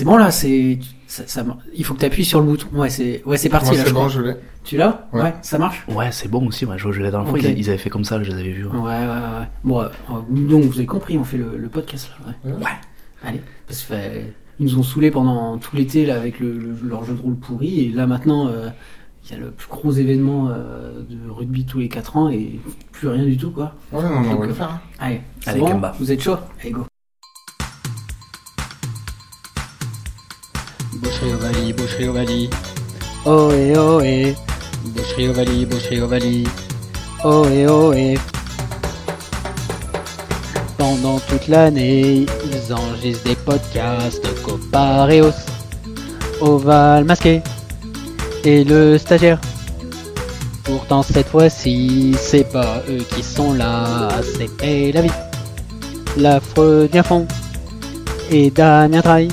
C'est bon là, c'est ça, ça- il faut que tu appuies sur le bouton. Ouais, c'est ouais, c'est parti Moi, là, c'est je bon, crois. je l'ai. Tu l'as? Ouais. ça marche? Ouais, c'est bon aussi. Ouais, je, je l'ai dans la fois, Ok. ils, avaient fait comme ça, je les avais vus. ouais. Ouais, ouais, ouais. Bon, euh, donc vous avez compris, on fait le, le podcast là. Ouais. Ouais. Allez, parce que euh, ils nous ont saoulés pendant tout l'été là avec le, le- leur jeu de rôle pourri et là maintenant euh, il y a le plus gros événement euh, de rugby tous les 4 ans et plus rien du tout quoi. Ouais, on va le faire. hein. Allez, c'est Allez, bon Kemba. Vous êtes chaud? Allez go. Boucherie Ovalie, boucherie Ovalie. Oh et oh et. Boucherie Ovalie, boucherie Ovalie. Oh et oh et. Pendant toute l'année, ils enregistrent des podcasts Copareos. Oval masqué. Et le stagiaire. Pourtant cette fois-ci, c'est pas eux qui sont là, c'est la vie. L'affreux bien fond. Et Damien Traille.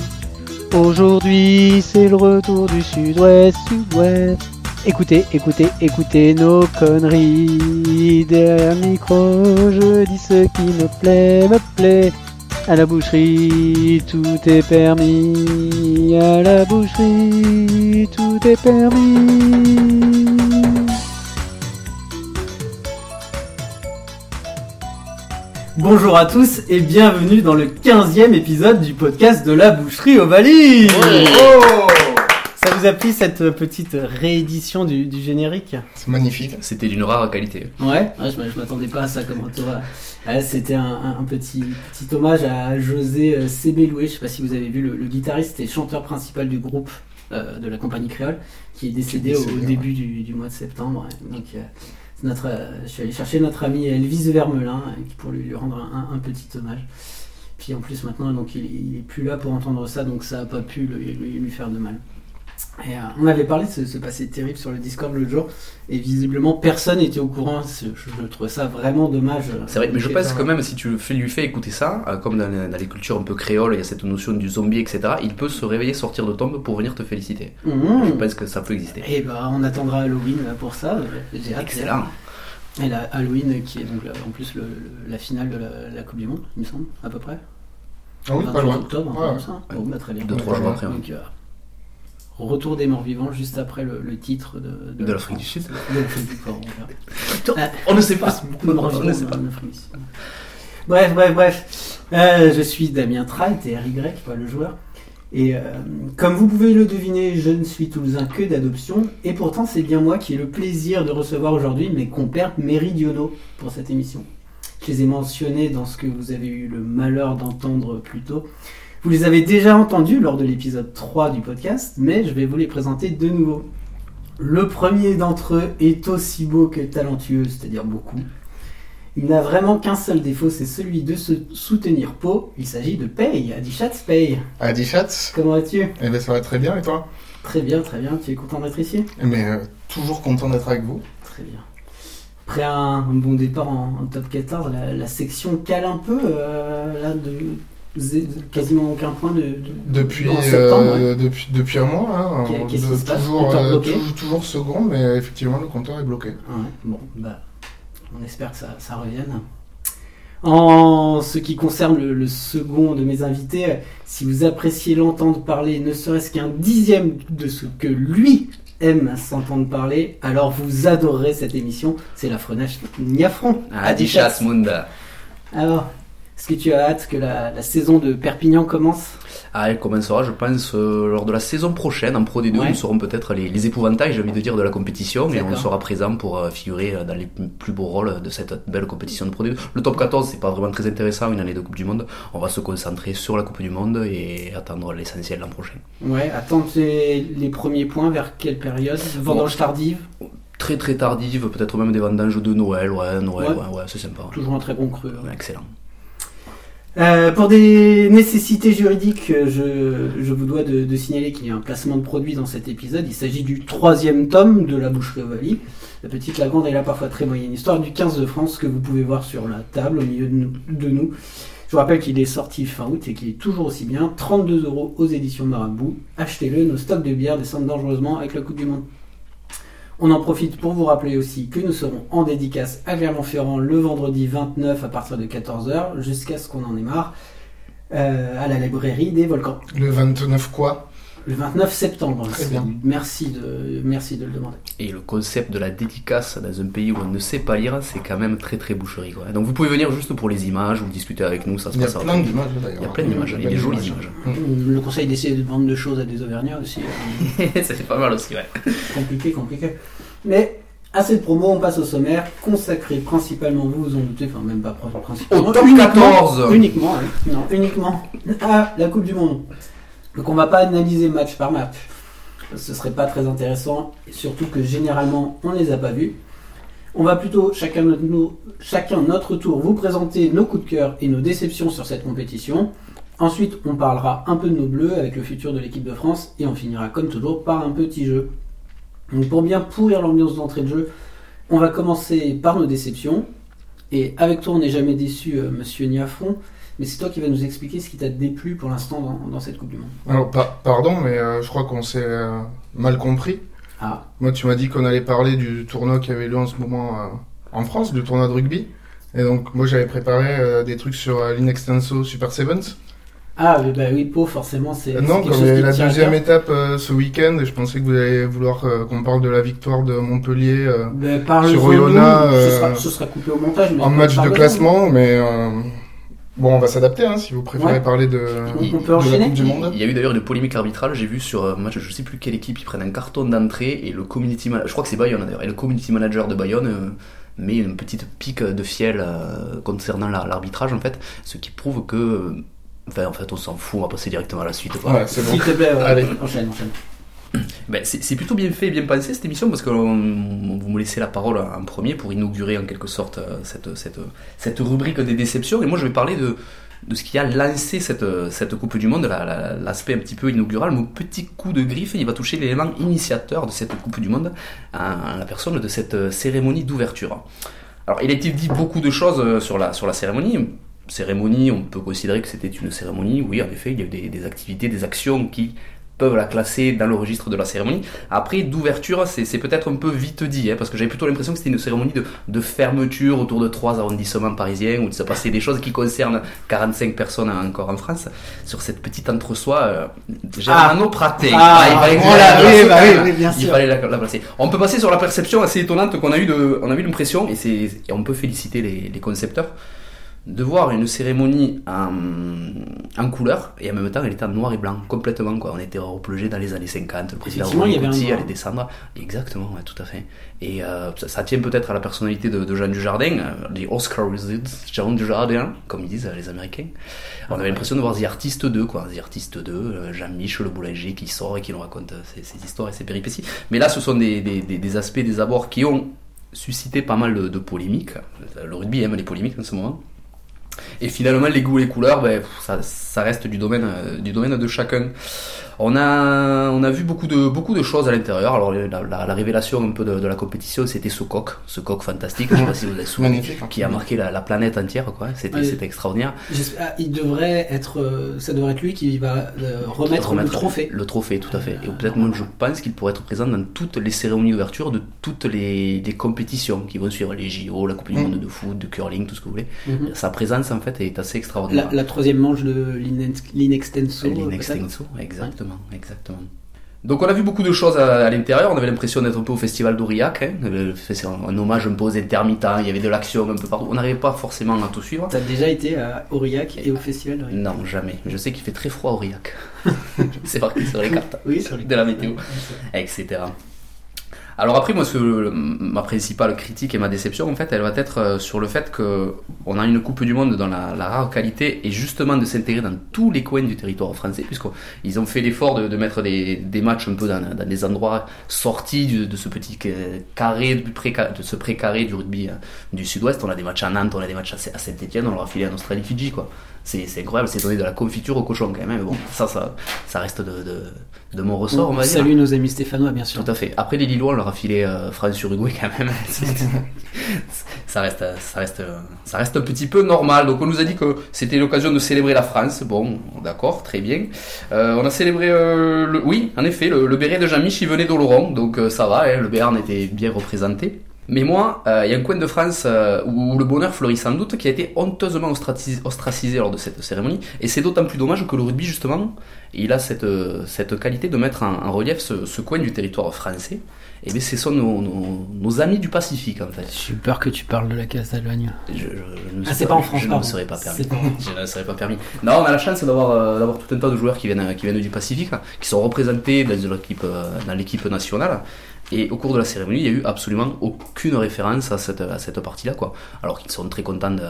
Aujourd'hui, c'est le retour du sud-ouest, sud-ouest. Écoutez, écoutez, écoutez nos conneries. Derrière le micro, je dis ce qui me plaît, me plaît. À la boucherie, tout est permis. À la boucherie, tout est permis. Bonjour à tous et bienvenue dans le 15e épisode du podcast de la boucherie Ovalie. Oh Ça vous a pris cette petite réédition du, du générique? C'est magnifique. C'était d'une rare qualité. Ouais, ouais, je, m'attendais pas à ça comme retour. Ouais, C'était un, petit, petit hommage à José euh, Cébéloué. Je sais pas si vous avez vu le, le guitariste et chanteur principal du groupe euh, de la compagnie créole qui est décédé, Qui est au, début du, du mois de septembre. Donc, euh, euh, je suis allé chercher notre ami Elvis Vermelin euh, pour lui, rendre un, petit hommage. Puis en plus maintenant, donc il, il est plus là pour entendre ça, donc ça a pas pu lui faire de mal. Et euh, on avait parlé de ce, ce passé terrible sur le Discord l'autre jour, et visiblement personne n'était au courant. Je, je trouvais ça vraiment dommage. C'est vrai, mais je pense quand même si tu lui fais écouter ça, euh, comme dans, les- dans les cultures un peu créoles, il y a cette notion du zombie, etc. Il peut se réveiller, sortir de tombe pour venir te féliciter. Mmh. Je pense que ça peut exister. Et bah on attendra Halloween pour ça. J'ai hâte. Excellent. Et la Halloween qui est donc là, en plus le- le- la finale de la, la Coupe du Monde, il me semble, à peu près. Ah oui, 28 pas loin. octobre, Ouais. comme ça. Bon, bah, très bien. Deux, Ouais, trois jours après. Donc, euh, Retour des morts vivants juste après le, le titre de, De l'Afrique du Sud. De l'Afrique du Nord, on ne sait pas. beaucoup de morts vivants ne sait pas. Bref, bref, bref. Euh, je suis Damien Trait, RY, pas le joueur. Et euh, comme vous pouvez le deviner, je ne suis toulousain que d'adoption. Et pourtant, c'est bien moi qui ai le plaisir de recevoir aujourd'hui mes compères méridionaux pour cette émission. Je les ai mentionnés dans ce que vous avez eu le malheur d'entendre plus tôt. Vous les avez déjà entendus lors de l'épisode 3 du podcast, mais je vais vous les présenter de nouveau. Le premier d'entre eux est aussi beau que talentueux, c'est-à-dire beaucoup. Il n'a vraiment qu'un seul défaut, c'est celui de se soutenir Pau. Il s'agit de Paye, Adichat Paye. Adi Chats, Comment vas-tu? Eh ben ça va très bien et toi? Très bien, très bien. Tu es content d'être ici? Eh ben, euh, toujours content d'être avec vous. Très bien. Après un, un bon départ en, en top 14, la, la section cale un peu, euh, là, de, quasiment aucun point de, de- Depuis, en septembre. ouais. euh, depuis, depuis un mois, hein, de- se passe toujours, euh, toujours, toujours second, mais effectivement le compteur est bloqué. Ouais, bon, bah, on espère que ça, ça revienne. En ce qui concerne le, le second de mes invités, euh, si vous appréciez l'entendre parler ne serait-ce qu'un dixième de ce que lui aime s'entendre parler, alors vous adorerez cette émission. C'est la Frenache Niafron. Adichat Munda. Alors, est-ce que tu as hâte que la, la saison de Perpignan commence? Ah, elle commencera, je pense, euh, lors de la saison prochaine, en Pro D2, Ouais. nous serons peut-être les, les épouvantails, j'ai envie de dire, de la compétition, et on sera présent pour euh, figurer euh, dans les plus- beaux rôles de cette belle compétition de Pro D2. Le top 14, c'est pas vraiment très intéressant, une année de Coupe du Monde. On va se concentrer sur la Coupe du Monde et attendre l'essentiel l'an prochain. Ouais, attends les, les premiers points vers quelle période? Vendange tardive Très très tardive, peut-être même des vendanges de Noël, ouais, Noël, Ouais. ouais, ouais, c'est sympa. Toujours un très bon cru. hein. Ouais, excellent. Euh, pour des nécessités juridiques, euh, je, vous dois de, de signaler qu'il y a un placement de produit dans cet épisode. Il s'agit du troisième tome de la boucherie Ovalie. La petite, la grande et la parfois très moyenne histoire du 15 de France que vous pouvez voir sur la table au milieu de nous. de nous. Je vous rappelle qu'il est sorti fin août et qu'il est toujours aussi bien. 32 euros aux éditions Marabout. Achetez-le, nos stocks de bière descendent dangereusement avec la Coupe du Monde. On en profite pour vous rappeler aussi que nous serons en dédicace à Clermont-Ferrand le vendredi 29 à partir de 14h jusqu'à ce qu'on en ait marre. euh, à la librairie des volcans. Le 29 quoi? Le 29 septembre. Très C'est- bien. Merci de, merci de le demander. Et le concept de la dédicace dans un pays où on ne sait pas lire, c'est quand même très très boucherie. Quoi. Donc vous pouvez venir juste pour les images, vous discuter avec nous, ça se Il y a passe. plein d'images d'ailleurs. Il y a plein d'images, il y a des jolies images. Le conseil d'essayer de vendre de choses à des Auvergnats aussi. euh, ça fait pas mal aussi, ouais. compliqué, compliqué. Mais assez de promo, on passe au sommaire, consacré principalement, vous vous en doutez, enfin même pas principalement. Au top uniquement- 14. Uniquement, hein, non, uniquement à la Coupe du Monde. Donc on va pas analyser match par match. Ce serait pas très intéressant, surtout que généralement on les a pas vus. On va plutôt chacun notre, chacun notre tour vous présenter nos coups de cœur et nos déceptions sur cette compétition. Ensuite, on parlera un peu de nos bleus avec le futur de l'équipe de France et on finira comme toujours par un petit jeu. Donc pour bien pourrir l'ambiance d'entrée de jeu, on va commencer par nos déceptions. Et avec toi, on n'est jamais déçu, euh, monsieur Niafron. Mais c'est toi qui vas nous expliquer ce qui t'a déplu pour l'instant dans, dans cette Coupe du Monde. Alors, pa- pardon, mais euh, je crois qu'on s'est euh, mal compris. Ah, Moi, tu m'as dit qu'on allait parler du tournoi qui avait lieu en ce moment euh, en France, du tournoi de rugby. Et donc, moi, j'avais préparé des trucs sur l'Inextenso Super Sevens. ah oui, bah oui, Po, forcément, c'est. C'est non, comme la deuxième étape euh, ce week-end, je pensais que vous allez vouloir euh, qu'on parle de la victoire de Montpellier euh, Bah, Sur Oyonnax, ce, sera, ce sera coupé au montage. Mais en match de classement, mais bon, on va s'adapter hein, si vous préférez Ouais. parler de, On- on peut de la Coupe du Monde. Il y a eu d'ailleurs une polémique arbitrale, j'ai vu sur un match, je sais plus quelle équipe, ils prennent un carton d'entrée et le community manager, je crois que c'est Bayonne d'ailleurs, et le community manager de Bayonne euh, met une petite pique de fiel euh, concernant la- l'arbitrage en fait, ce qui prouve que, euh, enfin en fait on s'en fout, on va passer directement à la suite. quoi. Ouais, c'est bon. S'il te plaît, ouais. Allez. enchaîne, enchaîne. Ben, c'est plutôt bien fait et bien pensé cette émission parce que on- vous me laissez la parole en premier pour inaugurer en quelque sorte euh, cette, rubrique des déceptions et moi je vais parler de, ce qui a lancé cette, Coupe du Monde, la- la- l'aspect un petit peu inaugural, mon petit coup de griffe, il va toucher l'élément initiateur de cette Coupe du Monde, en la personne de cette cérémonie d'ouverture. Alors il a été dit beaucoup de choses euh, sur la, cérémonie. Cérémonie, on peut considérer que c'était une cérémonie, oui en effet, il y a eu des activités, des actions qui peuvent la classer dans le registre de la cérémonie. Après, d'ouverture, c'est peut-être un peu vite dit, hein, parce que j'avais plutôt l'impression que c'était une cérémonie de, de fermeture autour de trois arrondissements parisiens, où il se passait des choses qui concernent 45 personnes encore en France. Sur cette petite entre-soi, euh, Germano Praté. Ah, il fallait que- voilà, oui, bah oui, il fallait la, la placer. On peut passer sur la perception assez étonnante qu'on a eu de, on a eu l'impression, et et on peut féliciter les, les concepteurs, de voir une cérémonie en, en couleur, et en même temps elle était en noir et blanc, complètement quoi. On était replongé dans les années 50, le président Effectivement, il y avait un Gauthier noir. allait descendre. Exactement, ouais, tout à fait. Et euh, ça, ça tient peut-être à la personnalité de, de Jean Dujardin, euh, les Oscar Wizards, Jean Dujardin, comme ils disent euh, les Américains. On avait l'impression de voir The Artist 2, quoi. The Artist 2, euh, Jean-Mich, le boulanger qui sort et qui nous raconte ses, ses histoires et ses péripéties. Mais là, ce sont des, des, des, des aspects, des abords qui ont suscité pas mal de, de polémiques. Le rugby aime les polémiques en ce moment. Et finalement, les goûts et les couleurs, ben, ça, ça reste du domaine, euh, du domaine de chacun. On a, on a vu beaucoup de, beaucoup de choses à l'intérieur. Alors, la, la- la révélation un peu de, de la compétition, c'était ce coq, ce coq fantastique, je sais pas si vous avez souvenez, Magnifique. hein. qui a marqué la, la planète entière, quoi. C'était, Ouais. c'était extraordinaire. Ah, il devrait être, euh, ça devrait être lui qui va euh, remettre, le trophée. Le trophée, tout à fait. Et peut-être même, je pense qu'il pourrait être présent dans toutes les cérémonies d'ouverture de toutes les, les compétitions qui vont suivre les JO, la Coupe du Mm. Monde de foot, de curling, tout ce que vous voulez. Mhm. Sa présence, en fait, est assez extraordinaire. la troisième manche de l'Inex- l'Inextenso. euh. L'Inextenso, exactement, exactement. Donc on a vu beaucoup de choses à, à l'intérieur, on avait l'impression d'être un peu au festival d'Aurillac, hein. C'est un, un hommage un peu aux intermittents, il y avait de l'action un peu partout, on n'arrivait pas forcément à tout suivre. T'as déjà été à Aurillac et au festival d'Aurillac? Non, jamais. Je sais qu'il fait très froid à Aurillac. c'est marqué sur les cartes Oui, sur les de la météo, etc. Alors après, moi, ma principale critique et ma déception, en fait, elle va être euh, sur le fait que on a une Coupe du Monde dans la, rare qualité et justement de s'intégrer dans tous les coins du territoire français, puisqu'ils ont fait l'effort de, mettre des, matchs un peu dans, des endroits sortis de, ce petit euh, carré, de ce pré-carré du rugby euh, du Sud-Ouest. On a des matchs à Nantes, on a des matchs à Saint-Etienne, on leur a filé en Australie-Fidji, quoi. C'est incroyable, c'est donner de la confiture au cochon quand même. Mais bon, ça, ça, ça reste de, de, de mon ressort, on, On va dire. salue nos amis stéphanois, bien sûr. Tout à fait. Après les Lillois, on leur a filé euh, France-Uruguay quand même. ça reste, ça reste, ça reste un petit peu normal. Donc on nous a dit que c'était l'occasion de célébrer la France. Bon, d'accord, très bien. Euh, on a célébré, euh, le, oui, en effet, le, le béret de Jean-Mich, il venait d'Oloron, donc euh, ça va. hein, le Béarn était bien représenté. Mais moi, euh, il y a un coin de France euh, où, où le bonheur fleurit sans doute, qui a été honteusement ostracisé, ostracisé lors de cette cérémonie. Et c'est d'autant plus dommage que le rugby, justement, il a cette, euh, cette qualité de mettre en, en relief ce, ce coin du territoire français. Et bien, ce sont nos, nos, nos amis du Pacifique, en fait. J'ai peur que tu parles de la Catalogne. Je, je, je ne Ah, c'est pas en France, Je ne serais pas permis. Pas. Je ne me serais pas permis. Non, on a la chance d'avoir euh, d'avoir tout un tas de joueurs qui viennent, qui viennent du Pacifique, hein, qui sont représentés dans l'équipe dans l'équipe nationale. Et au cours de la cérémonie, il n'y a eu absolument aucune référence à cette, à cette partie-là. quoi. Alors qu'ils sont très contents, de,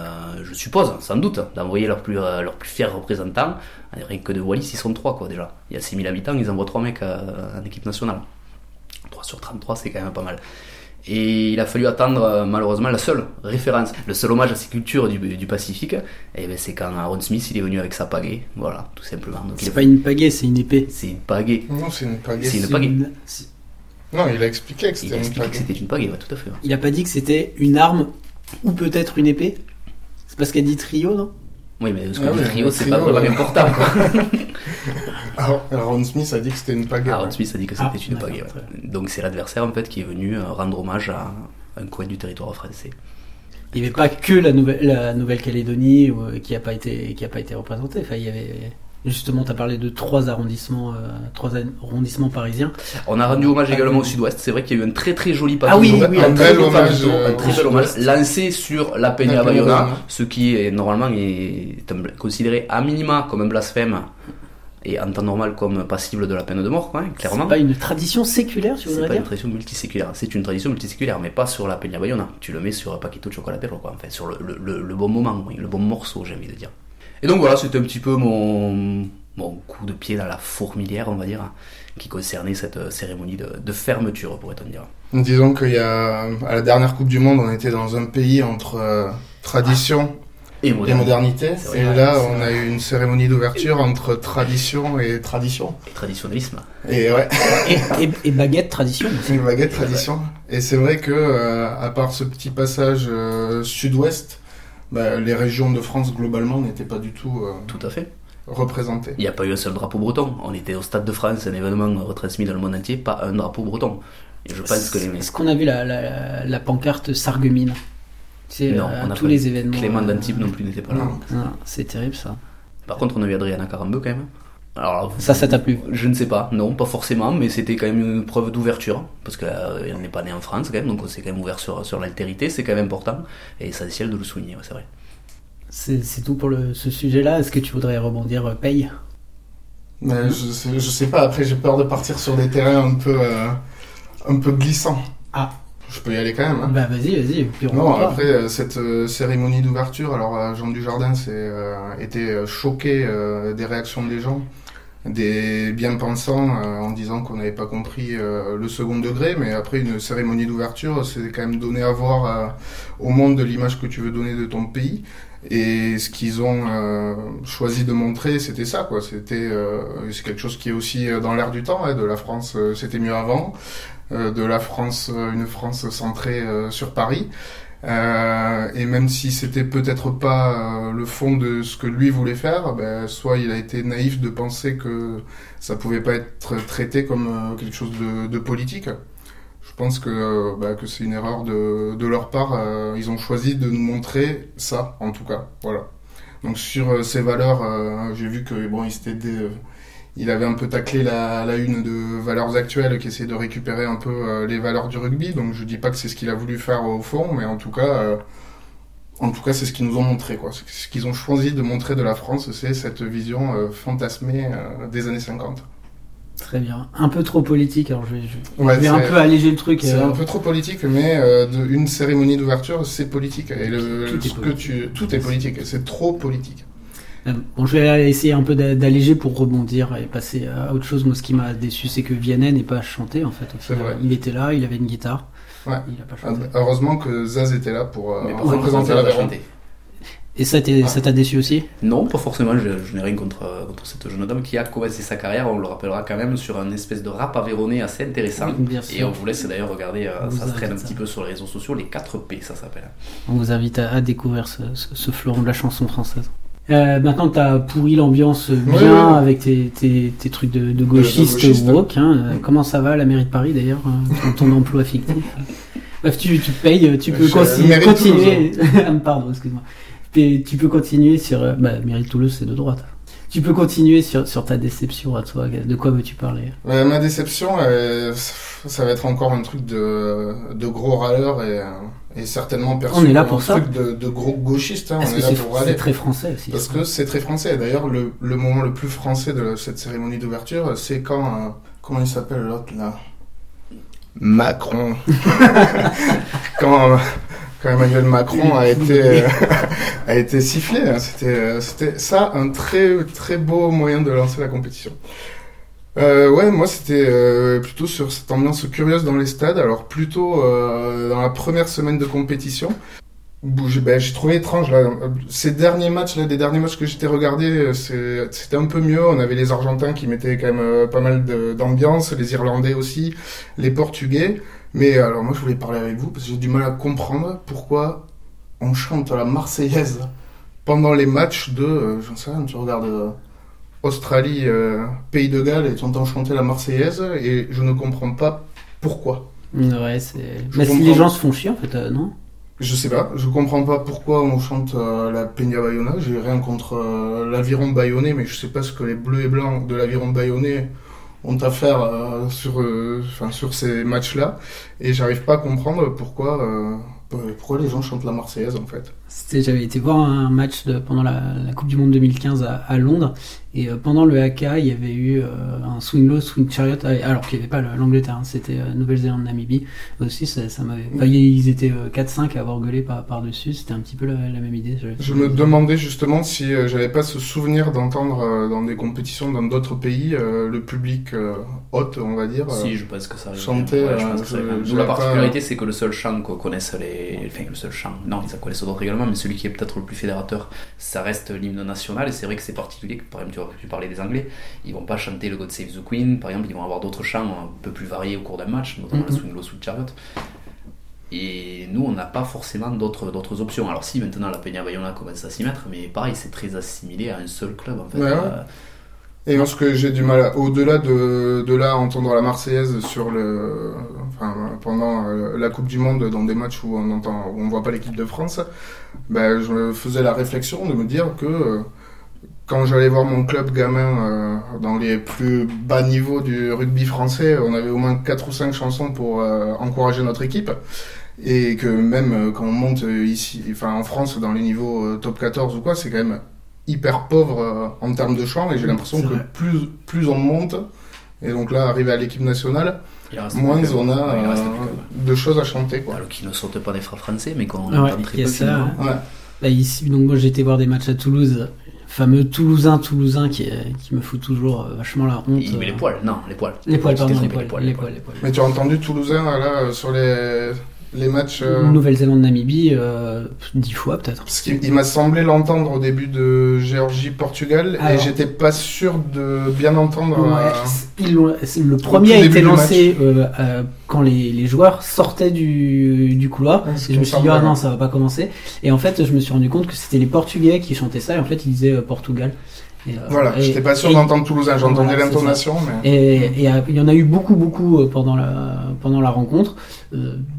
je suppose, sans doute, d'envoyer leurs plus, euh, leurs plus fiers représentants. Rien que de Wallis, ils sont trois quoi, déjà. Il y a 6000 habitants, ils envoient trois mecs euh, en équipe nationale. 3 sur 33, c'est quand même pas mal. Et il a fallu attendre euh, malheureusement la seule référence, le seul hommage à ces cultures du, du Pacifique, et ben c'est quand Aaron Smith il est venu avec sa pagaie, voilà, tout simplement. C'est pas une pagaie, c'est une épée. c'est une pagaie. Non, c'est une pagaie. C'est une pagaie. Une- c'est- Non, il a expliqué que Il c'était a une expliqué que pagaie. c'était une pagaie, ouais, tout à fait. ouais. Il a pas dit que c'était une arme ou peut-être une épée C'est parce qu'elle dit trio, non? Oui, mais ce que Ah dit ouais, trio, le c'est trio, pas vraiment ouais. important. Quoi. Alors, Aaron Smith a dit que c'était une pagaie. Aaron ouais. Smith a dit que c'était Ah, une d'accord, pagaie. ouais. très Donc c'est l'adversaire en fait qui est venu euh, rendre hommage à un coin du territoire français. Il n'y avait pas que la Nouvelle- la Nouvelle-Calédonie euh, qui n'a pas, été- qui a pas été représentée. Enfin, il y avait. Justement, tu as parlé de trois arrondissements, euh, trois arrondissements parisiens. On a rendu hommage également au sud-ouest. C'est vrai qu'il y a eu un très très joli pavillon. Ah oui, oui, un un très beau hommage, pavillon, euh, un très bel hommage lancé sur la Peña Bayona, Bayona. ce qui est normalement est un considéré à minima comme un blasphème et en temps normal comme passible de la peine de mort, quoi, hein, clairement. C'est pas une tradition séculaire, tu C'est voudrais pas une dire tradition multiséculaire, c'est une tradition multiséculaire, mais pas sur la Peña Bayona. Tu le mets sur un paquito de chocolatero, quoi, enfin, sur le, le- le- le bon moment, oui, le bon morceau, j'ai envie de dire. Et donc voilà, c'était un petit peu mon, mon coup de pied dans la fourmilière, on va dire, qui concernait cette euh, cérémonie de, de fermeture, pourrait-on dire. Disons qu'il y a, à la dernière Coupe du Monde, on était dans un pays entre euh, tradition Et et modernité. Vrai, Et là, on a eu une cérémonie d'ouverture entre tradition et tradition. Et traditionnalisme. Et ouais, et, et- et baguette tradition aussi. une baguette tradition. Et c'est vrai que, euh, à part ce petit passage euh, sud-ouest, bah, les régions de France globalement n'étaient pas du tout euh, Tout à fait. représentées. Il n'y a pas eu un seul drapeau breton. On était au Stade de France, un événement retransmis dans le monde entier, pas un drapeau breton. Et je pense que les Est-ce qu'on a vu la, la, la pancarte Sarreguemines? C'est Non, on a tous les événements. Clément euh, d'Antibes non plus n'était pas là. Non. ah, c'est terrible ça. Par contre, on a eu Adriana Carambeu quand même. Alors, Ça, ça t'a plu Je ne sais pas, non, pas forcément, mais c'était quand même une preuve d'ouverture, parce qu'elle n'est pas née en France quand même, donc on s'est quand même ouvert sur, sur l'altérité, c'est quand même important, et essentiel de le souligner, ouais, c'est vrai. C'est c'est tout pour le, ce sujet-là. Est-ce que tu voudrais rebondir, euh, Paye? Mais je, sais, je sais pas, après j'ai peur de partir sur des terrains un peu, euh, un peu glissants. Ah. Je peux y aller quand même. hein. Bah vas-y, vas-y. puis on Non, après euh, cette euh, cérémonie d'ouverture, alors euh, Jean Dujardin s'est euh, été euh, choqué euh, des réactions des gens, des bien-pensants euh, en disant qu'on n'avait pas compris euh, le second degré, mais après une cérémonie d'ouverture, c'est quand même donner à voir euh, au monde de l'image que tu veux donner de ton pays. Et ce qu'ils ont euh, choisi de montrer, c'était ça, quoi. C'était, euh, c'est quelque chose qui est aussi dans l'air du temps. hein, de la France, euh, c'était mieux avant. De la France, une France centrée sur Paris. Euh, et même si c'était peut-être pas euh, le fond de ce que lui voulait faire, ben, soit il a été naïf de penser que ça pouvait pas être traité comme euh, quelque chose de, politique. Je pense que, bah, que c'est une erreur de, leur part. ils ont choisi de nous montrer ça, en tout cas. Voilà. Donc sur ces valeurs, j'ai vu que bon, il s'était dé- il avait un peu taclé la, la une de Valeurs Actuelles qui essayait de récupérer un peu euh, les valeurs du rugby. Donc je dis pas que c'est ce qu'il a voulu faire au fond, mais en tout cas, euh, en tout cas, c'est ce qu'ils nous ont montré. Quoi. Ce qu'ils ont choisi de montrer de la France, c'est cette vision euh, fantasmée euh, des années 50. Très bien. Un peu trop politique, alors je vais, je Ouais, je vais un peu alléger le truc. C'est un peu trop politique, mais de, une cérémonie d'ouverture, c'est politique. Et le, Tout est que politique. tu, tout est politique. C'est trop politique. Euh, Bon, je vais essayer un peu d'a- d'alléger pour rebondir et passer à autre chose. Moi, ce qui m'a déçu, c'est que Vianney n'est pas chanté en fait. vrai. Il était là, il avait une guitare. Ouais. Il a pas Ah, chanté. Heureusement que Zaz était là pour euh, représenter la a Véron. chanté. Et ça t'a déçu aussi? Non, pas forcément, je, je n'ai rien contre, contre cette jeune dame qui a commencé sa carrière, on le rappellera quand même, sur un espèce de rap aveyronné assez intéressant. Bien Et on vous laisse d'ailleurs regarder, euh, On ça se traîne un petit peu sur les réseaux sociaux, les 4 P ça s'appelle. On vous invite à, à découvrir ce, ce, ce fleuron de la chanson française. Euh, maintenant que t'as pourri l'ambiance bien Ouais, ouais, ouais. avec tes, tes, tes trucs de, de gauchiste gauchiste. woke, hein, euh, comment ça va la mairie de Paris d'ailleurs, euh, ton, ton emploi fictif? Bref, tu, tu payes, tu peux Je mérite continuer. Ah, Pardon, excuse-moi. Tu peux continuer sur. euh, Bah, Mérite Toulouse, c'est de droite. Tu peux continuer sur, sur ta déception à toi. De quoi veux-tu parler Ouais, ma déception, euh, ça va être encore un truc de, de gros râleur et, euh, et certainement perçu On est là pour un ça. truc de, de gros gauchiste. Hein, Est-ce on que est là c'est très français aussi Parce que c'est très français. D'ailleurs, le, le moment le plus français de cette cérémonie d'ouverture, c'est quand. euh, comment il s'appelle l'autre là? Macron. quand, euh, quand Emmanuel Macron a été, euh, a été sifflé. hein. C'était, euh, c'était ça un très, très beau moyen de lancer la compétition. Euh, ouais, moi c'était euh, plutôt sur cette ambiance curieuse dans les stades. Alors plutôt euh, dans la première semaine de compétition. où J'ai ben, trouvé étrange là. Ces derniers matchs, là, des derniers matchs que j'étais regardé, euh, c'est- c'était un peu mieux. On avait les Argentins qui mettaient quand même pas mal d'ambiance, les Irlandais aussi, les Portugais. Mais alors moi je voulais parler avec vous parce que j'ai du mal à comprendre pourquoi on chante la Marseillaise pendant les matchs de, euh, j'en sais rien, tu regardes euh, Australie, euh, Pays de Galles et tu entends chanter la Marseillaise et je ne comprends pas pourquoi. Ouais, c'est. Bah, si les gens se font chier, en fait, euh, non? Je sais pas, je comprends pas pourquoi on chante euh, la Peña Bayona. J'ai rien contre euh, l'aviron bayonnais, mais je sais pas ce que les bleus et blancs de l'aviron bayonnais ont à euh, sur, euh, sur ces matchs-là. Et j'arrive pas à comprendre pourquoi, euh, pourquoi les gens chantent la Marseillaise en fait. C'était- J'avais été voir un match de- pendant la, la Coupe du Monde 2015 à, à Londres et euh, pendant le AK il y avait eu euh, un swing low, swing chariot euh, alors qu'il n'y avait pas le- l'Angleterre, hein, c'était euh, Nouvelle-Zélande, Namibie aussi ça, ça m'avait. enfin, ils étaient euh, 4-5 à avoir gueulé par, par dessus, c'était un petit peu la, la même idée. Je me demandais justement si euh, j'avais pas ce souvenir d'entendre euh, dans des compétitions dans d'autres pays euh, le public euh, hôte, on va dire. Si, je pense que ça arrive. chanter, Ouais, je euh, pense que ça je- arrive. je Nous, la particularité, c'est que le seul chant qu'on connaisse les. Enfin, le seul chant. Non, ils en connaissent d'autres également, mais celui qui est peut-être le plus fédérateur, ça reste l'hymne national. Et c'est vrai que c'est particulier. que, Par exemple, tu, tu parlais des Anglais. Ils vont pas chanter le God Save the Queen. Par exemple, ils vont avoir d'autres chants un peu plus variés au cours d'un match, notamment Mhm. le Swing Low, Swing Chariot. Et nous, on n'a pas forcément d'autres d'autres options. Alors, si maintenant la Peña Bayona commence à s'y mettre, mais pareil, c'est très assimilé à un seul club en fait. Ouais. Euh, Et moi, ce que j'ai du mal, au-delà de, de là, entendre la Marseillaise sur pendant euh, la Coupe du Monde, dans des matchs où on entend, où on voit pas l'équipe de France, ben, je faisais la réflexion de me dire que euh, quand j'allais voir mon club gamin euh, dans les plus bas niveaux du rugby français, on avait au moins quatre ou cinq chansons pour encourager notre équipe. Et que même quand on monte ici, enfin en France, dans les niveaux top 14 ou quoi, c'est quand même hyper pauvre euh, en termes de chant. Et j'ai l'impression que plus, plus on monte, et donc là, arrivé à l'équipe nationale, moins on a euh, de choses à chanter. Quoi. Alors qui ne sortent pas des phrases français, mais qu'on Ouais, entend très il y a peu ça. Ouais. Ici, donc moi j'ai été voir des matchs à Toulouse, fameux Toulousain Toulousain qui, euh, qui me fout toujours euh, vachement la honte. Il met les poils, non, les poils. Les poils, pardon, les poils, les poils, les poils. Mais tu as entendu Toulousain là euh, sur les, les matchs euh, Nouvelle-Zélande, Namibie, euh, dix fois peut-être. Parce qu'il il m'a semblé l'entendre au début de Géorgie-Portugal et j'étais pas sûr de bien entendre. Ouais, euh, le premier a été lancé euh, quand les, les joueurs sortaient du, du couloir. Ouais, c'est et je me suis dit, ah non, ça va pas commencer. Et en fait, je me suis rendu compte que c'était les Portugais qui chantaient ça. Et en fait, ils disaient Portugal. Et, Voilà, et- j'étais pas sûr d'entendre Toulousain, j'entendais Voilà, c'est l'intonation, mais. Et, et, il y en a eu beaucoup, beaucoup pendant la, pendant la rencontre. Euh, je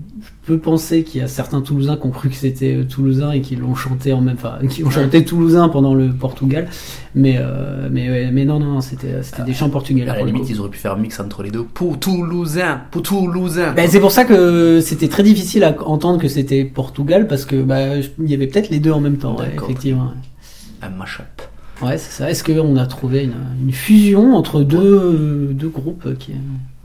peux penser qu'il y a certains Toulousains qui ont cru que c'était euh, Toulousain et qui l'ont chanté en même, enfin, qui ont chanté Toulousain pendant le Portugal. Mais, euh, mais, ouais, mais non, non, c'était, c'était des chants portugais À la limite, coup. ils auraient pu faire un mix entre les deux. Pour Toulousain, pour Toulousain. Ben, c'est pour ça que c'était très difficile à entendre que c'était Portugal parce que il y avait peut-être les deux en même temps, ouais, effectivement. Un mashup. Ouais, c'est ça. Est-ce qu'on a trouvé une, une fusion entre deux, deux groupes qui,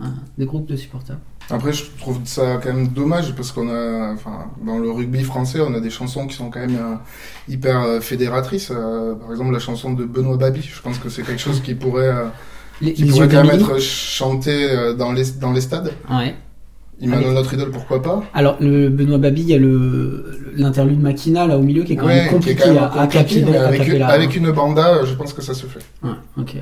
un- des groupes de supporters? Après, je trouve ça quand même dommage parce qu'on a, enfin, dans le rugby français, on a des chansons qui sont quand même euh, hyper euh, fédératrices. Euh, par exemple, la chanson de Benoît Babi, je pense que c'est quelque chose qui pourrait, euh, Les, qui les pourrait quand même être chanté dans les, dans les stades. Ouais. Emmanuel Allez. notre idole, pourquoi pas Alors, le Benoît Babi, il y a le l'interlude Makina là au milieu qui est quand Ouais, même compliqué quand même à, à compliqué, mais à avec, une, avec hein. une banda, je pense que ça se fait. Ouais, ok.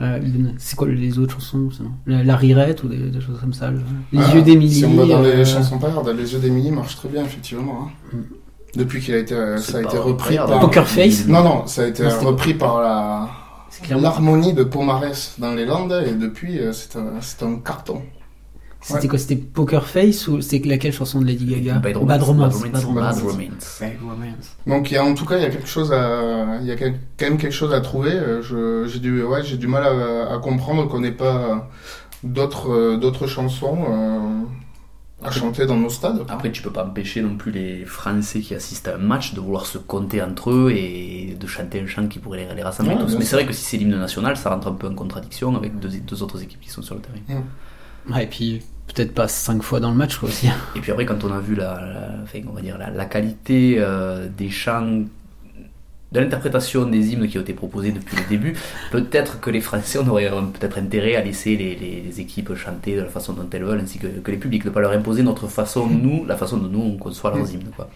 Euh, c'est quoi les autres chansons sinon la, la rirette ou des, des choses comme ça le- Les Ah, yeux d'Émilie. Si on va dans les euh, chansons paillardes, les yeux d'Émilie marchent très bien, effectivement. hein. Mm. Depuis qu'il a été, euh, ça a été repris par. Poker Face. Non, non, ça a été Non, repris par la. L'harmonie de Pomarès dans les Landes et depuis euh, c'est un, c'est un carton. C'était Ouais. quoi C'était Poker Face ou c'était laquelle chanson de Lady Gaga Bad Romance. Bad Romance. Bad Romance. Bad Romance. Bad Romance. Donc il y a en tout cas il y a quelque chose à il y a quand même quelque chose à trouver. Euh, Je j'ai du ouais j'ai du mal à, à comprendre qu'on n'ait pas d'autres euh, d'autres chansons euh, à chanter dans nos stades. Après, tu peux pas empêcher non plus les Français qui assistent à un match de vouloir se compter entre eux et de chanter un chant qui pourrait les, les rassembler Ouais, tous. Mais c'est vrai que si c'est l'hymne national, ça rentre un peu en contradiction avec deux, deux autres équipes qui sont sur le terrain. Ouais, et puis peut-être pas cinq fois dans le match quoi aussi. Et puis après, quand on a vu la, la- enfin, on va dire la, la qualité euh, des chants, de l'interprétation des hymnes qui ont été proposés depuis le début, peut-être que les Français on aurait peut-être intérêt à laisser les, les- les équipes chanter de la façon dont elles veulent, ainsi que, que les publics, de pas leur imposer notre façon, nous, la façon dont nous on conçoit leurs hymnes. Quoi.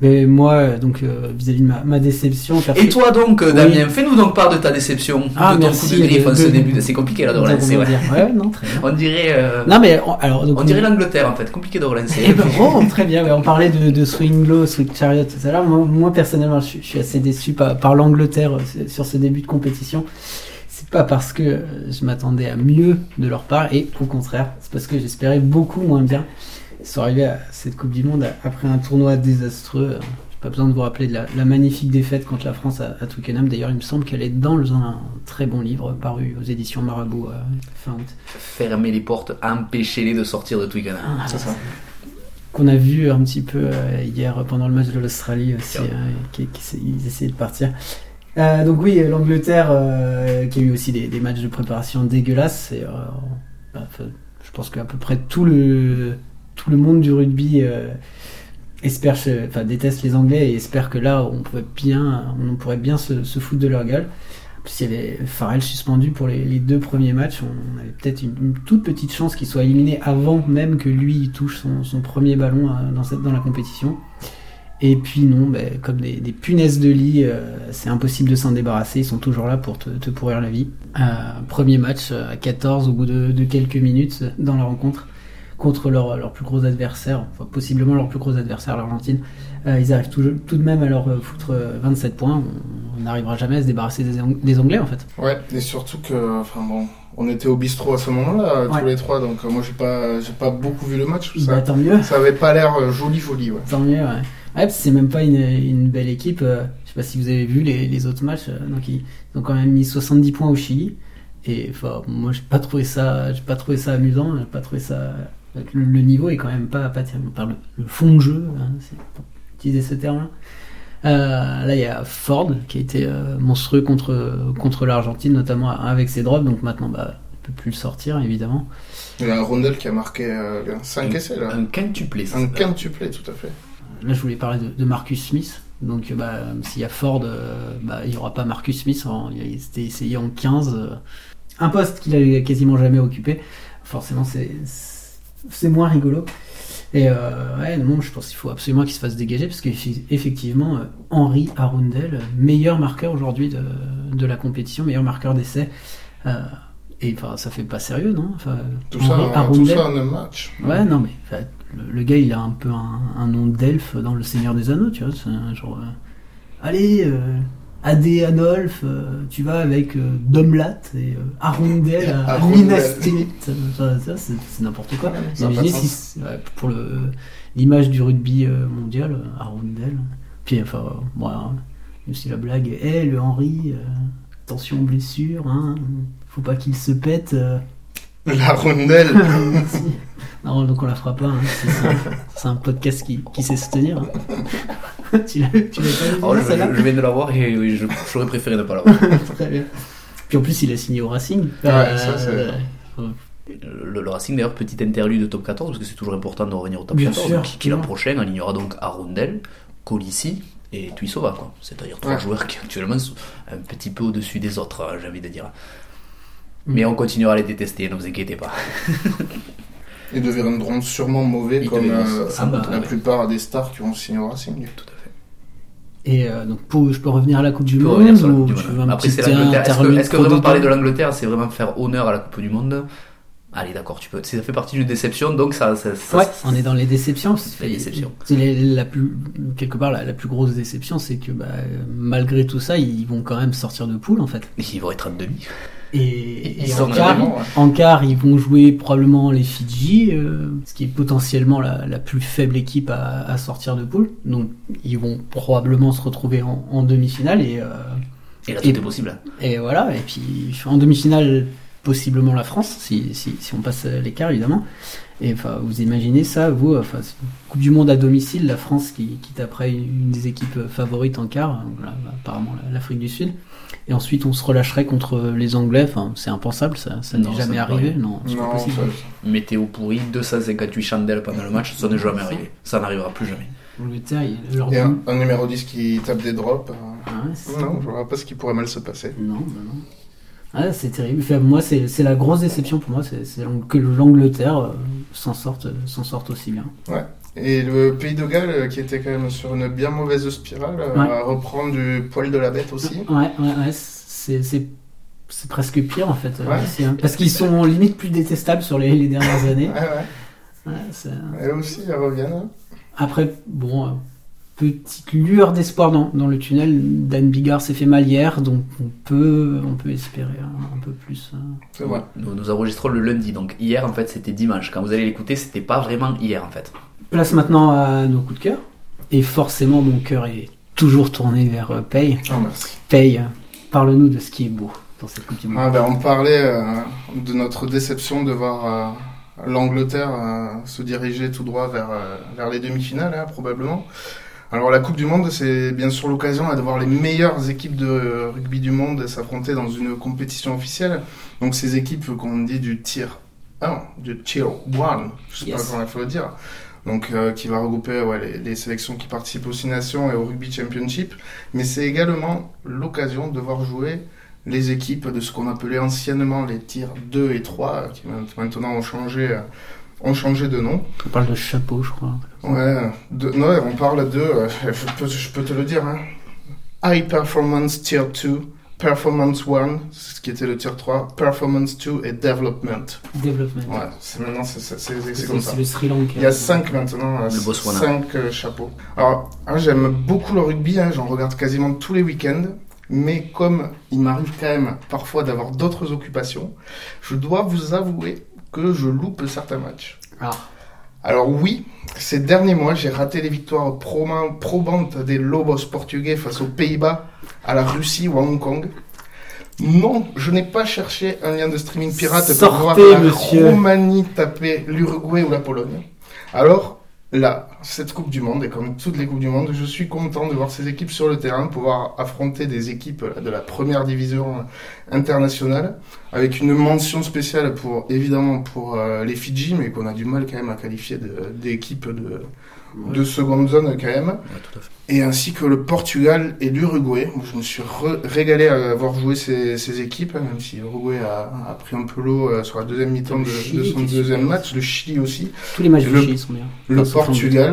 Mais moi, euh, donc euh, vis-à-vis de ma, ma déception, Et toi donc, euh, Damien, fais-nous donc part de ta déception, Ah, de ton merci, coup de griffe en ce début. C'est compliqué là de relancer. Ouais. Ouais, non, très bien. On dirait, euh, Non mais on- alors donc on dirait l'Angleterre en fait, compliqué de relancer. Eh ben, oh, très bien. Ouais, on parlait de, de Swing Low, Swing Chariot tout à l'heure. Moi, moi, personnellement, je, suis- je suis assez déçu par, par l'Angleterre sur ce début de compétition. C'est pas parce que je m'attendais à mieux de leur part, et au contraire, c'est parce que j'espérais beaucoup moins bien. Ils sont arrivés à cette Coupe du Monde après un tournoi désastreux. J'ai pas besoin de vous rappeler de la, la magnifique défaite contre la France à, à Twickenham. D'ailleurs, il me semble qu'elle est dans un très bon livre paru aux éditions Marabout euh, fin août. Fermer les portes, empêcher-les de sortir de Twickenham. C'est ça. qu'on a vu un petit peu euh, hier pendant le match de l'Australie aussi, Tiens. euh, qui, qui essa- ils essayaient de partir. Euh, donc oui, l'Angleterre euh, qui a eu aussi des, des matchs de préparation dégueulasses. Et, euh, bah, je pense qu'à peu près tout le tout le monde du rugby euh, espère, enfin déteste les Anglais et espère que là on pourrait bien, on pourrait bien se, foutre de leur gueule. En plus, il y avait Farrell suspendu pour les, deux premiers matchs. On avait peut-être une, toute petite chance qu'il soit éliminé avant même que lui touche son, premier ballon euh, dans, cette, dans la compétition. Et puis non, ben, comme des, punaises de lit, euh, c'est impossible de s'en débarrasser. Ils sont toujours là pour te, pourrir la vie. Premier match à 14 au bout de, quelques minutes dans la rencontre contre leur, leur plus gros adversaire, enfin possiblement leur plus gros adversaire, l'Argentine. Euh, ils arrivent tout, tout de même à leur euh, foutre euh, 27 points. On- n'arrivera jamais à se débarrasser des, Ang- des Anglais en fait. Ouais, et surtout que, enfin bon, on était au bistrot à ce moment-là, Ouais. tous les trois, donc euh, moi j'ai pas, j'ai pas beaucoup vu le match. Bah, Ça, tant mieux. ça avait pas l'air euh, joli, joli, ouais. Tant mieux, ouais. Ouais, parce que c'est même pas une, une belle équipe. euh, je sais pas si vous avez vu les, les autres matchs. euh, donc ils, ils ont quand même mis 70 points au Chili. Et enfin, moi, j'ai pas trouvé ça, j'ai pas trouvé ça amusant. J'ai pas trouvé ça. Le, le niveau est quand même pas, pas terrible. On parle le fond de jeu, hein, pour utiliser ce terme-là. Euh, là, il y a Ford qui a été euh, monstrueux contre contre l'Argentine, notamment avec ses drops. Donc maintenant, bah, il peut plus le sortir, évidemment. Il y a un Rondel qui a marqué euh, 5 essais, là. Un quintuplé, ça Un quintuplé, tout à fait. Là, je voulais parler de, de Marcus Smith. Donc, bah, s'il y a Ford, euh, bah, il n'y aura pas Marcus Smith. En- il s'était essayé en 15. euh, un poste qu'il a quasiment jamais occupé. Forcément, c'est c'est moins rigolo. Et euh, ouais, non, je pense qu'il faut absolument qu'il se fasse dégager parce qu'effectivement, euh, Henri Arundel, meilleur marqueur aujourd'hui de, de la compétition, meilleur marqueur d'essai. Euh, et enfin, ça fait pas sérieux, non? Enfin, Tout Henri ça, tout Arundel- ça en un match. Ouais, non, mais enfin, le, le gars, il a un peu un, un nom d'elfe dans Le Seigneur des Anneaux, tu vois. C'est un genre. euh, Allez, Adé Anolf, euh, tu vas avec euh, Domlat et euh, Arundel à. Minas Tirith. Ça, ça, c'est n'importe quoi. Ça a pas de Imaginez si, ouais, pour l'image du rugby euh, mondial, euh, Arundel. Puis, enfin, euh, voilà. Même si la blague est, Eh, le Henry, euh, attention blessure, hein, faut pas qu'il se pète. euh, La Rondel. Non, donc on la fera pas. hein. C'est- C'est un, c'est un podcast qui, qui sait se tenir. hein. tu l'as tu l'as pas vu Oh, je, je- je viens de l'avoir et oui, je- j'aurais préféré ne pas l'avoir. Très bien. Puis en plus, il a signé au Racing. Ouais, ça, c'est- euh, Le, le Racing, d'ailleurs, petit interlude de top 14, parce que c'est toujours important de revenir au top Bien 14. sûr, qui, qui l'an prochain alignera donc Arundel, Colissi et Tuisova, quoi. C'est-à-dire trois Ouais. joueurs qui actuellement sont un petit peu au-dessus des autres, hein, j'ai envie de dire. Mm. Mais on continuera à les détester, ne vous inquiétez pas. Ils deviendront sûrement mauvais Ils comme euh, la plupart des stars qui ont signé au Racing. Tout à fait. Et euh, donc, pour, je peux revenir à la Coupe du Monde sur ou Coupe du tu veux un Après, petit c'est l'Angleterre. Est-ce que, vraiment parler de l'Angleterre, c'est vraiment faire honneur à la Coupe du Monde? Allez, d'accord, tu peux. Ça fait partie d'une déception, donc ça. ça, ça- Ouais, ça- on est dans les déceptions. C'est la plus, quelque part, la, la plus grosse déception, c'est que bah, malgré tout ça, ils vont quand même sortir de poule en fait. Ils vont être en demi. Et, et en, quart, ouais. en quart, ils vont jouer probablement les Fidji, euh, ce qui est potentiellement la, la plus faible équipe à, à sortir de poule. Donc ils vont probablement se retrouver en, en demi-finale et, euh, Et là, tout est possible. et voilà. Et puis en demi-finale, possiblement la France, si, si, si on passe l'écart évidemment. Et enfin, vous imaginez ça, vous, enfin, Coupe du Monde à domicile, la France qui, qui taperait une des équipes favorites en quart, donc là, apparemment la- l'Afrique du Sud. Et ensuite, on se relâcherait contre les Anglais. Enfin, c'est impensable, ça, ça n'est jamais arrivé. Non, c'est pas possible. ça- Météo pourri, 258 chandelles pendant le match, ça n'est jamais arrivé. Ça n'arrivera plus jamais. L'Angleterre, il- leur Et un, un numéro 10 qui tape des drops. euh, Ah ouais, Non, je vois pas ce qui pourrait mal se passer. Non, bah non. Ah, c'est terrible. Enfin, moi, c'est la grosse déception pour moi, c'est que l'Angleterre euh, s'en sorte, s'en sorte aussi bien. Et le pays de Galles, euh, qui était quand même sur une bien mauvaise spirale, euh, Ouais. reprend du poil de la bête aussi. Ouais, ouais, ouais. C'est presque pire en fait. euh, Ouais. hein. parce qu'ils sont limite plus détestables sur les, les dernières années. Ouais, ouais. Ouais, Elles aussi, elles reviennent. Après, bon, euh, petite lueur d'espoir dans, dans le tunnel. Dan Bigard s'est fait mal hier, donc on peut, on peut espérer un, un peu plus. euh. C'est vrai. Nous, nous enregistrons le lundi, donc hier en fait c'était dimanche. Quand vous allez l'écouter, c'était pas vraiment hier en fait. Place maintenant à nos coups de cœur. Et forcément, mon cœur est toujours tourné vers euh, Paye. Oh, merci. Paye, parle-nous de ce qui est beau dans cette Coupe du Monde. Ah, ben, on parlait euh, de notre déception de voir euh, l'Angleterre euh, se diriger tout droit vers, euh, vers les demi-finales, hein, probablement. Alors la Coupe du Monde, c'est bien sûr l'occasion hein, de voir les meilleures équipes de rugby du monde s'affronter dans une compétition officielle. Donc ces équipes qu'on dit du tier 1, du tier 1, je sais Yes. pas comment il faut le dire. Donc euh, qui va regrouper ouais, les, les sélections qui participent aux Six Nations et au Rugby Championship. Mais c'est également l'occasion de voir jouer les équipes de ce qu'on appelait anciennement les tirs 2 et 3, qui maintenant ont changé, euh, ont changé de nom. On parle de chapeau, je crois. Ouais, de, non, on parle de, euh, je, peux, je peux te le dire, hein. High Performance Tier 2, Performance 1, ce qui était le Tier 3, Performance 2 et Development. Développement. Ouais, c'est maintenant, c'est comme ça. c'est le Sri Lanka. Il y a 5 maintenant, euh, Le Botswana. 5 chapeaux. Alors, hein, j'aime beaucoup le rugby, hein, j'en regarde quasiment tous les week-ends, mais comme il m'arrive quand même parfois d'avoir d'autres occupations, je dois vous avouer que je loupe certains matchs. Ah. Alors oui, ces derniers mois, j'ai raté les victoires proba- probantes des Lobos portugais face aux Pays-Bas, à la Russie ou à Hong Kong. Non, je n'ai pas cherché un lien de streaming pirate pour voir la monsieur. Roumanie taper l'Uruguay ou la Pologne. Alors, là, cette Coupe du Monde, et comme toutes les Coupes du Monde, je suis content de voir ces équipes sur le terrain, pouvoir affronter des équipes de la première division internationale, avec une mention spéciale pour, évidemment, pour euh, les Fidji, mais qu'on a du mal quand même à qualifier de- d'équipes de, de seconde zone quand même, Ouais, tout à fait. et ainsi que le Portugal et l'Uruguay. Moi, Je me suis régalé à avoir joué ces, ces équipes, même si l'Uruguay a, a pris un peu l'eau euh, sur la deuxième mi-temps de, son deuxième match, le Chili aussi. Tous les matchs Le- du Chili sont bien. Le Enfin,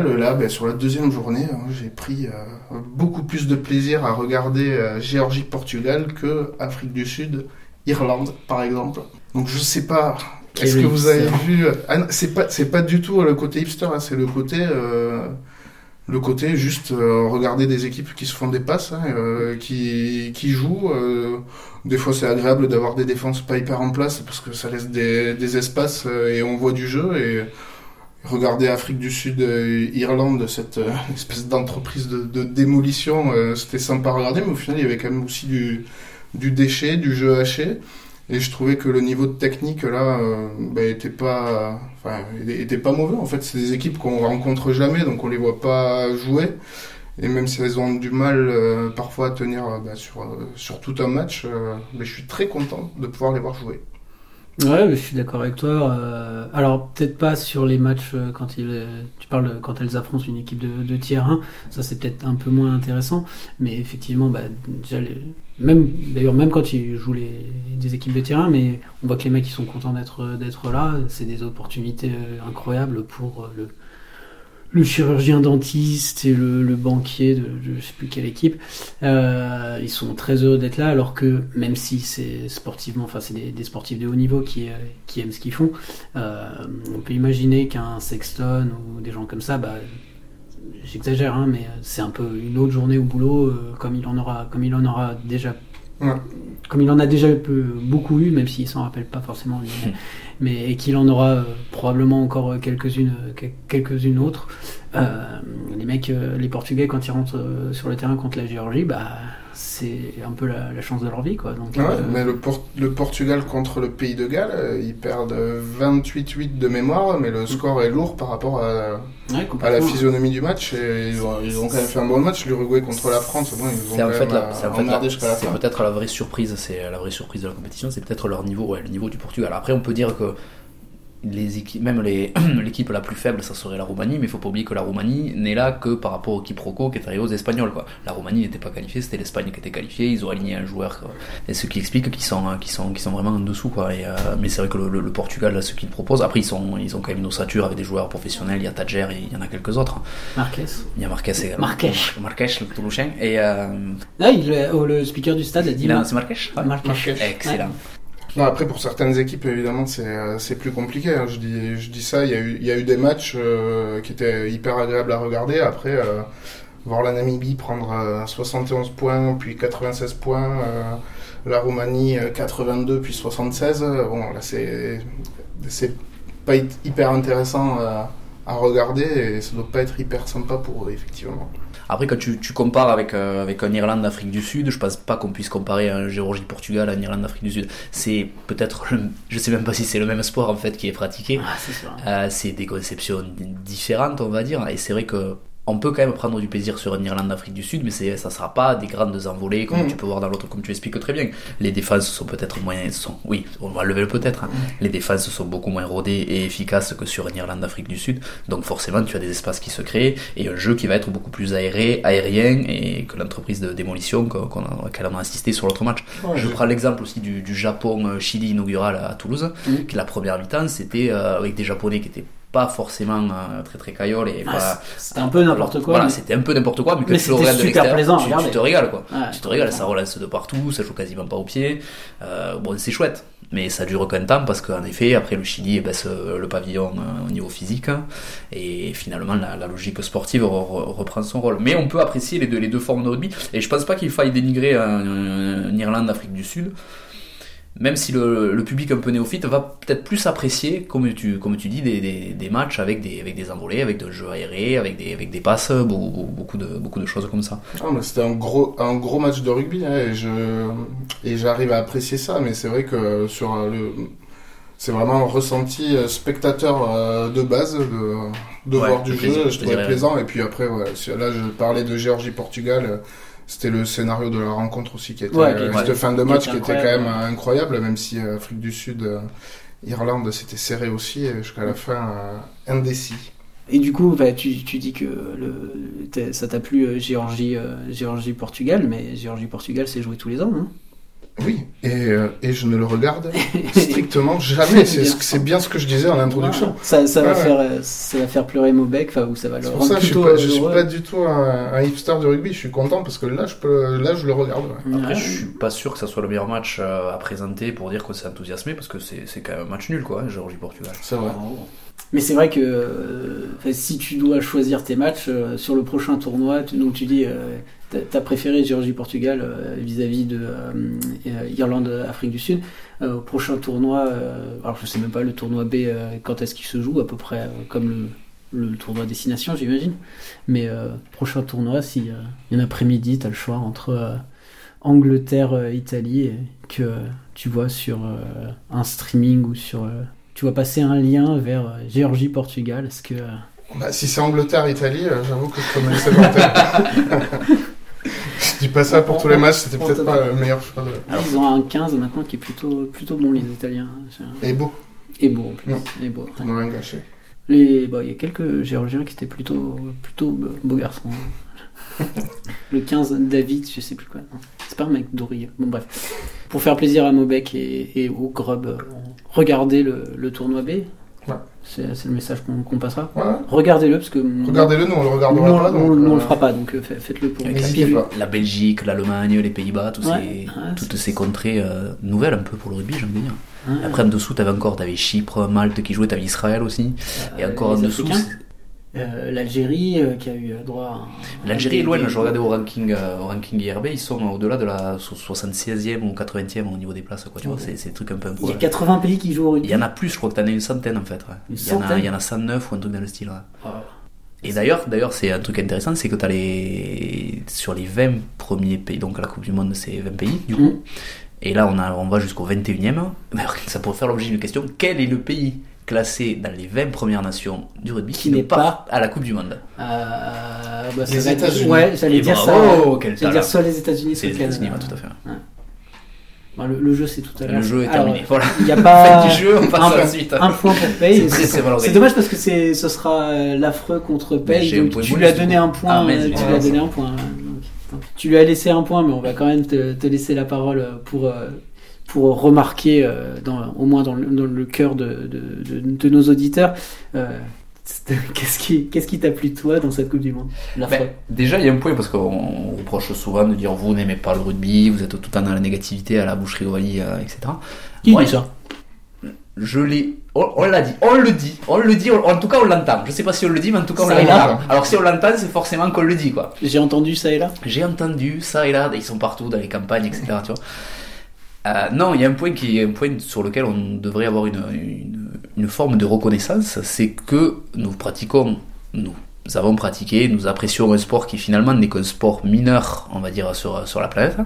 là, ben, sur la deuxième journée, hein, j'ai pris euh, beaucoup plus de plaisir à regarder euh, Géorgie-Portugal que Afrique du Sud, Irlande, par exemple. Donc je sais pas. Est-ce que vous avez vu ah, C'est pas, c'est pas du tout le côté hipster, hein, c'est le côté, euh, le côté juste euh, regarder des équipes qui se font des passes, hein, euh, qui, qui jouent. euh, des fois, c'est agréable d'avoir des défenses pas hyper en place parce que ça laisse des, des espaces euh, et on voit du jeu et Regarder Afrique du Sud, euh, Irlande, cette euh, espèce d'entreprise de, démolition, euh, c'était sympa à regarder, mais au final, il y avait quand même aussi du, déchet, du jeu haché. Et je trouvais que le niveau de technique, là, euh, bah, était pas, mauvais. En fait, c'est des équipes qu'on rencontre jamais, donc on les voit pas jouer. Et même si elles ont du mal parfois à tenir bah, sur, tout un match, mais je suis très content de pouvoir les voir jouer. Ouais, je suis d'accord avec toi. euh, alors, peut-être pas sur les matchs euh, quand il, euh, tu parles quand elles affrontent une équipe de, de tiers 1. Ça, c'est peut-être un peu moins intéressant. Mais effectivement, bah, déjà, les- même, d'ailleurs, même quand ils jouent les, des équipes de terrain, mais on voit que les mecs, ils sont contents d'être, d'être là. C'est des opportunités euh, incroyables pour euh, le, le chirurgien dentiste et le, le banquier de, de je sais plus quelle équipe. Euh, ils sont très heureux d'être là, alors que même si c'est sportivement, enfin c'est des, des sportifs de haut niveau qui, euh, qui aiment ce qu'ils font, euh, on peut imaginer qu'un Sexton ou des gens comme ça, bah, j'exagère, hein, mais c'est un peu une autre journée au boulot, euh, comme il en aura, comme il en aura déjà Ouais. comme il en a déjà peu- beaucoup eu, même s'il s'en rappelle pas forcément, lui, mais, et qu'il en aura euh, probablement encore euh, quelques-unes, euh, quel- quelques-unes autres. les mecs, les Portugais, quand ils rentrent sur le terrain contre la Géorgie, bah c'est un peu la, la chance de leur vie, quoi. Donc, Ouais, euh, mais le, Por- le Portugal contre le Pays de Galles, euh, ils perdent euh, 28-8 de mémoire, mais le score est lourd par rapport à, ouais, à la physionomie du match. Et ils, ont, ils ont quand même fait un bon match. L'Uruguay contre la France, bon, ils ont C'est en fait, euh, peut-être la vraie surprise, c'est la vraie surprise de la compétition, c'est peut-être leur niveau, ouais, le niveau du Portugal. Après, on peut dire que les équipes, même les- l'équipe la plus faible, ça serait la Roumanie, mais il faut pas oublier que la Roumanie n'est là que par rapport au quiproquo qui est arrivé aux Espagnols. Quoi. La Roumanie n'était pas qualifiée, c'était l'Espagne qui était qualifiée, ils ont aligné un joueur, quoi. et ce qui explique qu'ils sont, qu'ils sont, qu'ils sont vraiment en dessous. Quoi. Et, euh, mais c'est vrai que le, le- le Portugal, là, ce qu'ils proposent, après ils, sont, ils ont quand même une ossature avec des joueurs professionnels, il y a Tadjer et il y en a quelques autres. Marquez. Il y a Marquez également. Marquez. Marquez, le Toulousain. Et euh, Là, il, oh, le speaker du stade a dit Mar- c'est Marquez Ouais. Marquez. Marquez. Excellent. Non, après, pour certaines équipes, évidemment, c'est euh, plus compliqué. hein. Je, dis, je dis ça, il y, a eu, il y a eu des matchs euh, qui étaient hyper agréables à regarder. Après, euh, voir la Namibie prendre euh, 71 points, puis 96 points, euh, la Roumanie euh, 82, puis 76, euh, bon, là, c'est pas hy- hyper intéressant euh, à regarder et ça doit pas être hyper sympa pour eux, effectivement. Après, quand tu, tu compares avec, euh, avec un Irlande-Afrique du Sud, je pense pas qu'on puisse comparer un Géorgie-Portugal à un Irlande-Afrique du Sud. C'est peut-être, le- je sais même pas si c'est le même sport en fait qui est pratiqué. Ah, c'est. Euh, c'est des conceptions différentes, on va dire. Et c'est vrai que on peut quand même prendre du plaisir sur un Irlande-Afrique du Sud, mais ça sera pas des grandes envolées comme Mm. tu peux voir dans l'autre, comme tu expliques très bien. Les défenses sont peut-être moins, sont, oui, on va lever le peut-être. hein. Les défenses sont beaucoup moins rodées et efficaces que sur un Irlande-Afrique du Sud. Donc forcément, tu as des espaces qui se créent et un jeu qui va être beaucoup plus aéré, aérien et que l'entreprise de démolition qu'on, qu'on a, a assisté sur l'autre match. Je prends l'exemple aussi du, du Japon-Chili inaugural à Toulouse. Mhm. que La première mi-temps, c'était euh, avec des Japonais qui étaient pas forcément euh, très très cailloles et Ah, pas... C'était un peu n'importe quoi. Voilà, mais- c'était un peu n'importe quoi, mais que Mais tu le c'était regardes de super l'extérieur, tu, tu te régales quoi. Ouais, tu te régales, ça relance de partout, ça joue quasiment pas au pied. Euh, bon, c'est chouette, mais ça dure qu'un temps parce qu'en effet, après le Chili baisse euh, le pavillon euh, au niveau physique et finalement la, la logique sportive re- re- reprend son rôle. Mais on peut apprécier les deux, les deux formes de rugby et je pense pas qu'il faille dénigrer un Irlande, Afrique du Sud. Même si le, le public un peu néophyte va peut-être plus apprécier, comme tu, comme tu dis, des, des, des matchs avec des, avec des envolées, avec des jeux aérés, avec des, avec des passes, beaucoup, beaucoup, de, beaucoup de choses comme ça. Ah, c'était un gros, un gros match de rugby hein, et je et j'arrive à apprécier ça, mais c'est vrai que sur le c'est vraiment un ressenti euh, spectateur euh, de base de, de Ouais, voir du jeu, plaisir, je trouvais plaisant et puis après ouais, là je parlais de Géorgie-Portugal, euh, c'était le scénario de la rencontre aussi qui était Ouais, qui euh, cette fin de qui match était qui était quand même euh, incroyable, même si euh, Afrique du Sud, Irlande c'était serré aussi jusqu'à la fin indécis. Et du coup, bah, tu, tu dis que le, ça t'a plu Géorgie, Géorgie-Portugal, mais Géorgie-Portugal, c'est joué tous les ans. Hein Oui, et, euh, et je ne le regarde strictement jamais. C'est ce- c'est bien ce que je disais en introduction. Voilà. Ça, ça, va Ouais, faire, euh, ça va faire pleurer Mobec, enfin, ou ça va le pour rendre ça je je suis pas du tout un, un hipster du rugby. Je suis content parce que là, je peux, là, je le regarde. ouais. Après, Ouais. je suis pas sûr que ça soit le meilleur match euh, à présenter pour dire qu'on s'est enthousiasmé parce que c'est c'est quand même un match nul, quoi, hein, Géorgie-Portugal. C'est vrai. Mais c'est vrai que euh, si tu dois choisir tes matchs euh, sur le prochain tournoi, tu, donc tu dis euh, t'as- préféré Géorgie-Portugal vis-à-vis de Irlande-Afrique du Sud. Au prochain tournoi, alors je sais même pas le tournoi B quand est-ce qu'il se joue, à peu près comme le, tournoi destination, j'imagine. Mais prochain tournoi, si il y a un après-midi, t'as le choix entre Angleterre-Italie et que tu vois sur un streaming ou sur tu vois passer un lien vers euh, Géorgie-Portugal. Est-ce que. euh, Bah, si c'est Angleterre-Italie, euh, j'avoue que je laisser tenter. je dis pas ça pour tous les matchs. C'était peut-être pas le meilleur choix. De... alors, ils ont un 15 maintenant qui est plutôt, plutôt bon, les Italiens. Et beau, Et beau en plus. Non. Et beau. on rien gâché. Les, bah, il y a quelques Géorgiens qui étaient plutôt, plutôt be- beaux garçons. Le 15, David, je sais plus quoi. C'est pas un mec d'Ourier. Bon, bref. Pour faire plaisir à Mobec et, et au Grub, regardez le, le tournoi B. Ouais. C'est le message qu'on passera. Ouais. Regardez-le parce que. Regardez-le, nous on le Nous, regardera on, pas. on- donc, nous, on euh, le fera pas, donc euh, fa- faites-le pour pas. La Belgique, l'Allemagne, les Pays-Bas, tous Ouais, ces, ouais, toutes ces contrées euh, nouvelles un peu pour le rugby, j'ai envie de dire. hein, Après, en dessous, t'avais encore, t'avais Chypre, Malte qui jouait, t'avais Israël aussi. Et euh, encore en dessous, Euh, L'Algérie euh, qui a eu droit à. L'Algérie est loin, des- je regardais au ranking, euh, au ranking IRB, ils sont au-delà de la so- 76e ou 80e au niveau des places, quoi, tu vois, c'est des trucs un peu Il y a improbables. 80 pays qui jouent au rugby. Il y en a plus, je crois que t'en as une centaine en fait. ouais. Une Il y, en a, centaine il y en a 109 ou un truc dans le style. ouais. Oh. Et d'ailleurs, d'ailleurs, c'est un truc intéressant, c'est que t'as les sur les 20 premiers pays, donc à la Coupe du Monde, c'est 20 pays du coup. Mm. Et là, on a, on va jusqu'au 21e. D'ailleurs, ça pourrait faire l'objet d'une question. Quel est le pays classé dans les 20 premières nations du rugby Qui n'est pas à la Coupe du Monde Euh, bah, Les États-Unis. Ouais, j'allais dire bravo, ça. quel J'allais dire soit les États-Unis, soit les le États-Unis, ouais, tout à fait. Bon, le, le jeu, c'est tout à l'heure. Le jeu est Alors, terminé. Voilà. Il n'y a pas. Fin du jeu, on passe un, à la suite. un point pour Paye. C'est dommage parce que c'est, ce sera euh, l'affreux contre Paye. Donc point tu bonus, lui as donné un point. Ah, euh, tu lui as donné un point. Tu lui as laissé un point, mais on va quand même te, te laisser la parole pour. Pour remarquer, euh, dans, au moins dans le, dans le cœur de, de, de, de nos auditeurs, euh, qu'est-ce qui qu'est-ce qui t'a plu toi dans cette Coupe du Monde. Ben, déjà, il y a un point parce qu'on on reproche souvent de dire vous n'aimez pas le rugby, vous êtes tout le temps dans la négativité à la boucherie Ovalie, euh, etc. Qui Moi, dit ça? Je l'ai. On, on l'a dit, on le dit, on le dit, on- en tout cas on l'entend. Je sais pas si on le dit, mais en tout cas on l'entend. Alors si on l'entend, c'est forcément qu'on le dit, quoi. J'ai entendu ça et là? J'ai entendu ça et là, ils sont partout dans les campagnes, etc. Tu vois. Euh, non, il y a un point sur lequel on devrait avoir une forme de reconnaissance, c'est que nous pratiquons, nous avons pratiqué, nous apprécions un sport qui finalement n'est qu'un sport mineur, on va dire, sur, sur la planète.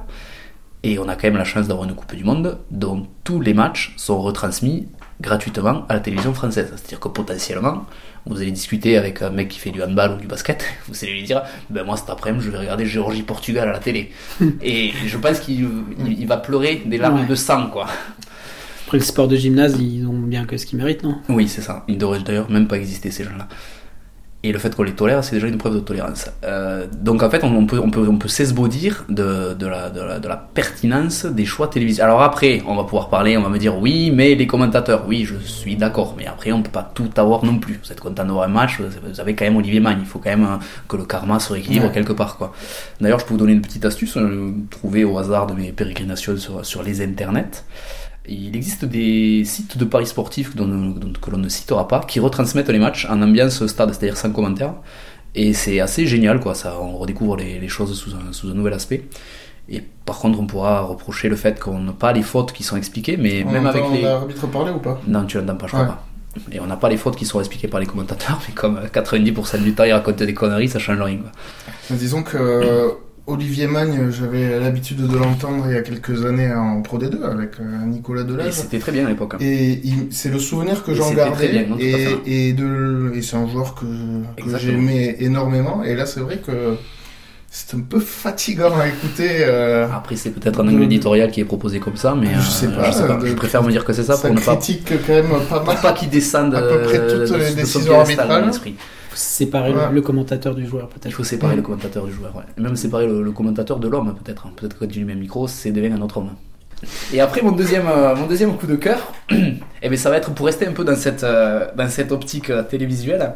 Et on a quand même la chance d'avoir une Coupe du Monde dont tous les matchs sont retransmis gratuitement à la télévision française. C'est-à-dire que potentiellement, vous allez discuter avec un mec qui fait du handball ou du basket, vous allez lui dire ben moi cet après-midi je vais regarder Géorgie-Portugal à la télé. Et je pense qu'il il- il va pleurer des larmes Ouais. de sang quoi. Après le sport de gymnase, ils ont bien que ce qu'ils méritent, non? Oui, c'est ça. Ils devraient d'ailleurs même pas exister, ces gens-là. Et le fait qu'on les tolère, c'est déjà une preuve de tolérance. Euh, donc en fait, on, on peut, on peut, on peut s'esbaudir de, de, la, de, la, de la pertinence des choix télévisuels. Alors après, on va pouvoir parler, on va me dire oui, mais les commentateurs, oui, je suis d'accord, mais après, on peut pas tout avoir non plus. Vous êtes content d'avoir un match, vous avez quand même Olivier Magne, il faut quand même euh, que le karma se rééquilibre Ouais. quelque part. quoi. D'ailleurs, je peux vous donner une petite astuce, euh, trouvée au hasard de mes pérégrinations sur, sur les internets. Il existe des sites de paris sportifs dont- dont- que l'on ne citera pas qui retransmettent les matchs en ambiance stade, c'est-à-dire sans commentaire. Et c'est assez génial, quoi. Ça, on redécouvre les, les choses sous un, sous un nouvel aspect. Et par contre, on pourra reprocher le fait qu'on n'a pas les fautes qui sont expliquées, mais On même avec les. l'arbitre parler ou pas? Non, tu l'entends pas, je crois pas. Et on n'a pas les fautes qui sont expliquées par les commentateurs, mais comme euh, 90% du temps ils racontent des conneries, ça change rien. Quoi. Disons que euh, Olivier Magne, j'avais l'habitude de l'entendre il y a quelques années en Pro D2 avec euh, Nicolas Et Delage. c'était très bien à l'époque. hein. Et c'est le souvenir que Et j'en gardais. bien, non, tout à et, et, de, et c'est un joueur que, j'aimais énormément. Et là, c'est vrai que c'est un peu fatigant à écouter. euh, Après, c'est peut-être un angle éditorial qui est proposé comme ça, mais Je euh, sais pas, Je, de- préfère me dire que c'est ça ça pour ne pas critique quand même pas mal. pour pas qu'il descende À peu près toutes euh, les décisions arbitrales. Séparer le- Ouais. le, commentateur du joueur, Il peut-être. faut séparer Mm. le commentateur du joueur, ouais. Et même séparer le, le commentateur de l'homme, peut-être. hein. Peut-être que quand il met un micro, c'est devient un autre homme. Et après, mon deuxième, euh, mon deuxième coup de cœur, eh ben, ça va être pour rester un peu dans cette, euh, dans cette optique euh, télévisuelle.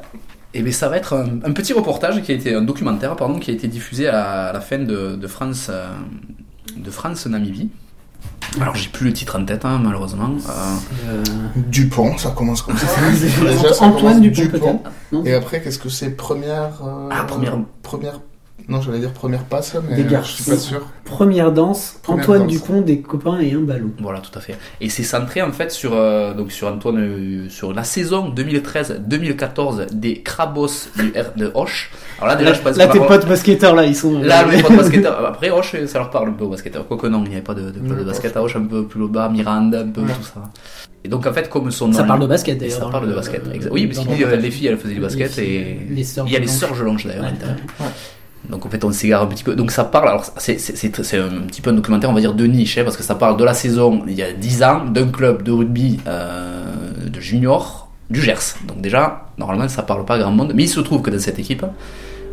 Et ben, ça va être un, un petit reportage qui a été un documentaire, pardon, qui a été diffusé à la, à la fin de, de France, euh, de France Namibie. Alors, j'ai plus le titre en tête, hein, malheureusement. Euh, Euh, Dupont, ça commence comme ça. c'est Déjà, ça Antoine commence Dupont, Et après, qu'est-ce que c'est Première. euh, Ah, première- Première. Non, j'allais dire première passe, mais Des euh, garçons. je suis pas sûr. Première danse, Première Antoine danse. Dupont, des copains et un ballon. Voilà, tout à fait. Et c'est centré en fait sur euh, donc sur Antoine euh, sur la saison 2013-2014 des Crabos du R de Hoche. Alors là déjà je pense Là, tes potes basketteurs, là, ils sont. Là, les potes basketteurs. Après, Hoche, ça leur parle un peu aux basketteurs. Quoique non, il n'y avait pas de, de de Ouais, basket à Hoche, un peu plus bas, Miranda, un peu Ouais. tout ça. Et donc, en fait, comme son Ça nom- parle de basket, Et d'ailleurs. Ça parle le- de basket. euh, exact. Oui, parce qu'il dit euh, les filles, elles faisaient du basket Les et. filles, les sœurs Il y a les sœurs Gelange d'ailleurs à Ouais, l'intérieur. ouais. Donc en fait on s'égare un petit peu. Donc ça parle, alors c'est, un petit peu un documentaire on va dire de niche, hein, parce que ça parle de la saison il y a 10 ans d'un club de rugby euh, de junior du Gers. Donc déjà, normalement ça parle pas à grand monde, mais il se trouve que dans cette équipe,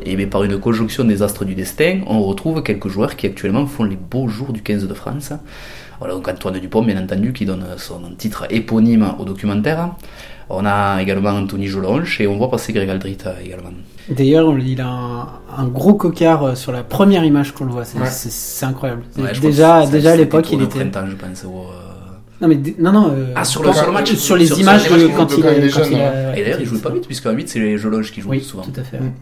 et bien, par une conjonction des astres du destin, on retrouve quelques joueurs qui actuellement font les beaux jours du 15 de France. Voilà, donc Antoine Dupont, bien entendu, qui donne son titre éponyme au documentaire. On a également Anthony Jolonche et on voit passer Greg Aldrit également. D'ailleurs, il a un, un gros cocard euh, sur la première image qu'on le voit. C'est Ouais. incroyable. Ouais, déjà, déjà à l'époque, il était. printemps, je pense. au, euh, Non, mais non, non. euh, Ah, sur le- sur match, Sur les sur- sur images les de matchs quand il quand il est jeune, il a- Et d'ailleurs, il jouait pas vite, puisque à 8, c'est les jeux qui jouent Oui, souvent. tout à fait. Mm.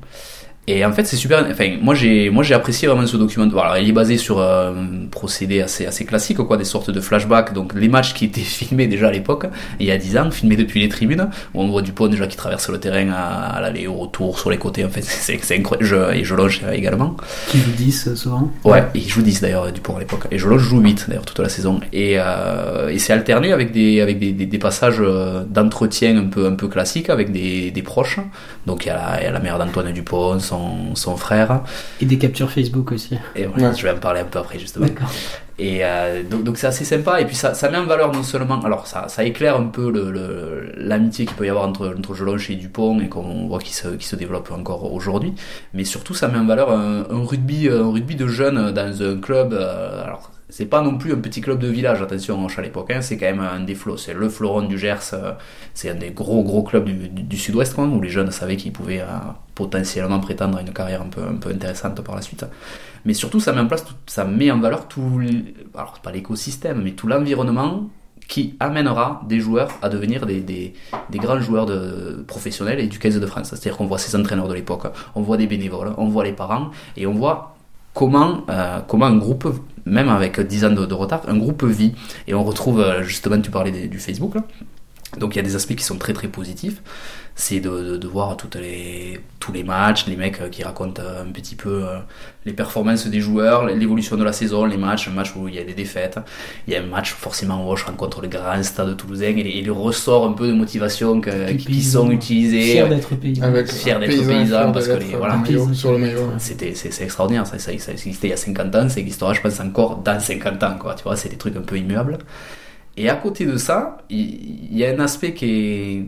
Et en fait, c'est super. Enfin, moi, j'ai, moi, j'ai apprécié vraiment ce documentaire. Alors, il est basé sur euh, un procédé assez, assez classique, quoi, des sortes de flashbacks. Donc, les matchs qui étaient filmés déjà à l'époque, il y a 10 ans, filmés depuis les tribunes, où on voit Dupont déjà qui traverse le terrain à, à l'aller, au retour, sur les côtés. En fait, c'est, incroyable. Je- et je loge également. Qui joue 10 euh, souvent? Ouais, il joue 10 d'ailleurs, Dupont à l'époque. Et Jolo joue 8 d'ailleurs toute la saison. Et, euh, et c'est alterné avec des, avec des, des, des passages euh, d'entretien un peu, un peu classiques avec des, des proches. Donc il y a la, il y a la mère d'Antoine Dupont, son, son frère. Et des captures Facebook aussi. Et voilà, Ouais. je vais en parler un peu après justement. D'accord. Et euh, donc donc c'est assez sympa. Et puis ça, ça met en valeur non seulement, alors ça, ça éclaire un peu le- le- l'amitié qu'il peut y avoir entre, entre Jelonche et Dupont et qu'on voit qui se, qui se développe encore aujourd'hui. Mais surtout ça met en valeur un, un rugby, un rugby de jeunes dans un club. euh, alors c'est pas non plus un petit club de village, attention, Hoche à l'époque, c'est quand même un des flots, c'est le fleuron du Gers, euh, c'est un des gros gros clubs du, du, du sud-ouest, où les jeunes savaient qu'ils pouvaient euh, potentiellement prétendre à une carrière un peu, un peu intéressante par la suite. Mais surtout, ça met en place, tout- ça met en valeur tout, alors pas l'écosystème, mais tout l'environnement qui amènera des joueurs à devenir des, des, des grands joueurs de, professionnels et du 15 de France. C'est-à-dire qu'on voit ces entraîneurs de l'époque, on voit des bénévoles, on voit les parents, et on voit comment, euh, comment un groupe, même avec 10 ans de, retard, un groupe vit. Et on retrouve, euh, justement, tu parlais du Facebook, là. Donc il y a des aspects qui sont très très positifs. C'est de, de, de voir toutes les, tous les matchs, les mecs euh, qui racontent euh, un petit peu euh, les performances des joueurs, l'évolution de la saison, les matchs, un match où il y a des défaites. Il y a un match forcément où je rencontre le grand stade toulousain et les, et les ressorts un peu de motivation que- Qui qui sont utilisés. Fier d'être paysan. Fier d'être paysan, parce que les- voilà. C'était, c'est, c'est extraordinaire, ça, ça, ça existait il y a 50 ans, ça existera, je pense, encore dans 50 ans, quoi. Tu vois, c'est des trucs un peu immuables. Et à côté de ça, il, y a un aspect qui est,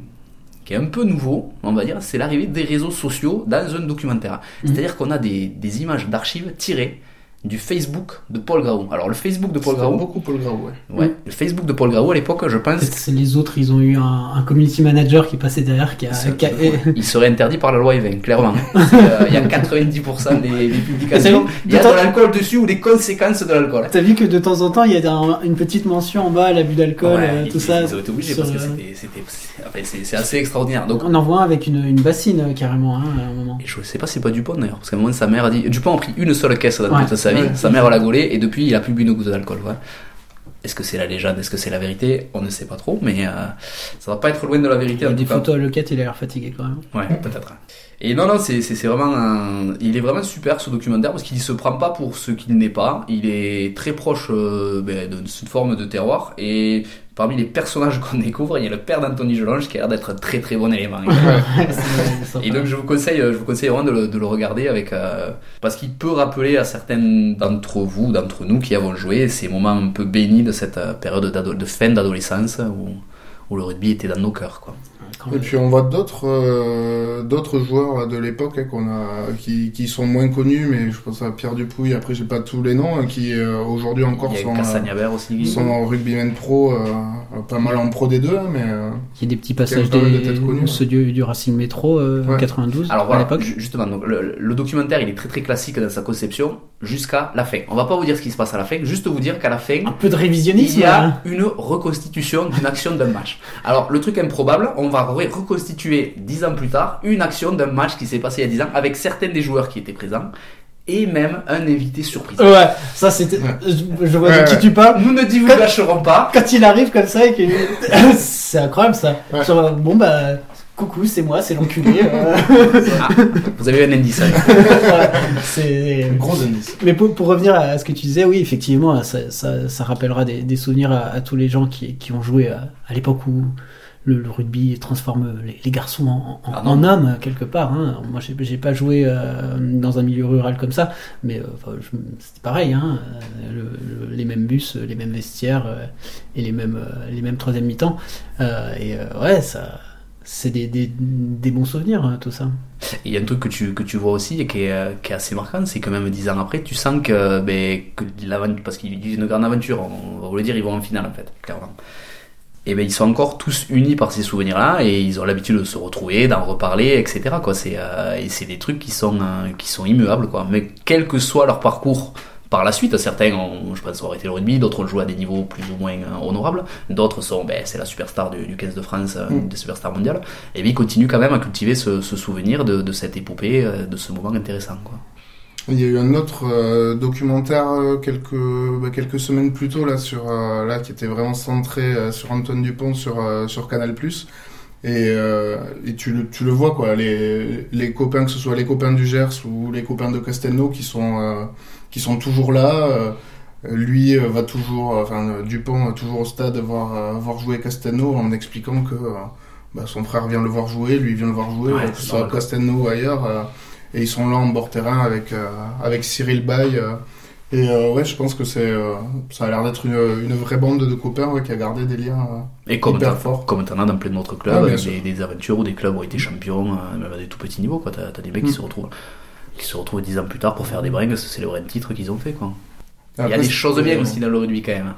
qui est un peu nouveau, on va dire, c'est l'arrivée des réseaux sociaux dans un documentaire. Mhm. C'est-à-dire qu'on a des, des images d'archives tirées du Facebook de Paul Graou. Alors, le Facebook de Paul Graou, beaucoup Paul Grau, ouais. ouais, le Facebook de Paul Graou, à l'époque, je pense, c'est les autres, ils ont eu un, un community manager qui passait derrière, qui a, qui de il serait interdit par la loi Evin, clairement. Euh, Il y a 90% des, des publications, il y a de l'alcool dessus ou des conséquences de l'alcool. T'as vu que de temps en temps, il y a un- une petite mention en bas, l'abus d'alcool, Ouais, euh, tout ils- ça. Ils ont été obligés sur, parce que euh, c'était, enfin, c'est, assez extraordinaire. Donc, On en voit un avec une, une bassine carrément hein, à un moment. et je sais pas si c'est pas Dupont d'ailleurs, parce qu'à un moment sa mère a dit, Dupont a pris une seule caisse dans Ouais, toute sa vie, ouais, sa mère l'a gaulé et depuis il a plus bu une goutte d'alcool. ouais. Est-ce que c'est la légende, est-ce que c'est la vérité? On ne sait pas trop, mais euh, ça va pas être loin de la vérité tout cas. photos à Loquette, il a l'air fatigué quand même. Ouais, peut-être. Et non, non, c'est, vraiment un... Il est vraiment super ce documentaire parce qu'il se prend pas pour ce qu'il n'est pas. Il est très proche euh, ben, d'une forme de terroir. Et parmi les personnages qu'on découvre, il y a le père d'Anthony Gelange qui a l'air d'être un très très bon élément. Et donc je vous conseille, je vous conseille vraiment de le, de le regarder avec euh, parce qu'il peut rappeler à certaines d'entre vous, d'entre nous qui avons joué ces moments un peu bénis de cette euh, période de fin d'adolescence où, où le rugby était dans nos cœurs. Quoi. Et puis on voit d'autres euh, d'autres joueurs là, de l'époque hein, qu'on a qui, qui sont moins connus, mais je pense à Pierre Dupouille. Après j'ai pas tous les noms hein, qui euh, aujourd'hui encore Il y a sont, Castagnabert aussi. euh, sont en rugbyman pro, euh, pas mal en pro des deux, hein, mais euh, Il y a des petits passages de connues, ceux du, du Racing Métro euh, Ouais. 92 Alors à voilà, l'époque. ju- justement, donc, le, le documentaire il est très très classique dans sa conception jusqu'à la fin. On va pas vous dire ce qui se passe à la fin, juste vous dire qu'à la fin, Un peu de il révisionnisme. y a hein. une reconstitution d'une action d'un match. Alors, le truc improbable, on va re- reconstituer dix ans plus tard une action d'un match qui s'est passé il y a dix ans avec certains des joueurs qui étaient présents et même un invité surprise. Ouais, ça c'était. Je, je vois Ouais, de qui tu parles. Nous ne divulgacherons pas. Quand il arrive comme ça et que. c'est incroyable ça. Ouais. Genre, bon bah. Coucou, c'est moi, c'est l'enculé. euh. Ah, vous avez eu un indice. hein. Voilà. c'est. gros indice. Mais pour, pour revenir à ce que tu disais, oui, effectivement, ça, ça, ça rappellera des, des souvenirs à, à tous les gens qui, qui ont joué à, à l'époque où le, le rugby transforme les, les garçons en, en, Ah hommes, quelque part. Hein. Moi, j'ai j'ai pas joué euh, dans un milieu rural comme ça, mais euh, enfin, je- c'était pareil. Hein. Euh, le- le- les mêmes bus, les mêmes vestiaires euh, et les mêmes, euh, les mêmes troisième mi-temps. Euh, et euh, ouais, ça. C'est des, des, des bons souvenirs, hein, tout ça. Il y a un truc que tu, que tu vois aussi et qui est, euh, qui est assez marquant, c'est que même dix ans après, tu sens que, ben, que parce qu'ils disent une grande aventure, on va vous le dire, ils vont en finale en fait, clairement. Et ben ils sont encore tous unis par ces souvenirs-là et ils ont l'habitude de se retrouver, d'en reparler, etc. Quoi. C'est, euh, et c'est des trucs qui sont, euh, qui sont immuables, quoi. Mais quel que soit leur parcours par la suite, certains, ont, je pense, ont arrêté le rugby, d'autres ont joué à des niveaux plus ou moins euh, honorables, d'autres sont, ben, c'est la superstar du, du 15 de France, euh, Mm. une des superstars mondiales, et bien ils continuent quand même à cultiver ce, ce souvenir de, de cette épopée, euh, de ce moment intéressant. Quoi. Il y a eu un autre euh, documentaire euh, quelques bah, quelques semaines plus tôt là sur euh, là qui était vraiment centré sur Antoine Dupont sur sur Canal et, et tu le tu le vois quoi les les copains que ce soit les copains du Gers ou les copains de Castelnau qui sont qui sont toujours là euh, lui euh, va toujours enfin euh, Dupont euh, toujours au stade voir voir jouer Castelnau en expliquant que bah, son frère vient le voir jouer lui vient le voir jouer Ouais, que ce soit. Castelnau ou ailleurs et ils sont là en bord terrain avec, avec Cyril Bay. et euh, ouais, je pense que c'est, euh, ça a l'air d'être une, une vraie bande de copains ouais, qui a gardé des liens. euh. Et comme Hyper t'en fort. comme t'en as dans plein d'autres clubs, Ah, sûr. des, des aventures où des clubs ont été champions, même à des tout petits niveaux, quoi. T'as, t'as des mecs Mm. qui se retrouvent qui se retrouvent dix ans plus tard pour faire des brings, se célébrer un titre qu'ils ont fait, quoi. Il y a des choses bien aussi dans le rugby, quand même.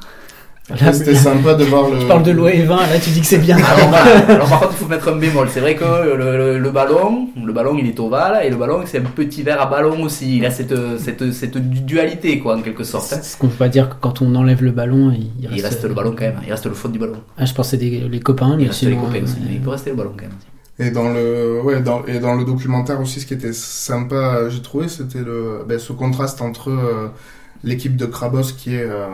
C'était sympa de voir le. Tu parles de l'OE 20, là tu dis que c'est bien. Alors, voilà. Alors, par contre, il faut mettre un bémol. C'est vrai que le, le- le ballon, le ballon, il est ovale, et le ballon, c'est un petit verre à ballon aussi. Il a cette, cette, cette du- dualité, quoi, en quelque sorte. hein. C'est ce qu'on peut pas dire que quand on enlève le ballon, il, il reste, il reste le ballon quand même. Il reste le fond du ballon. Ah, je pensais des, les copains, Il mais reste les copains aussi. euh, Il peut rester le ballon quand même. Et dans le, ouais, dans, et dans le documentaire aussi, ce qui était sympa, euh, j'ai trouvé, c'était le, ben, ce contraste entre euh, l'équipe de Krabos qui est, euh,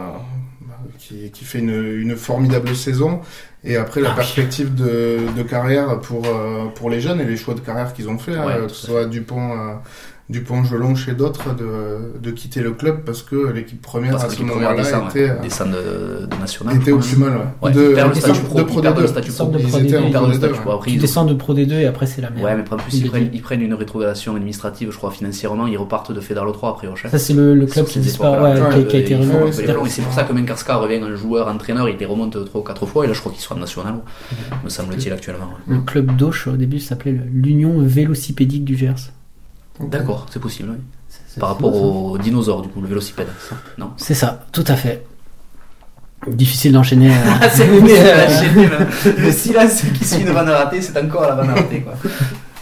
qui, qui fait une, une formidable saison, et après la Ah perspective de, de carrière pour, euh, pour les jeunes et les choix de carrière qu'ils ont fait, hein, que ce soit Dupont, Dupont, Jelon chez d'autres, de, de quitter le club parce que l'équipe première Parce à ce l'équipe première moment-là descend, était, ouais. euh, descend de, de national. était je au crois. plus mal, ouais. Ouais, de, ils perdent le de- pro. Ils perdent D2. le statut Sorte pro. de Ils Pro étaient en D2, Ils perdent Pro le D2, statut ouais. pro. Après, Tu ils- descends de Pro D2 et après c'est la merde. Ouais, mais en plus, Il ils prennent, dit. ils prennent une rétrogradation administrative, je crois, financièrement, ils repartent de Fédéral 3 après Rochelle. Ça, c'est le, le club qui, disparaît, ouais, a été Et c'est pour ça que Menkarska revient un joueur entraîneur, il les remonte 3 ou 4 fois, et là je crois qu'il sera en national, me semble-t-il actuellement. Le club d'Auch, au début, s'appelait l'Union Vélocipédique du Gers. D'accord, c'est possible, oui. Par rapport beau, ça. au dinosaure, du coup, le vélocipède. Non C'est ça, tout à fait. Difficile d'enchaîner. euh, c'est euh, Le silence qui suit une vanne ratée, c'est encore la vanne ratée, quoi.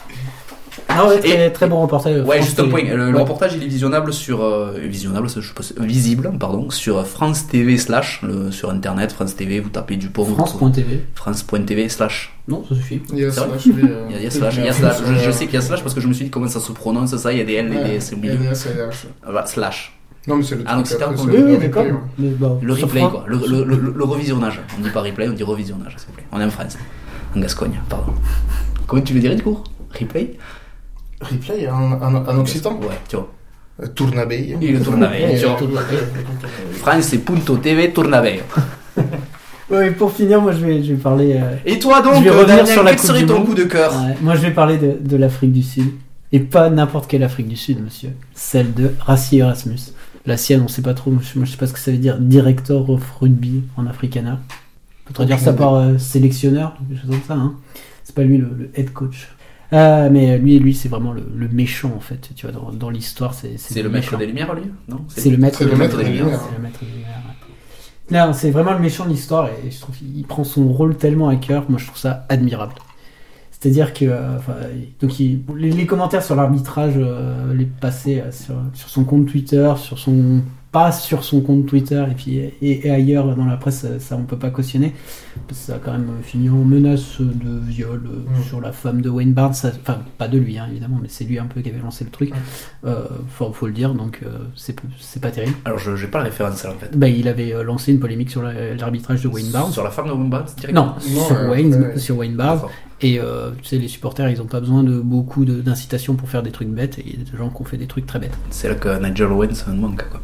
Ah ouais, très, très bon reportage. Ouais, France juste un point. Le, le Ouais. reportage, il est visionnable sur. euh, visionnable, je sais pas, si- visible, pardon, sur France TV slash, le- sur internet, France TV, vous tapez vous trouvez- France.tv. France.tv slash. Non, ça suffit. Il y a slash, euh, Il y a, slash, il y a mais slash. après, Je, je euh, sais qu'il y a slash parce que je me suis dit comment ça se prononce, ça, il y a des L et ouais, des S au il y a milieu. des. Ah, bah, slash. Non, mais c'est le Ah, c'est le- le Oui, replay, d'accord. Le replay, France- quoi. Le, le, le, le revisionnage. On dit pas replay, on dit revisionnage, s'il vous plaît. On est en France. En Gascogne, pardon. Comment tu le dirais du coup? Replay? Replay en, en, en occitan Ouais, tu vois. Euh, Tournabeille. Et le tournaveille, tu vois. France, c'est Punto TV Tournaveille. Ouais, pour finir, moi je vais, je vais parler. euh, Et toi donc, Je vais euh, revenir Damien, sur la quel serait ton coup de cœur ouais, moi je vais parler de, de l'Afrique du Sud. Et pas n'importe quelle Afrique du Sud, monsieur. Celle de Rassi Erasmus. La sienne, on sait pas trop. Moi je sais pas ce que ça veut dire. Director of Rugby en Africana. On peut traduire ça par euh, sélectionneur, quelque chose comme ça. Hein. C'est pas lui le, le head coach. Euh, mais lui, lui c'est vraiment le, le méchant en fait. Tu vois, dans, dans l'histoire, c'est C'est le maître méchant. des lumières, lui Non? C'est le maître le des maître des des lumières. lumières. C'est le maître des lumières, ouais. Là, c'est vraiment le méchant de l'histoire et je trouve qu'il prend son rôle tellement à cœur. Moi, je trouve ça admirable. C'est-à-dire que euh, enfin, donc il- les, les commentaires sur l'arbitrage, euh, les passés euh, sur, sur son compte Twitter, sur son pas sur son compte Twitter et puis et, et ailleurs dans la presse, ça, ça, on peut pas cautionner. Parce que ça a quand même fini en menace de viol euh, sur la femme de Wayne Barnes. Ça- Enfin, pas de lui hein, évidemment, mais c'est lui un peu qui avait lancé le truc. Euh, faut, faut le dire, donc euh, c'est pas terrible. Alors, je j'ai pas la référence là en fait. Bah, il avait lancé une polémique sur la- l'arbitrage de Wayne Barnes. Sur la femme de Wayne Barnes directement Non, Non, sur, euh, Wayne, ouais. sur Wayne Barnes. Et euh, tu sais, les supporters, ils ont pas besoin de beaucoup d'incitation pour faire des trucs bêtes. Et il y a des gens qui ont fait des trucs très bêtes. C'est là que Nigel Owens manque quoi.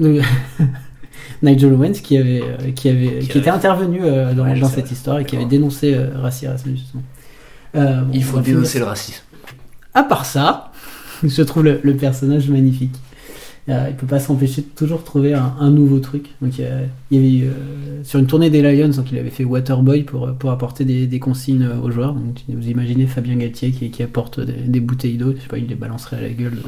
Nigel Owens qui avait, euh, qui avait, Qui qui, était avait- intervenu euh, dans, Ouais, cette histoire et qui avait dénoncé euh, Erasmus. justement. Bon, Il faut finir dénoncer le racisme. À part ça, je trouve le, le personnage magnifique. Euh, il peut pas s'empêcher de toujours trouver un, un nouveau truc. Donc il y, a- il y avait euh, sur une tournée des Lions, donc il avait fait Waterboy pour pour apporter des, des consignes aux joueurs. Donc vous imaginez Fabien Galtier qui, qui apporte des, des bouteilles d'eau, je sais pas, il les balancerait à la gueule.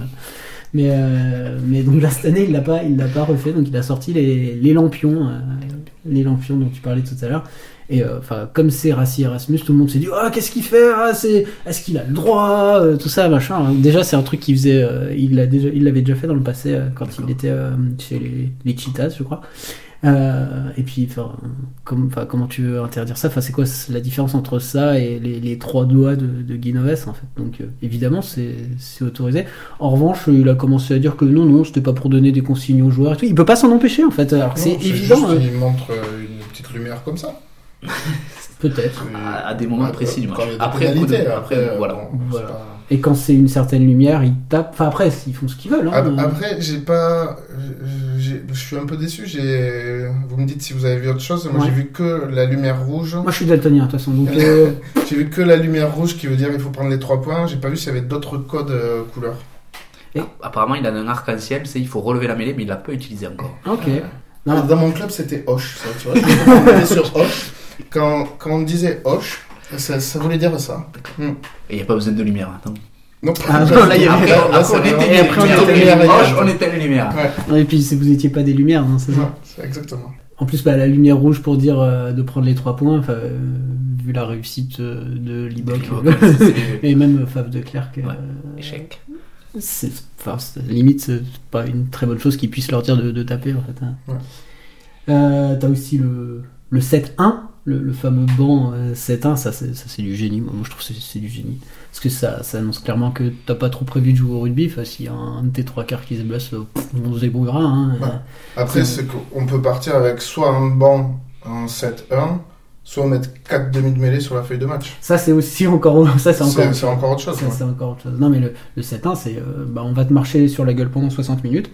Mais euh, mais donc là cette année il l'a pas il l'a pas refait, donc il a sorti les, les lampions, euh, les lampions dont tu parlais tout à l'heure. Et euh, enfin, comme c'est Rassi Erasmus, tout le monde s'est dit ah qu'est-ce qu'il fait ah, c'est est-ce qu'il a le droit? Euh, tout ça machin. hein. Déjà c'est un truc qu'il faisait, euh, il l'a déjà, il l'avait déjà fait dans le passé quand il était chez les, les Cheetahs, je crois. Euh, et puis enfin, comme, enfin, comment tu veux interdire ça? Enfin c'est quoi la différence entre ça et les, les trois doigts de, de Guinoves en fait? Donc euh, évidemment c'est autorisé. En revanche, il a commencé à dire que non non c'était pas pour donner des consignes aux joueurs et tout. Il peut pas s'en empêcher en fait. Alors c'est évident. juste, hein. il montre euh, une petite lumière comme ça. Peut-être. À, à des moments Ouais, précis du match. Après, coup de- pénalités, après, euh, voilà. bon, Voilà. Et quand c'est une certaine lumière, ils tapent. Enfin, après, ils font ce qu'ils veulent. Hein. Ap- Après, j'ai pas. Je suis un peu déçu. Vous me dites si vous avez vu autre chose. Moi, Ouais. j'ai vu que la lumière rouge. Moi, je suis daltonien, de toute façon. Donc, euh, J'ai vu que la lumière rouge qui veut dire il faut prendre les trois points. J'ai pas vu s'il y avait d'autres codes euh, couleurs. Apparemment, il a un arc-en-ciel, c'est il faut relever la mêlée, mais il l'a pas utilisé encore. ok. Ah, Non. Dans mon club, c'était Hoche. Ça, tu vois, sur Hoche. Quand, quand on disait Hoche, ça, ça voulait dire ça. Et il n'y a pas besoin de lumière. Attends. Non, Ah, non, là, il y avait- Là, Après, on était et après, on les était lumières. les Roche, lumières. on était les lumières. Ouais, Et puis, si vous étiez pas des lumières, hein, c'est ça. exactement. En plus, bah, la lumière rouge pour dire euh, de prendre les trois points, enfin, euh, vu la réussite euh, de Liboc et même Fave de Clerc, euh, Ouais. Échec. c'est, enfin, c'est- limite, c'est pas une très bonne chose qu'ils puissent leur dire de, de taper en fait. hein. Ouais. Euh, t'as aussi le, le 7-1, le, le fameux banc euh, 7-1, ça c'est, ça c'est du génie. Moi, je trouve que c'est, du génie. Parce que ça, ça annonce clairement que t'as pas trop prévu de jouer au rugby. Enfin, s'il y a un de tes trois quarts qui se blesse, euh, pff, on se débrouillera. Hein. Ouais. Après, C'est- qu'on peut partir avec soit un banc en 7-1, soit mettre 4 demi de mêlée sur la feuille de match. Ça c'est aussi encore, ça c'est encore. C'est encore autre chose. C'est encore autre chose. Non, mais le, le 7-1, c'est euh, bah, on va te marcher sur la gueule pendant 60 minutes.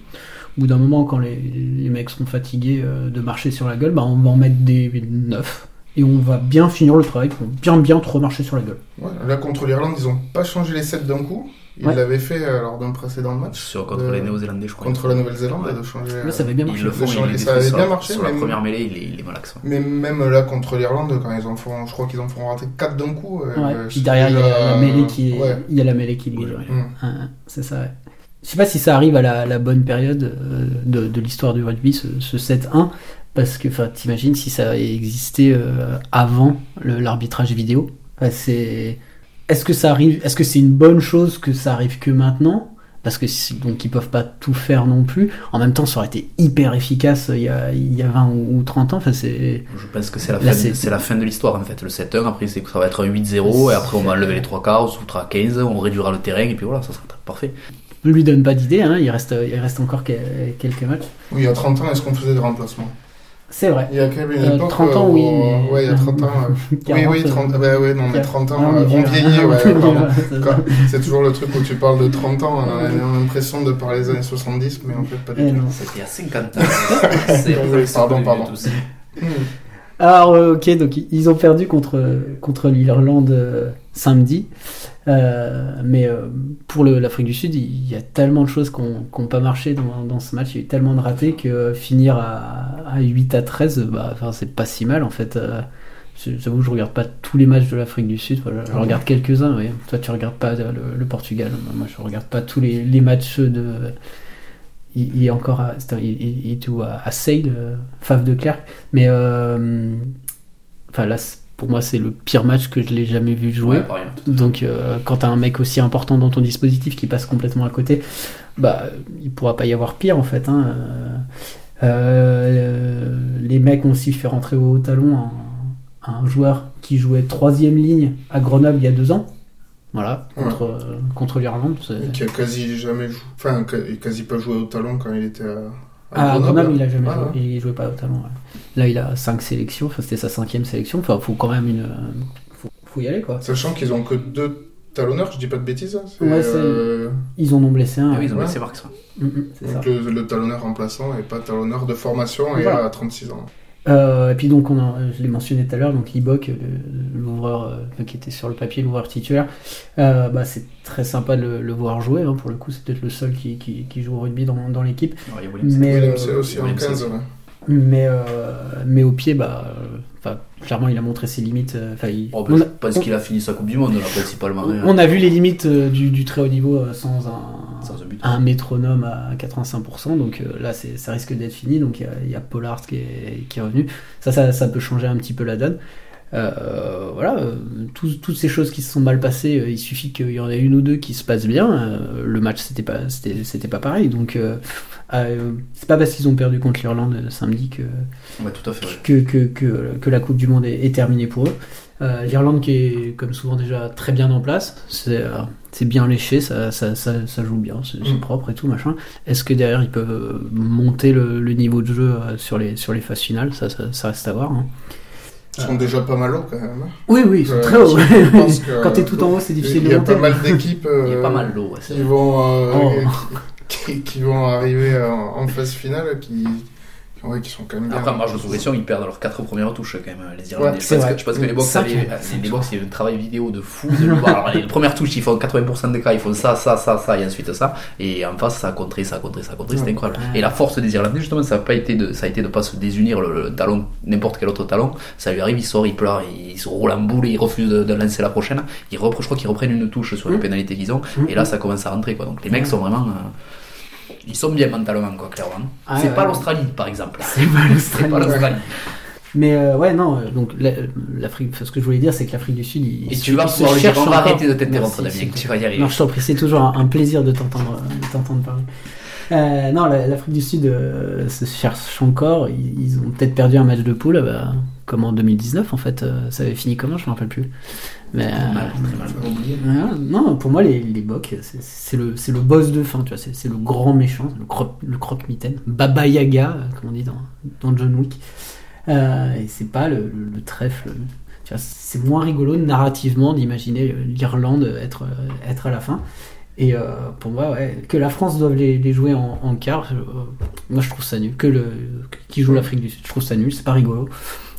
Au bout d'un moment, quand les, les mecs seront fatigués euh, de marcher sur la gueule, bah, on va en mettre des 9. Et on va bien finir le travail pour bien bien te remarcher sur la gueule. Ouais, Là, contre l'Irlande, ils ont pas changé les 7 d'un coup. Ils Ouais. l'avaient fait euh, lors d'un précédent match. Sur, contre Euh, les Néo-Zélandais, je crois. Contre la Nouvelle-Zélande, Ouais. de changer. Là, ça avait bien Ils marché. le font, Ça il est avait sur- bien marché, Sur la première mêlée, il est, il est. Mais même là, contre l'Irlande, quand ils en font, je crois qu'ils en font rater 4 d'un coup. euh, Ouais. euh, Puis derrière, il y la mêlée qui est, Ouais. il y a la mêlée qui est Oui, liée. oui. Mm. Hein, c'est ça, ouais. Je sais pas si ça arrive à la, la bonne période euh, de, de l'histoire du rugby, ce, ce 7-1, parce que enfin, t'imagines si ça avait existé euh, avant le- l'arbitrage vidéo? Enfin, c'est... Est-ce que ça arrive Est-ce que c'est une bonne chose que ça arrive que maintenant? Parce que donc ils peuvent pas tout faire non plus. En même temps, ça aurait été hyper efficace euh, il y a, il y a 20 ou ou 30 ans. Enfin, c'est... Je pense que c'est la, Là, fin- c'est- c'est la fin de l'histoire en fait. Le 7-1, après c'est ça va être un 8-0, et après on va enlever les trois quarts, on se foutra à 15, on réduira le terrain, et puis voilà, ça sera parfait. Ne lui donne pas d'idée, hein, il, reste, il reste encore que- quelques matchs. Oui, il y a 30 ans, est-ce qu'on faisait des remplacements? C'est vrai. Il y a quand même une Euh, époque. 30 ans, où- oui. mais- Ouais, il y a 30 ans. euh, Oui, 40, oui, 30 bah ouais, non, mais 30 ans, Ah, on euh, on vieillit, ouais, c'est toujours le truc où tu parles de 30 ans, on a l'impression de parler des années 70, mais en fait pas du Eh tout. non. C'était il y a 50 ans. C'est Oui, pardon, pardon. Alors, euh, ok, donc ils ont perdu contre, contre l'Irlande euh, samedi. Euh, mais euh, pour l'Afrique du Sud, il y a tellement de choses qui n'ont pas marché dans, dans ce match. Il y a eu tellement de ratés que euh, finir à, à 8 à 13, euh, bah, enfin, c'est pas si mal en fait. Euh, je- J'avoue, je regarde pas tous les matchs de l'Afrique du Sud. Voilà, je Ah regarde quelques-uns. Oui. Toi, tu regardes pas le, le Portugal. Moi, je regarde pas tous les, les matchs de. Il, il est encore à, un- il, il- est où, à, à Sale, euh, Fave de Clerc. Mais euh, enfin là, pour moi, c'est le pire match que je l'ai jamais vu jouer. Ouais, pareil. Donc, euh, quand t'as un mec aussi important dans ton dispositif qui passe complètement à côté, bah, il pourra pas y avoir pire en fait. hein. Euh, les mecs ont aussi fait rentrer au talon un, un joueur qui jouait troisième ligne à Grenoble il y a deux ans. Voilà, contre, euh, contre l'Irlande. c'est- Et Qui a quasi jamais joué, enfin, quasi pas joué au talon quand il était à, Ah, à Grenoble, il a jamais Ouais, joué. ouais. Il jouait pas au talon. ouais. Là, il a cinq sélections. Enfin, c'était sa cinquième sélection. Enfin, faut quand même une. Faut, faut y aller quoi. Sachant qu'ils ont que deux talonneurs, je dis pas de bêtises. hein, Ouais, euh, ils en ont blessé un. Ah oui, ils ont Marx. ouais. Mm, mm, c'est ça. le, le talonneur remplaçant et pas talonneur de formation et Voilà. à 36 ans. Euh, et puis donc, on a, je l'ai mentionné tout à l'heure, donc Libok, le- l'ouvreur euh, qui était sur le papier, l'ouvreur titulaire, euh, bah, c'est très sympa de le, le voir jouer. hein, pour le coup, c'est peut-être le seul qui, qui, qui joue au rugby dans, dans l'équipe. Alors, il y a Williams. Mais, euh, aussi en Williams 15. aussi. ouais. mais, euh, mais au pied, bah, euh, clairement, il a montré ses limites. euh, Enfin, il- Oh, on, je qu'il a fini sa Coupe du Monde, là, principalement. hein. on a vu les limites euh, du, du très haut niveau euh, sans un, un métronome à 85%, donc euh, là ça risque d'être fini, donc il y a- il y, a Pollard qui est, qui est revenu. Ça, ça, ça peut changer un petit peu la donne. Euh, voilà, euh, toutes ces choses qui se sont mal passées, euh, il suffit qu'il y en ait une ou deux qui se passent bien. le match c'était pas, c'était, c'était pas pareil, donc c'est pas parce qu'ils ont perdu contre l'Irlande samedi que, Ouais, tout à fait. ouais. que, que, que, que la Coupe du Monde est, est terminée pour eux. Euh, L'Irlande qui est comme souvent déjà très bien en place, c'est euh, c'est bien léché, ça, ça, ça, ça joue bien, c'est Mm. propre et tout machin. Est-ce que derrière ils peuvent euh, monter le, le niveau de jeu euh, sur les, sur les phases finales? Ça, ça, ça reste à voir. hein. Ils sont déjà pas mal hauts quand même. hein. Oui, oui, ils sont Euh, très hauts. Quand t'es tout en haut, c'est difficile Il y de a monter. pas mal d'équipes Il y a pas mal qui vont euh, Oh. qui, qui vont arriver en, en phase finale qui, ouais, qui sont quand même. Après, en marge de progression, ils perdent leurs 4 premières touches quand même, les Irlandais. Ouais, je, pense que, je pense que les box, Ça, les, box, il y a un travail vidéo de fou. alors, les premières touches, ils font 80% des cas, ils font ça, ça, ça, ça, et ensuite ça. Et en face, ça a contré, ça a contré, ça a contré, c'était Ouais. incroyable. Ouais. Et la force des Irlandais, justement, ça a pas été de, ça a été de pas se désunir le, le talon, n'importe quel autre talon. Ça lui arrive, il sort, il pleure, il se roule en boule il refuse de, de lancer la prochaine. Il repre, je crois qu'ils reprennent une touche sur les Mm. pénalités qu'ils ont. Mm. Et là, ça commence à rentrer, quoi. Donc les mecs sont vraiment, euh, ils sont bien mentalement, quoi, clairement. Ah, c'est ouais. pas l'Australie, par exemple. C'est pas l'Australie. pas l'Australie. Mais euh, ouais, non, euh, donc la- l'Afrique, ce que je voulais dire, c'est que l'Afrique du Sud, il, Et tu vas pouvoir cherche on va arrêter de t'interrompre, Damien, tu vas y arriver. Non, je t'en prie, c'est toujours un, un plaisir de t'entendre, de t'entendre parler. Euh, non, la- l'Afrique du Sud euh, se cherche encore. Ils, ils ont peut-être perdu un match de poule, bah, comme en 2019 en fait. Euh, ça avait fini comment Je me rappelle plus. Mais euh, Mal, euh, non, pour moi les, les Bocs, c'est- le, le boss de fin. Tu vois, c'est le grand méchant, le le croque-mitaine, Baba Yaga, euh, comme on dit dans, dans John Wick. Euh, et c'est pas le, le- le trèfle. C'est moins rigolo narrativement d'imaginer l'Irlande être, être à la fin. Et euh, pour moi, ouais, que la France doive les, les jouer en, en quart, moi je trouve ça nul. Que le qui joue l'Afrique du Sud, je trouve ça nul, c'est pas rigolo.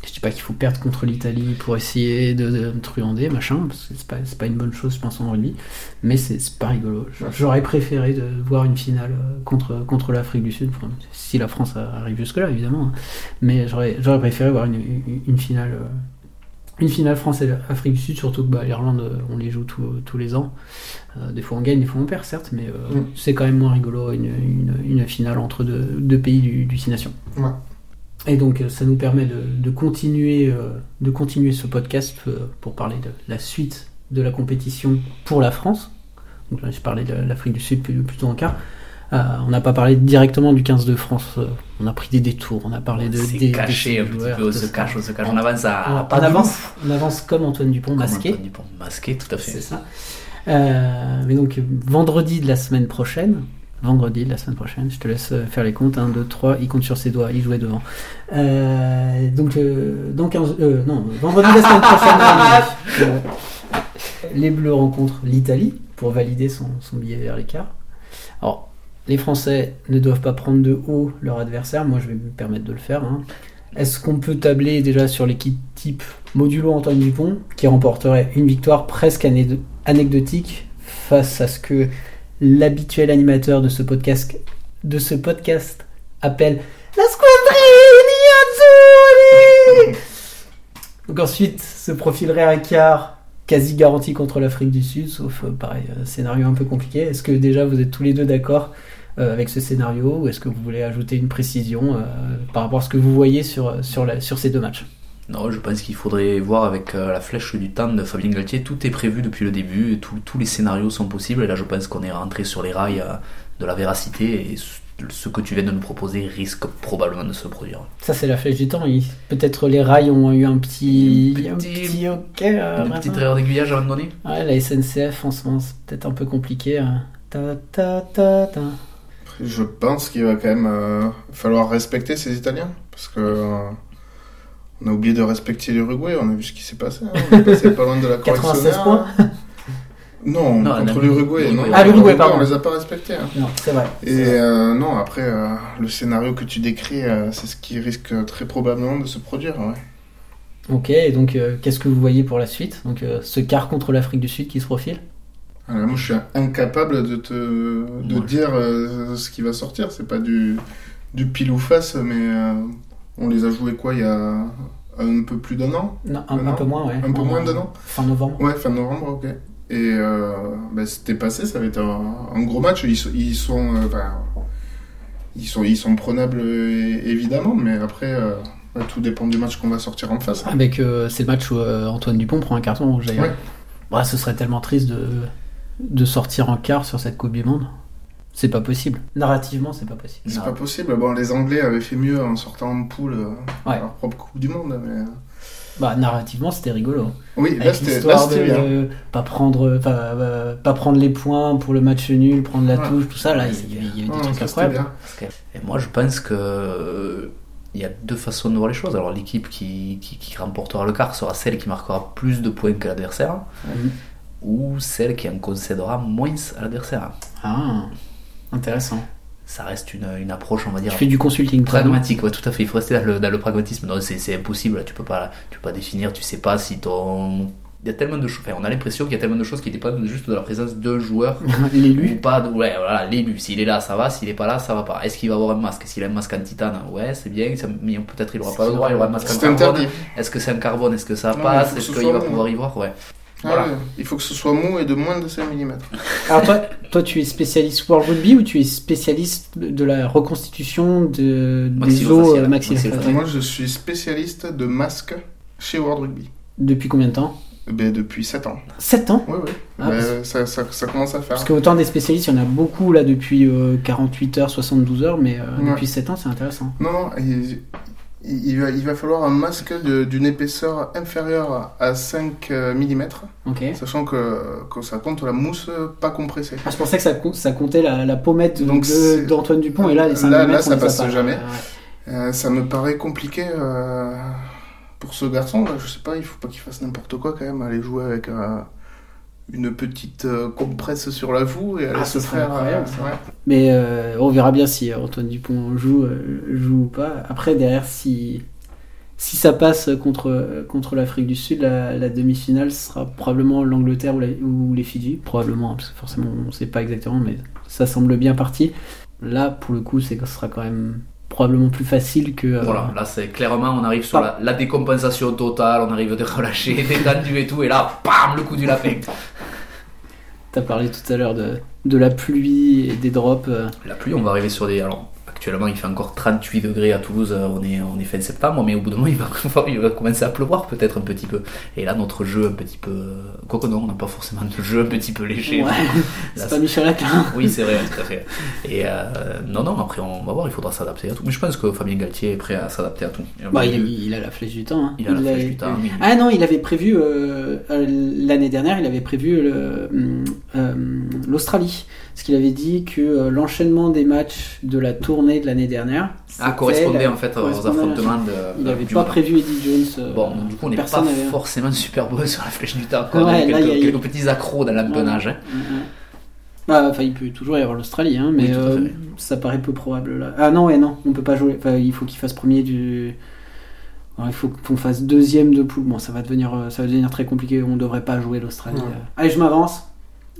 Je dis pas qu'il faut perdre contre l'Italie pour essayer de, de truander, machin, parce que c'est pas, pas une bonne chose, je pense, en rugby. Mais c'est pas rigolo. J'aurais préféré de voir une finale euh, contre, contre l'Afrique du Sud, enfin, si la France arrive jusque-là, évidemment. hein. Mais j'aurais préféré voir une, une, une finale. euh, une finale France-Afrique du Sud, surtout que bah, l'Irlande, euh, on les joue tous- tous les ans. Euh, des fois on gagne, des fois on perd, certes, mais euh, Mm. c'est quand même moins rigolo une, une, une finale entre deux, deux pays du, du Six Nations. Ouais. Et donc euh, ça nous permet de, de continuer, euh, de continuer ce podcast euh, pour parler de la suite de la compétition pour la France. Donc là, je parlais de l'Afrique du Sud plus- plutôt en quart. Euh, on n'a pas parlé directement du 15 de France. euh, on a pris des détours. On a parlé de C'est caché des un petit peu, on se ça. cache, on se cache. On avance à, à on, pas avance, ouf. on avance comme Antoine Dupont, Comme masqué. Antoine Dupont, masqué, tout à C'est fait. ça. Euh, mais donc, vendredi de la semaine prochaine, vendredi de la semaine prochaine, je te laisse euh, faire les comptes. 1, 2, 3, il compte sur ses doigts, il jouait devant. Euh, donc, euh, dans 15 euh, non, vendredi de la semaine prochaine, euh, les Bleus rencontrent l'Italie pour valider son, son billet vers l'écart. Alors, les Français ne doivent pas prendre de haut leur adversaire, moi je vais me permettre de le faire. hein. Est-ce qu'on peut tabler déjà sur l'équipe type modulo Antoine Dupont qui remporterait une victoire presque anecdotique face à ce que l'habituel animateur de ce podcast, de ce podcast appelle la squadrine Azzurri Donc ensuite se profilerait un quart quasi garanti contre l'Afrique du Sud, sauf euh, pareil, euh, scénario un peu compliqué. Est-ce que déjà vous êtes tous les deux d'accord euh, avec ce scénario ou est-ce que vous voulez ajouter une précision par rapport à ce que vous voyez sur, sur, la- sur ces deux matchs? Non, je pense qu'il faudrait voir avec euh, la flèche du temps de Fabien Galtier. Tout est prévu depuis le début, et tout- tous les scénarios sont possibles. Et là, je pense qu'on est rentré sur les rails euh, de la véracité. Et ce- que tu viens de nous proposer risque probablement de se produire. Ça, c'est la flèche du temps. il- Peut-être les rails ont eu un petit. Un Un petit- petit ok. euh, Une petite erreur d'aiguillage à un moment donné Ouais, la SNCF en ce moment, c'est peut-être un peu compliqué. hein. Ta, ta, ta, ta. Je pense qu'il va quand même euh, falloir respecter ces Italiens parce que euh, on a oublié de respecter l'Uruguay. On a vu ce qui s'est passé. hein. On est passé pas loin de la 96 correctionnelle. points Non, contre l'Uruguay. non. Ah, l'Uruguay, pardon. On les a pas respectés. hein. Non, c'est vrai. Et euh, non, après, euh, le scénario que tu décris, euh, c'est ce qui risque très probablement de se produire. Ouais. Ok, et donc euh, qu'est-ce que vous voyez pour la suite? Donc euh, ce quart contre l'Afrique du Sud qui se profile Alors, moi, je suis incapable de te de Ouais. dire euh, ce qui va sortir. C'est pas du, du pile ou face, mais euh, on les a joués quoi il y a un peu plus d'un an Non, un, peu moins, ouais. Un peu En- moins d'un an Fin novembre. Ouais, fin novembre, ok. Et euh, ben, c'était passé, ça va être un, un gros match. Ils, sont- ils sont, euh, ils sont, ils sont prenables évidemment, mais après, euh, ben, tout dépend du match qu'on va sortir en face. Avec euh, c'est le match où Antoine Dupont prend un carton rouge d'ailleurs. Ouais. Bah, ce serait tellement triste de, de sortir en quart sur cette Coupe du Monde. C'est pas possible. Narrativement, c'est pas possible. C'est pas possible. Bon, les Anglais avaient fait mieux en sortant en poule euh, Ouais. leur propre Coupe du Monde, mais euh, Bah, narrativement, c'était rigolo. oui, là Avec c'était bien. euh, pas prendre, euh, pas prendre les points pour le match nul, prendre la Ouais. touche, tout ça. Là, il y, y avait des Ouais, trucs incroyables. que- et moi, je pense que euh, il y a deux façons de voir les choses. Alors, l'équipe qui, qui, qui remportera le quart sera celle qui marquera plus de points que l'adversaire, ou celle qui en concédera moins à l'adversaire. Ah, intéressant. Ça reste une, une approche, on va dire, Tu fais du consulting, pragmatique. Ouais, tout à fait. Il faut rester dans le, dans le pragmatisme. Non, c'est c'est impossible. là. Tu peux pas, tu peux pas définir. Tu sais pas si ton il y a tellement de choses. enfin, on a l'impression qu'il y a tellement de choses qui dépendent juste de la présence d'un joueur ou L'élu. pas. De... Ouais, voilà, l'élu. S'il est là, ça va. S'il est pas là, ça va pas. Est-ce qu'il va avoir un masque? S'il a un masque en titane, ouais, c'est bien. ça- Mais peut-être il aura pas le droit. Il aura un masque en carbone. Est-ce que c'est un carbone? Est-ce que ça Non, passe? Est-ce ce qu'il va pouvoir y voir? Ouais. Ah Voilà. Il faut que ce soit mou et de moins de 5 mm. Alors toi, toi, tu es spécialiste World Rugby ou tu es spécialiste de la reconstitution de, des os euh, maxillaires. Moi, je suis spécialiste de masques chez World Rugby. Depuis combien de temps? Ben, depuis 7 ans. 7 ans? Oui, oui. Ah, Ben, ça, ça, ça commence à faire. Parce que autant des spécialistes, il y en a beaucoup là depuis euh, 48 heures, 72 heures, mais euh, Ouais. depuis 7 ans, c'est intéressant. Non, non, il, va, il va falloir un masque d'une épaisseur inférieure à 5 mm, Ok. sachant que, que ça compte la mousse pas compressée. Ah, je pensais que ça, ça comptait la, la pommette d'Antoine Dupont, et là, les 5 Là- là, mm, ça on les a passe pas. jamais. Ouais. Euh, ça me paraît compliqué euh, pour ce garçon. Là, je sais pas, il faut pas qu'il fasse n'importe quoi quand même, aller jouer avec euh, une petite euh, compresse sur la joue et aller Ah, se faire. incroyable, euh, ouais. Mais euh, on verra bien si euh, Antoine Dupont joue, euh, joue ou pas. Après, derrière, si, si ça passe contre, contre l'Afrique du Sud, la, la demi-finale sera probablement l'Angleterre ou, la- ou les Fidji. Probablement, hein, parce que forcément, on ne sait pas exactement, mais ça semble bien parti. Là, pour le coup, c'est que ce sera quand même probablement plus facile que. euh, Voilà, là c'est clairement on arrive sur la, la décompensation totale, on arrive de relâcher, détendu et tout, et là, bam, le coup du lapin. T'as parlé tout à l'heure de, de la pluie et des drops. euh, La pluie, on va arriver sur des. Alors, actuellement il fait encore 38 degrés à Toulouse, euh, on est, on est fin septembre, mais au bout d'un moment il va, il va commencer à pleuvoir peut-être un petit peu. Et là, notre jeu un petit peu. Quoique non, on n'a pas forcément de jeu un petit peu léger. Ouais, c'est pas Michel Aclin. Oui, c'est vrai, tout à fait. Et euh, non, non, après on va voir, il faudra s'adapter à tout. Mais je pense que Fabien Galtier est prêt à s'adapter à tout. Bah, il, il a la flèche du temps. hein. il a la flèche du temps. Ah non, il avait prévu euh, euh, l'année dernière, il avait prévu hum, euh, l'Australie, parce qu'il avait dit que euh, l'enchaînement des matchs de la tournée de l'année dernière Ah, correspondait la- en fait aux affrontements de. Il n'avait pas prévu Eddie Jones. euh, Bon, donc, du coup, on n'est pas personne n'avait- forcément super bon sur la flèche du temps. quoi. Ouais, On a là, quelques, il y a- quelques petits accros dans l'empennage. hein. Mm, mm. Bah, enfin, il peut toujours y avoir l'Australie, hein, mais Oui, euh, ça paraît peu probable là. Ah non, ouais, non, on peut pas jouer. Enfin, il faut qu'il fasse premier du. Alors, il faut qu'on fasse deuxième de poule. Bon, ça va devenir, ça va devenir très compliqué. On devrait pas jouer l'Australie. Ouais. Allez, je m'avance.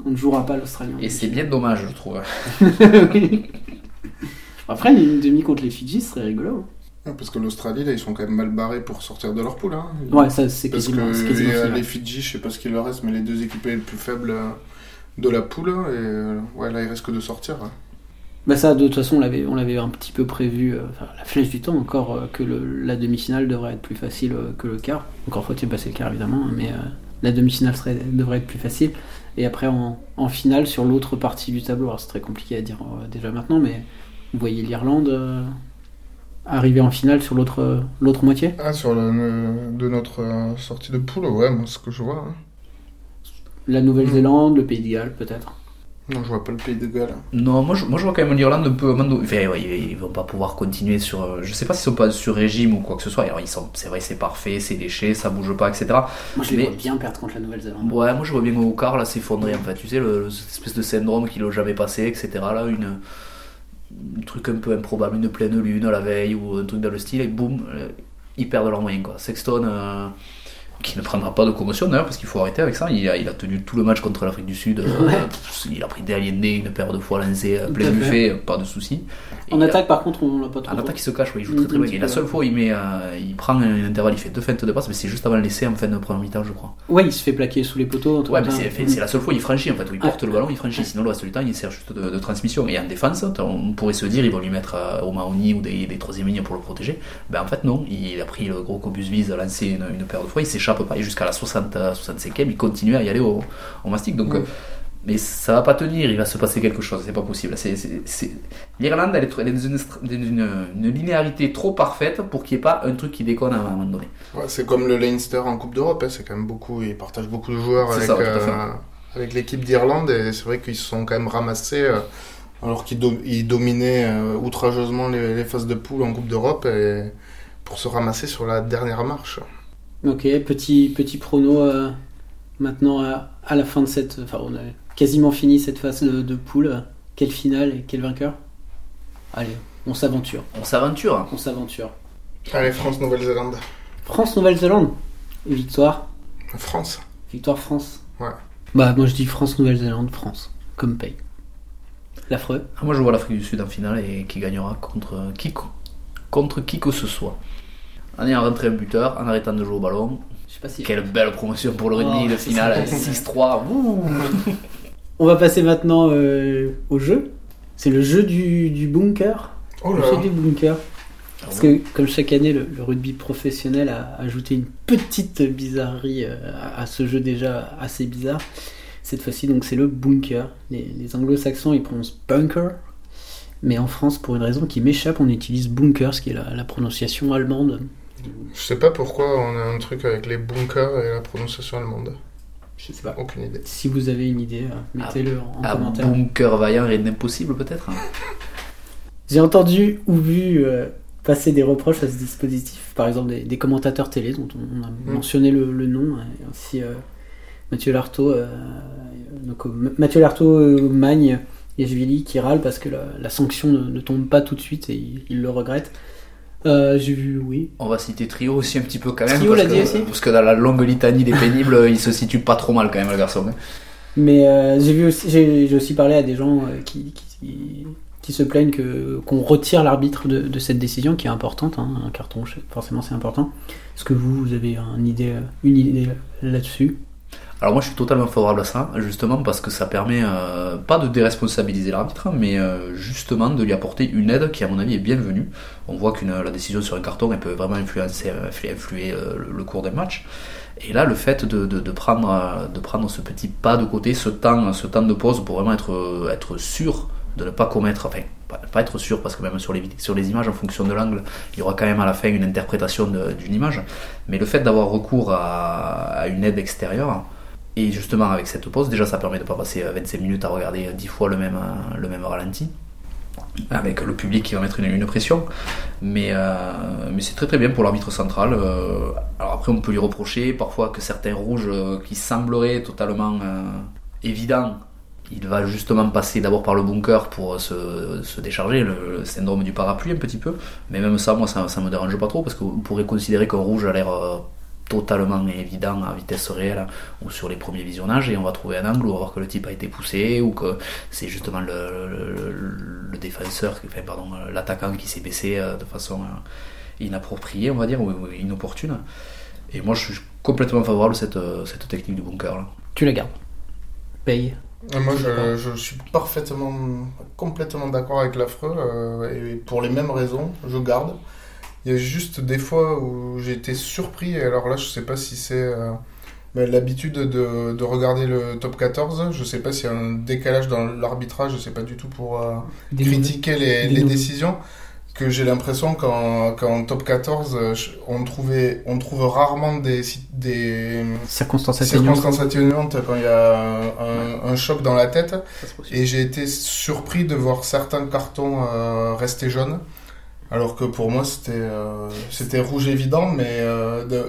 On ne jouera pas l'Australie. Et c'est bien dommage, je trouve. Oui. Après, une demi contre les Fidji ce serait rigolo. Ouais, Parce que l'Australie, là, ils sont quand même mal barrés pour sortir de leur poule. Hein. Ouais, ça c'est Parce quasiment. que c'est quasiment fini, ouais. les Fidji, je sais pas ce qu'il leur reste, mais les deux équipes les plus faibles euh, de la poule, et euh, ouais, là, ils risquent de sortir. ouais. Bah ça, de toute façon, on l'avait, on l'avait un petit peu prévu. euh, enfin, la flèche du temps encore euh, que le- la demi-finale devrait être plus facile euh, que le quart. Encore faut-il passer le quart évidemment, hein, mais euh, la demi-finale serait, devrait être plus facile. Et après en, en finale sur l'autre partie du tableau, alors c'est très compliqué à dire euh, déjà maintenant, mais vous voyez l'Irlande euh, arriver en finale sur l'autre, euh, l'autre moitié. Ah, sur le, de notre sortie de poule, ouais, moi, ce que je vois. hein. La Nouvelle-Zélande, le Pays de Galles peut-être. Non, je vois pas le pays de Galles. Non, moi je, moi je vois quand même l'Irlande un peu. Enfin, ouais, ils, vont pas pouvoir continuer sur. euh, Je sais pas s'ils sont pas sur régime ou quoi que ce soit. Alors, ils sont, c'est vrai, c'est parfait, c'est léché, ça bouge pas, etc. Moi je les Mais- vois bien perdre contre la Nouvelle-Zélande. Ouais, moi je vois bien au quart là s'effondrer en fait. Tu sais, le, le- espèce de syndrome qu'ils n'ont jamais passé, etc. Là, une. Un truc un peu improbable, une pleine lune la veille ou un truc dans le style, et boum, euh, ils perdent leurs moyens quoi. Sexton, euh, qui ne prendra pas de commotion d'ailleurs parce qu'il faut arrêter avec ça. Il a, il a tenu tout le match contre l'Afrique du Sud. euh, Ouais. il a pris des aliénés une paire de fois lancé euh, plein buffet, euh, pas de soucis. Et En a- attaque, par contre, on l'a pas trop. en attaque, il se cache, ouais, il joue Mm, très très bien. Et la seule fois il, met, euh, il prend un intervalle, il fait deux feintes de passe, mais c'est juste avant le laisser en fin de première mi-temps, je crois. Ouais, il se fait plaquer sous les poteaux. Ouais, mais c'est la seule fois il franchit en fait, où il porte le ballon, il franchit. Sinon, le reste du temps, il sert juste de, de transmission. Et en défense, on pourrait se dire, ils vont lui mettre au Mahoni ou des, des troisième lignes pour le protéger. Ben en fait, non. Il a pris le gros cobus vise, a lancé une, une paire de fois, il s'échappe pas. Et jusqu'à la 60, euh, 65e, il continue à y aller au, au mastic. Donc. Euh, mais ça va pas tenir, il va se passer quelque chose, c'est pas possible. L'Irlande, elle est, elle est dans, une, une- une linéarité trop parfaite pour qu'il n'y ait pas un truc qui déconne à un moment donné. Ouais, c'est comme le Leinster en Coupe d'Europe, hein, c'est quand même beaucoup, ils partagent beaucoup de joueurs avec, euh, avec l'équipe d'Irlande et c'est vrai qu'ils se sont quand même ramassés euh, alors qu'ils do- ils dominaient euh, outrageusement les, les phases de poule en Coupe d'Europe pour se ramasser sur la dernière marche. Ok, petit, petit prono euh, maintenant à, à la fin de cette. Enfin, on a quasiment fini cette phase de, de poule. Quelle finale et quel vainqueur? Allez, on s'aventure. On s'aventure. hein. On s'aventure. Allez, France-Nouvelle-Zélande. France-Nouvelle-Zélande. Victoire. France. Victoire France. Ouais. Bah, moi je dis France-Nouvelle-Zélande, France. Comme paye. L'affreux. Ah, Moi, je vois l'Afrique du Sud en finale et qui gagnera contre qui, co- contre qui que ce soit. En ayant rentré un buteur, en arrêtant de jouer au ballon. Je sais pas si. Quelle belle promotion pour le rugby, Oh, finale ça. 6-3. Ouh. On va passer maintenant euh, au jeu. C'est le jeu du, du bunker. Oh Le là jeu du bunker. Parce que, comme chaque année, le, le rugby professionnel a ajouté une petite bizarrerie euh, à, à ce jeu déjà assez bizarre. Cette fois-ci, donc, c'est le bunker. Les, les anglo-saxons, ils prononcent bunker. Mais en France, pour une raison qui m'échappe, on utilise bunker, ce qui est la, la prononciation allemande. Je sais pas pourquoi on a un truc avec les bunkers et la prononciation allemande. Je sais pas. Aucune idée. Si vous avez une idée, euh, mettez-le en, en Un commentaire. bunker vaillant et d'impossible, peut-être. hein. J'ai entendu ou vu euh, passer des reproches à ce dispositif, par exemple des, des commentateurs télé dont on, on a Mm. mentionné le, le nom, et ainsi euh, Mathieu Lartaud, euh, donc, euh, Mathieu Lartaud, euh, Magne, Yashvili qui râle parce que la, la sanction ne, ne tombe pas tout de suite et il, il le regrette. Euh, J'ai vu, oui. On va citer Trio aussi un petit peu quand même. Trio parce l'a que- dit aussi Parce que dans la longue litanie des pénibles, il se situe pas trop mal quand même, le garçon. hein. Mais euh, j'ai vu aussi, j'ai aussi parlé à des gens euh, qui, qui, qui se plaignent que qu'on retire l'arbitre de, de cette décision qui est importante. hein, un carton, forcément, c'est important. Est-ce que vous, vous avez une idée, une idée là-dessus? Alors moi je suis totalement favorable à ça, justement parce que ça permet euh, pas de déresponsabiliser l'arbitre, mais euh, justement de lui apporter une aide qui à mon avis est bienvenue. On voit que la décision sur un carton elle peut vraiment influencer, influ- influer euh, le, cours d'un match. Et là le fait de, prendre, de prendre ce petit pas de côté, ce temps, ce temps de pause pour vraiment être, sûr de ne pas commettre, enfin pas, être sûr parce que même sur les, images en fonction de l'angle, il y aura quand même à la fin une interprétation d'une image. Mais le fait d'avoir recours à une aide extérieure, et justement, avec cette pause, déjà, ça permet de ne pas passer euh, 25 minutes à regarder 10 fois le même, euh, le même ralenti, avec le public qui va mettre une, pression. Mais, euh, c'est très très bien pour l'arbitre central. Euh, alors après, on peut lui reprocher parfois que certains rouges euh, qui sembleraient totalement euh, évidents, il va justement passer d'abord par le bunker pour se, décharger, le, syndrome du parapluie un petit peu. Mais même ça, moi, ça, ça me dérange pas trop parce que vous considérer qu'un rouge a l'air euh, totalement évident à vitesse réelle ou sur les premiers visionnages et on va trouver un angle où on va voir que le type a été poussé ou que c'est justement le, le- le défenseur, enfin pardon, l'attaquant qui s'est baissé euh, de façon euh, inappropriée, on va dire, ou, inopportune. Et moi, je suis complètement favorable à cette, euh, cette technique du bunker là. Tu la gardes? Paye? Et Moi, Je suis d'accord. je, je suis parfaitement, complètement d'accord avec l'affreux, euh, et pour les mêmes raisons, je garde. Il y a juste des fois où j'ai été surpris, et alors là, je sais pas si c'est euh, ben, l'habitude de, de regarder le top 14, je sais pas s'il y a un décalage dans l'arbitrage, je sais pas du tout pour euh, critiquer les, décisions, que j'ai l'impression qu'en top 14, euh, on, trouvait, on trouve rarement des, circonstances atténuantes. circonstances atténuantes quand il y a un, un choc dans la tête. Et j'ai été surpris de voir certains cartons euh, rester jaunes. Alors que pour moi, c'était euh, c'était rouge évident, mais euh, de-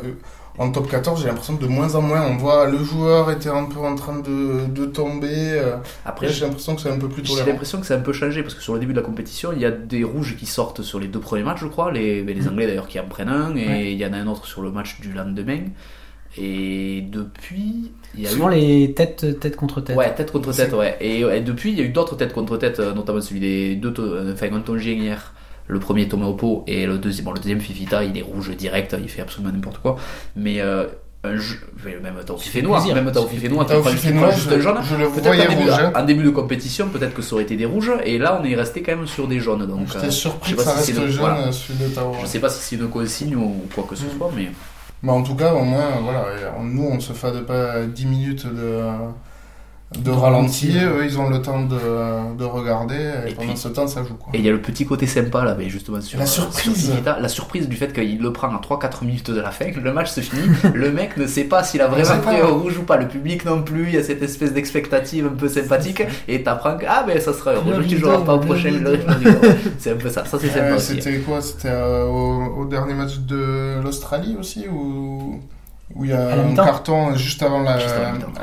en top 14, j'ai l'impression que de moins en moins, on voit le joueur était un peu en train de, de tomber. euh. Après, j'ai l'impression que c'est un peu plus J'ai tolérant. l'impression que ça a un peu changé parce que sur le début de la compétition, il y a des rouges qui sortent sur les deux premiers matchs, je crois. Les, les Anglais d'ailleurs qui en prennent un et Ouais. il y en a un autre sur le match du lendemain. Et depuis, il y a eu Souvent les têtes, tête contre tête. Ouais, tête contre tête, ouais. Et, et depuis, il y a eu d'autres têtes contre tête, euh, notamment celui des deux, euh, enfin, un tongien hier. Le premier tombé au pot et le deuxième, bon, le deuxième Fifita, il est rouge direct, il fait absolument n'importe quoi. Mais euh, un jeu, même Taofi fait noir, plaisir. même Taofi fait noir, tu prends, juste un jaune. je le voyais en, début, rouge, hein. en début de compétition, peut-être que ça aurait été des rouges. Et là, on est resté quand même sur des jaunes. Donc, J'étais euh, surpris je que sais ça pas si reste jeune, voilà. celui de Tao. je sais pas si c'est une consigne ou quoi que ce Mm. soit, mais Mais en tout cas, au moins, voilà, nous, on se fade pas 10 minutes de, de ralenti. Eux, ils ont le temps de, de regarder. Et, Et pendant puis- ce temps, ça joue. Quoi. Et il y a le petit côté sympa là, mais justement sur La sur surprise. La surprise du fait qu'il le prend à 3-4 minutes de la fin, le match se finit, le mec ne sait pas s'il a vraiment pris au rouge ou pas, le public non plus, il y a cette espèce d'expectative un peu sympathique, et t'apprends que ah ben ça sera un rouge Le qui rideau, jouera pas au prochain, c'est un peu ça, ça c'est sympa Euh. C'était quoi? C'était euh, au, au dernier match de l'Australie aussi Où où il y a un mi-temps. carton juste avant la,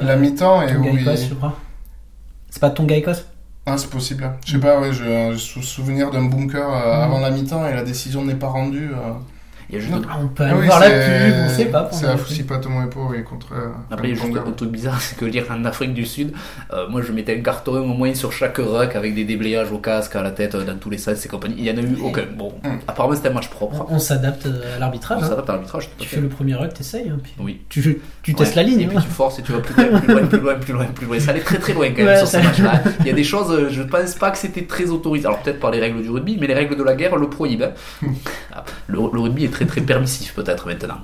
la mi-temps. Et où il... Écosse, je crois? C'est pas Tonga Écosse Ah, c'est possible. Je sais pas, ouais, je- j'ai sou- souvenir d'un bunker euh, Mm. avant la mi-temps et la décision n'est pas rendue. euh. Il y a juste Non. Ah, On peut Ah aller oui, voir la pub, on sait pas. C'est pendant à la pub. Foussipa Tomoepo oui, contre. euh, Après, il y a juste un truc bizarre, c'est que dire en Afrique du Sud, euh, moi je mettais un carton au moins sur chaque ruck avec des déblayages au casque, à la tête, euh, dans tous les sens et compagnie. Il y en a eu aucun. Bon, Mm. apparemment c'était un match propre. On s'adapte à l'arbitrage. On hein. s'adapte à l'arbitrage. Tu fais le premier rug, t'essayes. hein, puis Oui. Tu, tu testes Ouais. la ligne. Et puis hein. tu forces et tu vas plus loin, plus loin, plus loin, plus loin, plus loin. Ça allait très très loin quand même Ouais, sur ça- ce match-là. Il y a des choses, je pense pas que c'était très autorisé. Alors peut-être par les règles du rugby, mais les règles de la guerre le prohibent. Ah, Le, le rugby est très très permissif peut-être maintenant.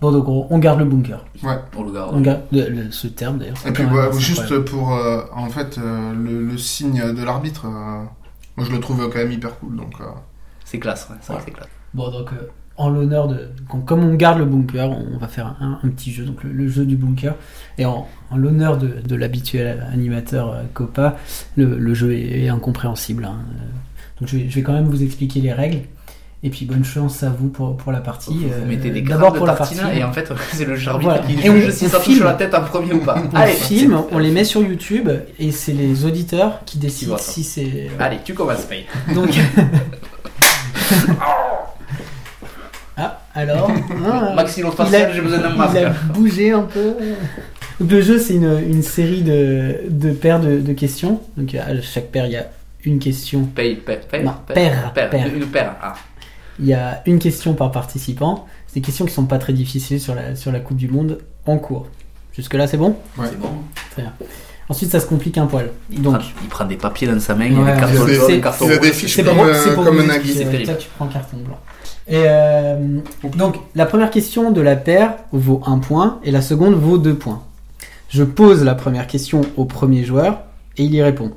Bon, donc on, on garde le bunker. Ouais. On le garde. On garde le- le- ce terme d'ailleurs. Et puis, assez juste incroyable. pour. euh, en fait, euh, le, le signe de l'arbitre, euh, moi je le trouve quand même hyper cool. Donc, euh, C'est classe, ouais, c'est classe. Bon, donc euh, en l'honneur de. com- Comme on garde le bunker, on va faire un, un petit jeu, donc le, le jeu du bunker. Et en, en l'honneur de, de l'habituel animateur euh, Copa, le, le jeu est, est incompréhensible. hein. Donc je vais, je vais quand même vous expliquer les règles. Et puis bonne chance à vous pour, pour la partie. Vous, vous Euh, mettez des D'abord de pour la partie. et en fait c'est le arbitre Voilà. qui Et on- si on ça touche la tête en premier ou pas. On Allez, filme, on les met sur YouTube et c'est les auditeurs qui décident si c'est. Allez, tu commences, Paye. Donc. ah, alors. ah, Maxillofacial, il a- j'ai besoin d'un Il masque. a bougé un peu. Le jeu, c'est une, une série de, de paires de, de questions. Donc, à chaque paire, il y a une question. Paye, paye, paye. Non, paye, paire, paire, paire. Une paire. Ah. Il y a une question par participant. C'est des questions qui sont pas très difficiles sur la, sur la Coupe du Monde en cours. Jusque-là, c'est bon? Ouais. C'est bon. Ensuite, ça se complique un poil. Il, Donc, prend, il prend des papiers dans sa main, il y Ouais, a des cartons jaunes, des- cartons il y a des rouges. fiches c'est comme, pour, euh, c'est comme un Nagui, c'est terrible. Toi, tu prends carton blanc. Et euh, donc, la première question de la paire vaut un point et la seconde vaut deux points. Je pose la première question au premier joueur et il y répond.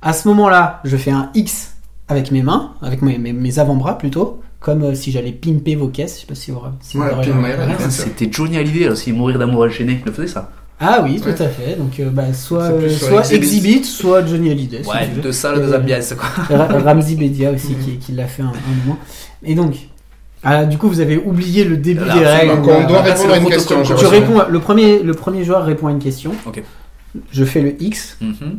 À ce moment-là, je fais un X avec mes mains, avec mes, mes- mes avant-bras plutôt, comme euh, si j'allais pimper vos caisses. Je sais pas si vous, si vous Ouais, aurez-. Ah, C'était Johnny Hallyday aussi, mourir d'amour enchaîné. Il le faisait ça Ah oui, tout Ouais. à fait. Donc, euh, bah, soit, euh, soit Exhibit. Exhibit, soit Johnny Hallyday. si Ouais, veux. deux salles, deux Euh, ambiances quoi. Ra- Ramzi Bedia aussi qui, qui l'a fait un, un moment. Et donc, ah, du coup, vous avez oublié le début Là, des règles. Donc, on doit Ah, répondre à une question. Tu réponds, le premier, le premier joueur répond à une question. Ok. Je fais le X. Mhm.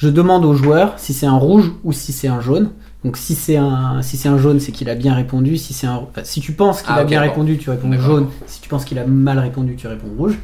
Je demande au joueur si c'est un rouge ou si c'est un jaune. Donc si c'est un si c'est un jaune, c'est qu'il a bien répondu. Si c'est un enfin, si tu penses qu'il Ah, a bien répondu, tu réponds jaune. Si tu penses qu'il a mal répondu, tu réponds rouge.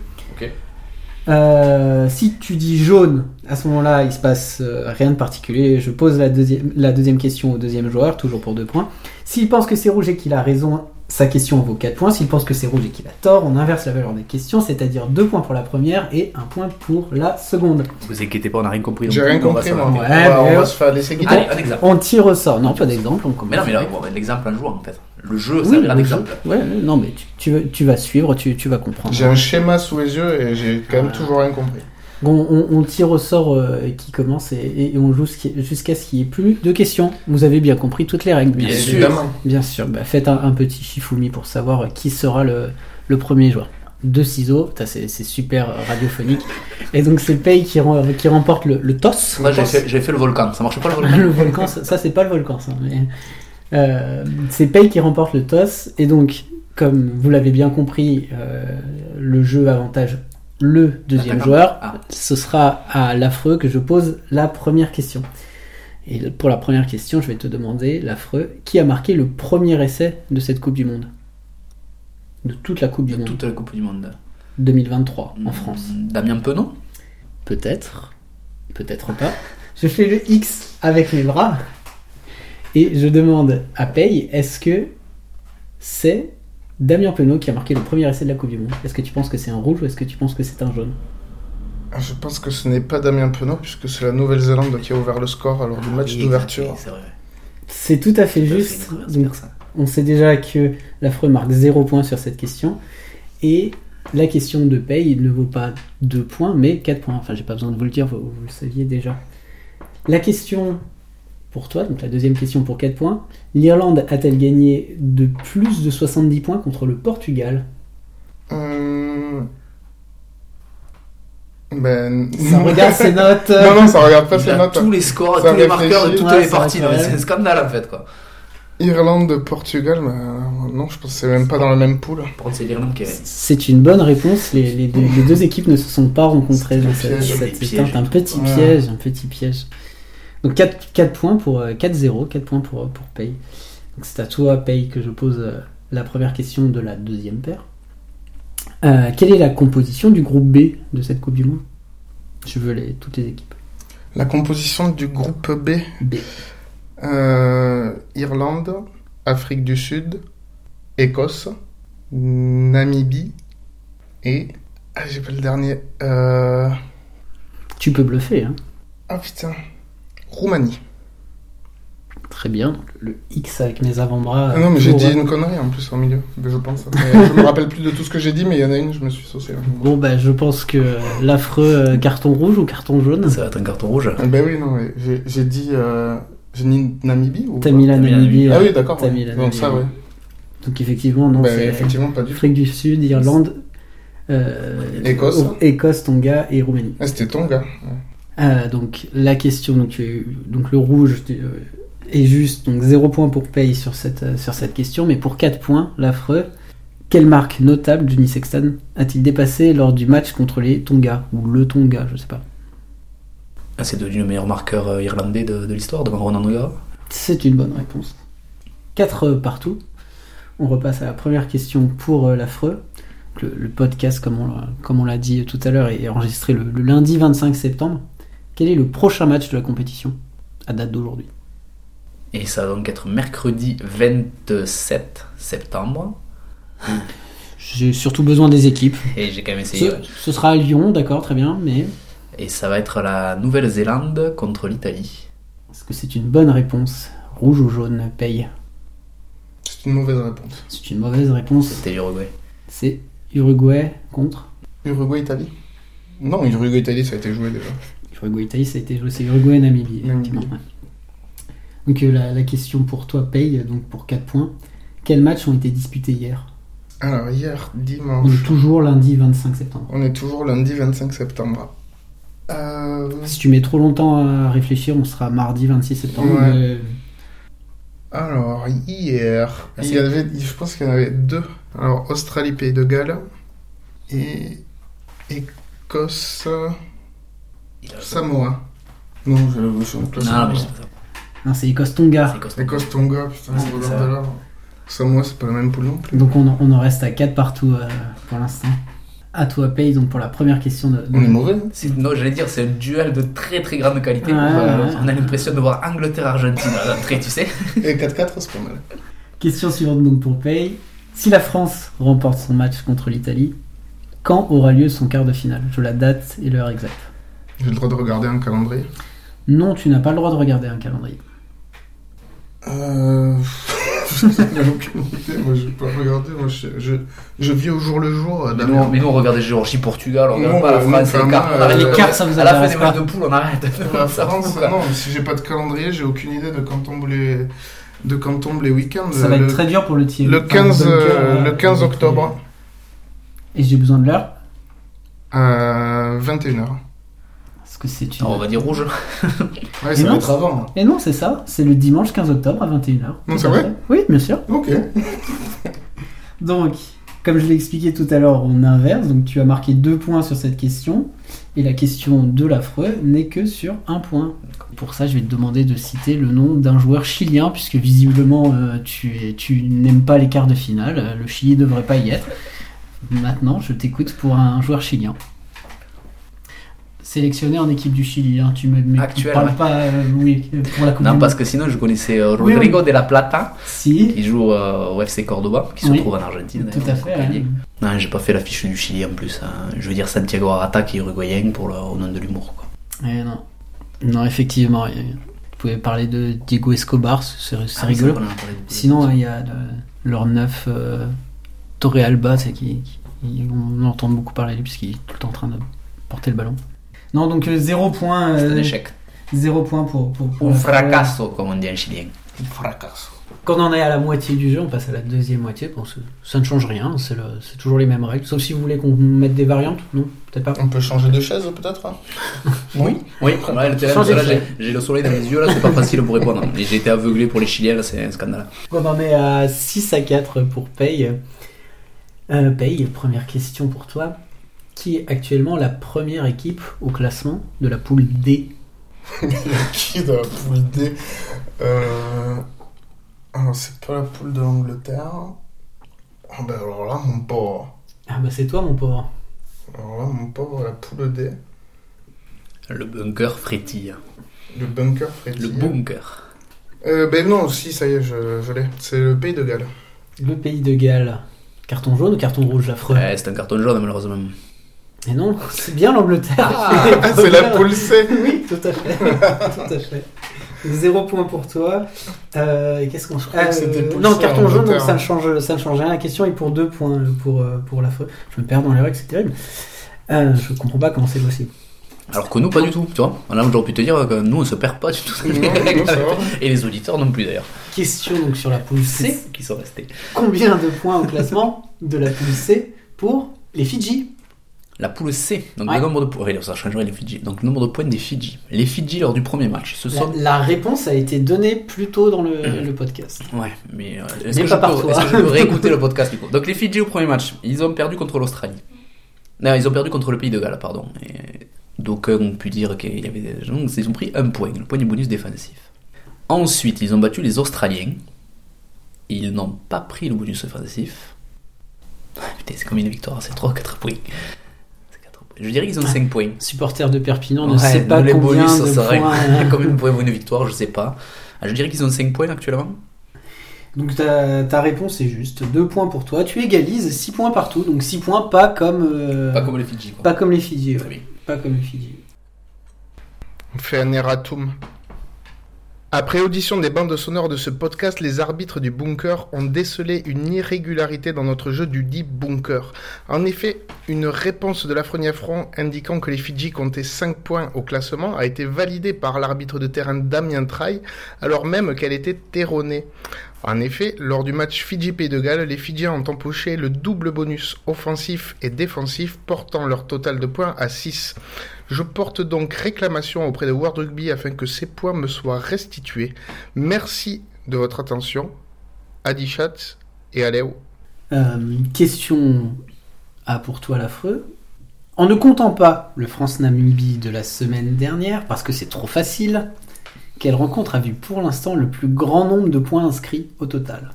Euh, si tu dis jaune, à ce moment-là, il se passe euh, rien de particulier. Je pose la deuxième, la deuxième question au deuxième joueur, toujours pour deux points. S'il pense que c'est rouge et qu'il a raison, sa question vaut 4 points. S'il pense que c'est rouge et qu'il a tort, on inverse la valeur des questions, c'est-à-dire 2 points pour la première et 1 point pour la seconde. Vous inquiétez pas, on n'a rien compris. J'ai rien plus, on va compris, moi. On Ouais, va- on va se faire laisser guider. Allez, un exemple. On tire au sort. Non, pas d'exemple, on commence. Mais non, mais là, ben, l'exemple en jouant en fait. Le jeu Oui, servira le d'exemple. jeu. Ouais, non, mais tu, tu, vas- tu vas suivre, tu, tu vas comprendre. J'ai un schéma sous les yeux et j'ai quand même Voilà. toujours rien compris. On, on tire au sort euh, qui commence et, on joue jusqu'à ce qu'il n'y ait plus de questions. Vous avez bien compris toutes les règles, bien, Bien sûr. Bien sûr. Bah, faites un, un petit Shifumi pour savoir euh, qui sera le, le premier joueur. Deux ciseaux, c'est super euh, radiophonique. Et donc c'est Pei qui, rem- qui remporte le, le toss. Moi, j'ai fait, le volcan. Ça marche pas le volcan le volcan, ça, ça, c'est pas le volcan, ça. Mais, euh, c'est Pei qui remporte le toss. Et donc, comme vous l'avez bien compris, euh, le jeu avantage le deuxième D'accord. joueur. Ah. Ce sera à l'affreux que je pose la première question. Et pour la première question, je vais te demander, l'affreux, qui a marqué le premier essai de cette Coupe du Monde? De toute la Coupe du De Monde toute la Coupe du Monde. 2023 en Hmm, France Damien Penon Peut-être, peut-être pas. Je fais le X avec mes bras et je demande à Paye est-ce que c'est Damien Penaud qui a marqué le premier essai de la Coupe du Monde Est-ce que tu penses que c'est un rouge ou est-ce que tu penses que c'est un jaune? Ah, Je pense que ce n'est pas Damien Penaud, puisque c'est la Nouvelle-Zélande qui a ouvert le score lors du match Oui, d'ouverture. oui, C'est tout à fait Tout à fait, juste. Donc, on sait déjà que l'affreux marque 0 points sur cette question. Et la question de paye ne vaut pas 2 points, mais 4 points. Enfin, j'ai pas besoin de vous le dire, vous, vous le saviez déjà. La question pour toi, donc la deuxième question pour 4 points. L'Irlande a-t-elle gagné de plus de 70 points contre le Portugal? Euh, Ben... Ça regarde ses notes. Non, non, ça regarde pas ses notes. tous les scores, Ça tous les marqueurs de toutes Ouais, les parties. C'est un scandale en fait quoi. Irlande, Portugal, ben, non, je pense que c'est même pas dans la même poule. C'est une bonne réponse. Les, les deux, les deux équipes ne se sont pas rencontrées. C'est un petit Ouais. piège, un petit piège. Donc 4, 4 points pour euh, 4-0, 4 points pour, pour Paye. Donc c'est à toi, Paye, que je pose euh, la première question de la deuxième paire. Euh, quelle est la composition du groupe B de cette Coupe du Monde? Je veux les, toutes les équipes. La composition du groupe B, B. euh, Irlande, Afrique du Sud, Écosse, Namibie et... Ah, j'ai pas le dernier. Euh... Tu peux bluffer, hein. Ah putain. Roumanie. Très bien. Donc, Le X avec mes avant-bras. Ah non, mais j'ai dit euh, une connerie en plus au milieu, je pense. Mais je me rappelle plus de tout ce que j'ai dit, mais il y en a une, je me suis saucé. Bon, bah, je pense que l'affreux euh, carton rouge ou carton jaune? Ça va être un carton rouge. Ah, ben oui, non, mais j'ai dit... Euh... J'ai dit Namibie ou T'as mis la Namibie. Ah oui, d'accord. T'as ouais. mis la Donc ça, ouais. Donc effectivement, non, Ben, c'est effectivement, pas du. Afrique du Sud, Irlande, euh, Écosse. Écosse, Tonga et Roumanie. Ah, c'était ton gars. Euh, donc la question, donc, le rouge euh, est juste, donc 0 point pour Paye sur cette, euh, sur cette question, mais pour 4 points, l'affreux, quelle marque notable Johnny Sexton a-t-il dépassé lors du match contre les Tonga Ou le Tonga, je sais pas. Ah, c'est devenu le meilleur marqueur irlandais de, de l'histoire devant Ronan O'Gara. C'est une bonne réponse. 4 partout. On repasse à la première question pour l'affreux. Le, le podcast, comme on, l'a- comme on l'a dit tout à l'heure, est enregistré le, le lundi 25 septembre. Quel est le prochain match de la compétition à date d'aujourd'hui? Et ça va donc être mercredi 27 septembre. J'ai surtout besoin des équipes. Et j'ai quand même essayé. Ce, ouais. ce sera à Lyon, d'accord, très bien, mais Et ça va être la Nouvelle-Zélande contre l'Italie. est-ce que c'est une bonne réponse? Rouge ou jaune Paye? C'est une mauvaise réponse. C'est une mauvaise réponse. C'était l'Uruguay. C'est Uruguay contre? Uruguay-Italie? Non, Uruguay-Italie, ça a été joué déjà. Uruguay-Italie, ça a été Uruguay-Namibie. Donc euh, la, la question pour toi, Paye, donc pour 4 points. Quels matchs ont été disputés hier? Alors, hier, On est dimanche, toujours lundi 25 septembre. on est toujours lundi 25 septembre. Euh... Si tu mets trop longtemps à réfléchir, on sera mardi 26 septembre. Ouais. mais- Alors, hier, il y avait, je pense qu'il y en avait deux. Alors, Australie, Pays de Galles et Écosse, Samoa. Non, je, je suis en place. Non, mais c'est pas ça. Non, c'est Écosse-Tonga. C'est Costa Rica. Écosse, Tonga, putain, c'est regarde là. Samoa, c'est pas la même poule non plus. Donc on en, on en reste à 4 partout euh, pour l'instant. À toi, Paye, donc pour la première question de. de- On est mauvais. hein C'est- Non, j'allais dire, c'est un duel de très très grande qualité. Ouais, ouais. On a l'impression de voir Angleterre-Argentine à l'entrée, tu sais. Et 4-4, c'est pas mal. Question suivante donc pour Paye. Si la France remporte son match contre l'Italie, quand aura lieu son quart de finale? Je veux la date et l'heure exacte. J'ai le droit de regarder un calendrier. Non, tu n'as pas le droit de regarder un calendrier. Euh... J'en ai aucune idée, moi je vais pas regarder, moi je, je, je vis au jour le jour. euh, Mais nous, mais nous, on regarde Géorgie-Portugal, on regarde pas la euh, France, les cartes. enfin, On arrête euh, les cartes, ça vous À la fin des pas. matchs de poule, on arrête. La France, non, si j'ai pas de calendrier, j'ai aucune idée de quand tombent les, de quand tombent les week-ends. Ça va le, être très dur pour le tir. le 15, Enfin, bunker, euh, euh, le 15 octobre Et j'ai besoin de l'heure à 21h. Parce que c'est une. Alors, on va dire rouge. Ouais, Et non. avant. Et non, c'est ça. C'est le dimanche 15 octobre à 21h. Non, c'est vrai? Oui, bien sûr. Ok. Donc, comme je l'ai expliqué tout à l'heure, on inverse. Donc tu as marqué deux points sur cette question. Et la question de l'affreux n'est que sur un point. Pour ça, je vais te demander de citer le nom d'un joueur chilien, puisque visiblement euh, tu, tu n'aimes pas les quarts de finale. Euh, Le Chili ne devrait pas y être. Maintenant, je t'écoute pour un joueur chilien. Sélectionné en équipe du Chili, hein. tu me mais tu Actuel, parles ouais. pas euh, oui, euh, pour la Coupe Non, du parce Monde. que sinon, je connaissais euh, Oui, Rodrigo de la Plata, Si, qui joue euh, au FC Cordoba, qui se trouve en Argentine. tout à fait. hein. Non, j'ai pas fait la fiche du Chili en plus. hein. Je veux dire Santiago Arata qui est uruguayen pour le, au nom de l'humour. non. non, effectivement. Vous pouvez parler de Diego Escobar, c'est Ah, rigolo. ça. Sinon, il y a le- leur neuf euh, Torre Alba, c'est qui, qui- on entend beaucoup parler de lui puisqu'il est tout le temps en train de porter le ballon. Non, donc euh, zéro point. C'est un euh, échec. zéro point pour. pour, pour Un fracasso, comme on dit en chilien. Fracasse. Quand on en est à la moitié du jeu, on passe à la deuxième moitié. Bon, ça ne change rien, c'est le- c'est toujours les mêmes règles. Sauf si vous voulez qu'on mette des variantes, non Peut-être pas. On peut changer de chaise peut-être hein Oui, oui. Ouais, j'ai chaise. j'ai le soleil dans les yeux, là, c'est pas facile pour répondre. Et j'ai été aveuglé pour les Chiliens, là, c'est un scandale. On en est à 6 à 4 pour Paye. Euh, Paye, première question pour toi. Qui est actuellement la première équipe au classement de la poule D Qui dans la poule D euh... Alors, c'est pas la poule de l'Angleterre. Ah ben alors là, mon pauvre. Ah bah c'est toi mon pauvre. Alors là, mon pauvre, la poule D. Le bunker frétille. Le bunker frétille. Le bunker. Euh, ben non, si, ça y est, je, je l'ai. C'est le pays de Galles. Le pays de Galles. Carton jaune ou carton rouge l'affreux Ouais, c'est un carton jaune, malheureusement. Et non, c'est bien l'Angleterre. Ah, c'est la poule C Oui, tout à fait. tout à fait. Zéro point pour toi. Euh, et qu'est-ce qu'on c'était pour Non, carton jaune, donc ça ne change, ça ne change rien. La question est pour deux points euh, pour, euh, pour l'affreux. Je me perds dans les règles, c'est terrible. Euh, je comprends pas comment c'est possible. Alors que nous, pas du tout, tu vois. Là, j'aurais pu te dire que nous, on se perd pas du tout. Non, non. Et les auditeurs non plus, d'ailleurs. Question donc sur la poule C. Qui sont restés. Combien de points au classement de la poule C pour les Fidji? La poule C, donc Ouais. le nombre de points. ouais, ça changerait les Fidji. Donc le nombre de points des Fidji. Les Fidji lors du premier match, ce la, sont. la réponse a été donnée plus tôt dans le, le podcast. Ouais, mais euh, est-ce que, pas je peux- est-ce que je peux réécouter le podcast du coup? Donc les Fidji au premier match, ils ont perdu contre l'Australie. Non, ils ont perdu contre le pays de Galles, pardon. Et d'aucuns ont pu dire qu'il y avait des gens, ils ont pris un point, le point du bonus défensif. Ensuite, ils ont battu les Australiens. Ils n'ont pas pris le bonus offensif. Putain, c'est combien de victoires C'est 3 ou 4 points C'est quatre points. Je dirais qu'ils ont 5 points. Supporter de Perpignan ne Ouais, sait pas les combien bonus, de ça serait points. combien de points vaut une victoire, je sais pas. Ah, je dirais qu'ils ont 5 points actuellement. Donc ta, ta réponse est juste. Deux points pour toi. Tu égalises 6 points partout. Donc 6 points pas comme, euh, Pas comme les Fidji. Quoi. pas comme les Fidji. ouais. Très bien. Pas comme les Fidji. On fait un erratum. Après audition des bandes sonores de ce podcast, les arbitres du bunker ont décelé une irrégularité dans notre jeu du dit bunker. En effet, une réponse de la Front indiquant que les Fidji comptaient 5 points au classement a été validée par l'arbitre de terrain Damien Traille, alors même qu'elle était erronée. En effet, lors du match Fidji-Pays de Galles, les Fidjiens ont empoché le double bonus offensif et défensif, portant leur total de points à 6. Je porte donc réclamation auprès de World Rugby afin que ces points me soient restitués. Merci de votre attention. Adichat et Aléo. Euh, question A pour toi l'affreux. En ne comptant pas le France-Namibie de la semaine dernière, parce que c'est trop facile, quelle rencontre a vu pour l'instant le plus grand nombre de points inscrits au total?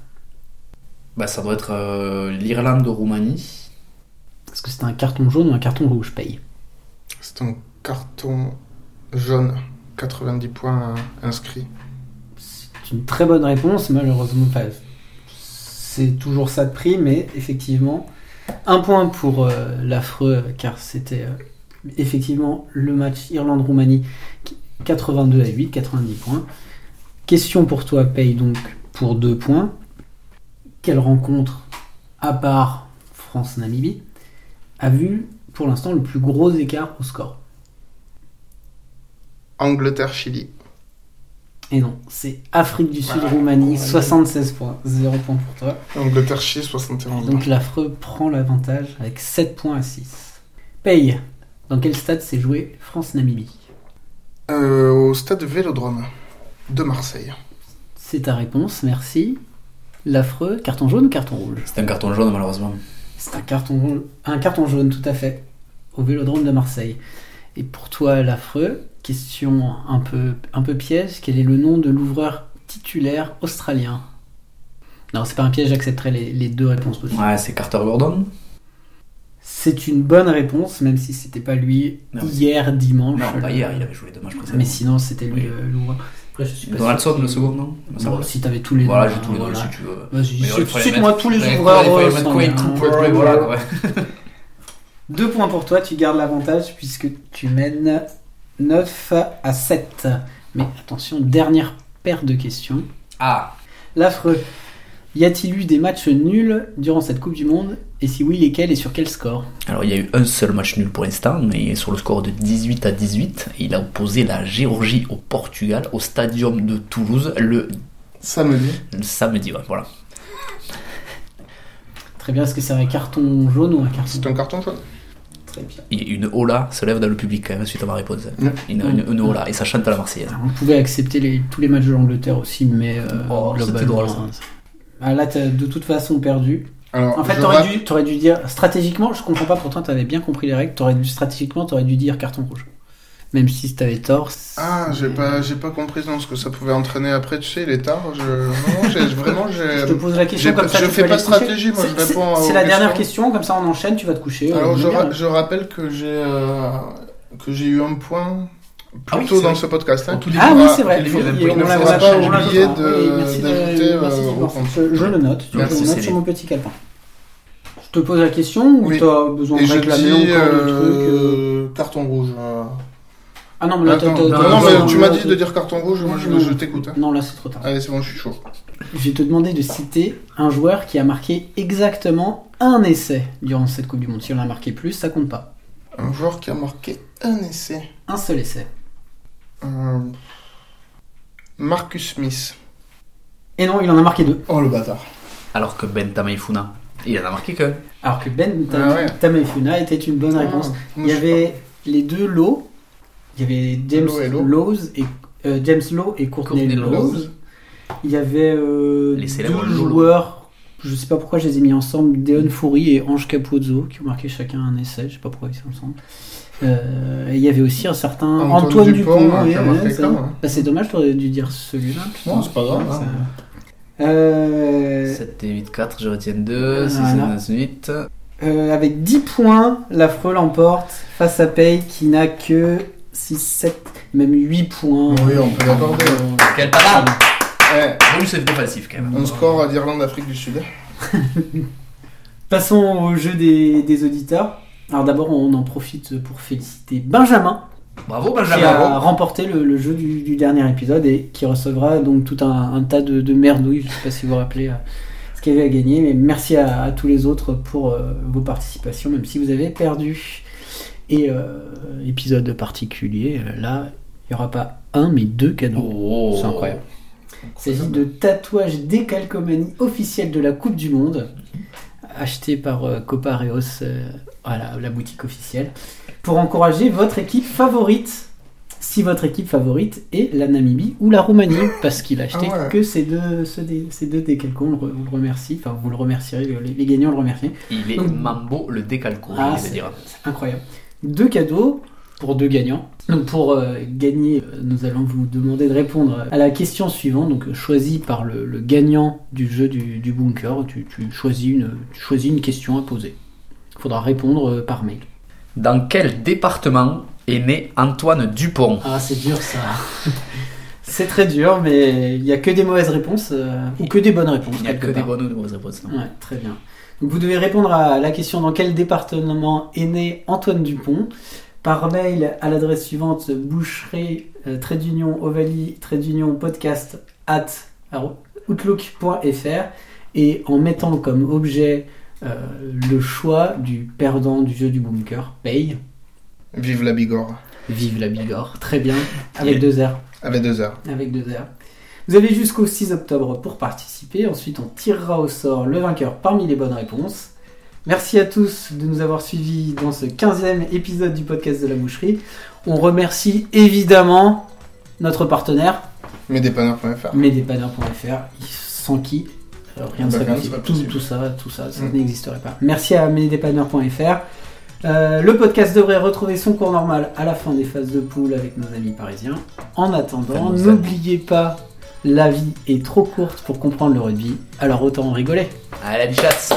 Bah, ça doit être euh, l'Irlande-Roumanie. Est-ce que c'est un carton jaune ou un carton rouge paye C'est un carton jaune. 90 points inscrits. C'est une très bonne réponse, malheureusement. Enfin, c'est toujours ça de prix, mais effectivement, un point pour euh, l'affreux, car c'était euh, effectivement le match Irlande-Roumanie, qui- 82 à 8, 90 points. Question pour toi, paye donc pour 2 points. Quelle rencontre, à part France-Namibie, a vu pour l'instant le plus gros écart au score Angleterre-Chili. Et non, c'est Afrique du Sud-Roumanie, 76 points, 0 points pour toi. Angleterre-Chili, 71. Donc l'affreux prend l'avantage avec 7 points à 6. Paye, dans quel stade s'est joué France-Namibie? Euh, au stade Vélodrome de Marseille. C'est ta réponse, merci. L'affreux, carton jaune ou carton rouge? C'est un carton jaune, malheureusement. C'est un carton, un carton jaune, tout à fait, au Vélodrome de Marseille. Et pour toi, l'affreux, question un peu, un peu piège, quel est le nom de l'ouvreur titulaire australien? Non, c'est pas un piège, j'accepterai les, les deux réponses possibles. Ouais, c'est Carter Gordon. C'est une bonne réponse, même si c'était pas lui Non, hier dimanche. Non, pas hier, il avait joué matchs précédents. Mais sinon, c'était lui Oui. l'ouvreur. Après, je suis pas Donaldson, sûr le second, non Bon, si t'avais tous les Voilà, deux, j'ai tous les deux si tu veux. Vas-y, cite-moi tous les fallait euh, voilà. Deux points pour toi, tu gardes l'avantage puisque tu mènes 9 à 7. Mais attention, dernière paire de questions. Ah, L'affreux. Y a-t-il eu des matchs nuls durant cette Coupe du Monde Et si oui, lesquels et sur quel score alors il y a eu un seul match nul pour l'instant, mais sur le score de 18 à 18, il a opposé la Géorgie au Portugal au stadium de Toulouse le, Samedi. le samedi. ouais, voilà. Très bien, est-ce que c'est un carton jaune ou un carton C'est un carton jaune. Très bien. Et une hola se lève dans le public quand même suite à ma réponse. Ouais. Une, une, une hola, et ça chante à la Marseillaise. Alors, on pouvait accepter les- tous les matchs de l'Angleterre aussi, mais euh, Oh, globalement, drôle, ça. hein, Ah, là, t'as de toute façon perdu. Alors, En fait, t'aurais rap- dû, t'aurais dû dire stratégiquement. Je comprends pas. Pourtant, t'avais bien compris les règles. T'aurais dû stratégiquement, t'aurais dû dire carton rouge. Même si t'avais tort. Ah, j'ai pas, j'ai pas compris non, ce que ça pouvait entraîner après, tu sais, il est tard. Je... Non, j'ai, vraiment, Je te pose la question j'ai comme ça. je fais pas coucher. stratégie, moi, je réponds c'est- C'est la dernière question. Comme ça, on enchaîne. Tu vas te coucher. Alors, euh, je, bien. ra- je rappelle que j'ai, euh, que j'ai eu un point Ah oui, plus tôt c'est dans vrai. ce podcast. hein. Tout Ah oui, Ah, c'est vrai. il on l'a- pas oublier d'ajouter, euh, au compte. Je, le note. Je le note sur mon petit calepin. Je te pose la question ou Oui. t'as besoin de réclamer encore le truc euh, carton rouge. euh. euh, Ah non, mais là, Attends, non, mais tu m'as dit de dire carton rouge, moi je, je t'écoute. hein. Non, là, c'est trop tard. Allez, c'est bon, je suis chaud. Je vais te demander de citer un joueur qui a marqué exactement un essai durant cette Coupe du Monde. Si on a marqué plus, ça compte pas. Un joueur qui a marqué un essai. Un seul essai. Euh, Marcus Smith. Et non, il en a marqué deux. Oh le bâtard. Alors que Ben Tamaifuna, il en a marqué qu'un. Alors que Ben Ah Tam- ouais. Était une bonne réponse. Ah, Il y avait les deux lots. Il y avait James Lowe et Lowe. Lowe et euh, James Lowe et Courtney, Courtney Lowe. Lowe. Il y avait euh, Les deux joueurs. Je sais pas pourquoi je les ai mis ensemble. Deon Foury et Ange Capozzo qui ont marqué chacun un essai. Je sais pas pourquoi ils sont ensemble. Euh, et il y y avait aussi un certain Antoine Antoine, Dupont, Dupont. hein, oui, qui a ouais, marqué ça. quand, hein. Bah, c'est dommage, t'aurais dû dire celui-là. Non, c'est pas grave, Ça- hein. Euh, 7 et 8, 4, je retiens 2, 6 Voilà. et 9, 8. Euh, avec 10 points, l'affreux l'emporte face à Pay qui n'a que 6, 7, même 8 points. Oui, on peut l'accorder. Quelle parade Eh, Bonus défensif quand même. un score d'Irlande-Afrique du Sud. Passons au jeu des, des auditeurs. Alors d'abord, on en profite pour féliciter Benjamin Bravo qui Benjamin. a remporté le, le jeu du, du dernier épisode et qui recevra donc tout un, un tas de, de merdouilles. Je sais pas si vous vous rappelez euh, ce qu'il y avait à gagner, mais merci à, à tous les autres pour euh, vos participations, même si vous avez perdu. Et euh, épisode particulier, là, il n'y aura pas un, mais deux cadeaux. Oh. C'est incroyable. Il s'agit de tatouages décalcomanie officiels de la Coupe du Monde, achetés par euh, Copareos, euh, voilà, la boutique officielle, pour encourager votre équipe favorite. Si votre équipe favorite est la Namibie ou la Roumanie, parce qu'il a acheté Ah ouais. que ces deux, ces deux on le, on le remercie, enfin vous le remercierez, les, les gagnants le remercient. Il est Donc- Mambo le décalco, Ah, je vais c'est- dire. Incroyable. Deux cadeaux pour deux gagnants. Donc pour euh, gagner, euh, nous allons vous demander de répondre à la question suivante, donc choisie par le, le gagnant du jeu du, du bunker. Tu, tu choisis une, tu choisis une question à poser. Il faudra répondre euh, par mail. Dans quel département est né Antoine Dupont? Ah, c'est dur ça. c'est très dur, mais il n'y a que des mauvaises réponses euh, ou que des bonnes réponses. Il n'y a que des bonnes ou des mauvaises réponses. Ouais, très bien. Donc vous devez répondre à la question dans quel département est né Antoine Dupont? Par mail à l'adresse suivante boucherie euh, trait d'union ovalie trait d'union podcast at outlook.fr et en mettant comme objet euh, le choix du perdant du jeu du bunker paye Vive la Bigorre. vive la Bigorre très bien avec deux R Avec deux heures. avec deux heures. Vous avez jusqu'au 6 octobre pour participer. Ensuite, on tirera au sort le vainqueur parmi les bonnes réponses. Merci à tous de nous avoir suivis dans ce 15e épisode du podcast de la boucherie. On remercie évidemment notre partenaire, Mesdépanneurs.fr. mesdépanneurs.fr, sans qui euh, rien ne Bah, serait possible. Tout, ça, tout ça, ça Mm. n'existerait pas. Merci à mesdépanneurs.fr. Euh, le podcast devrait retrouver son cours normal à la fin des phases de poule avec nos amis parisiens. En attendant, n'oubliez pas, la vie est trop courte pour comprendre le rugby, alors autant en rigoler. Allez, la bichasse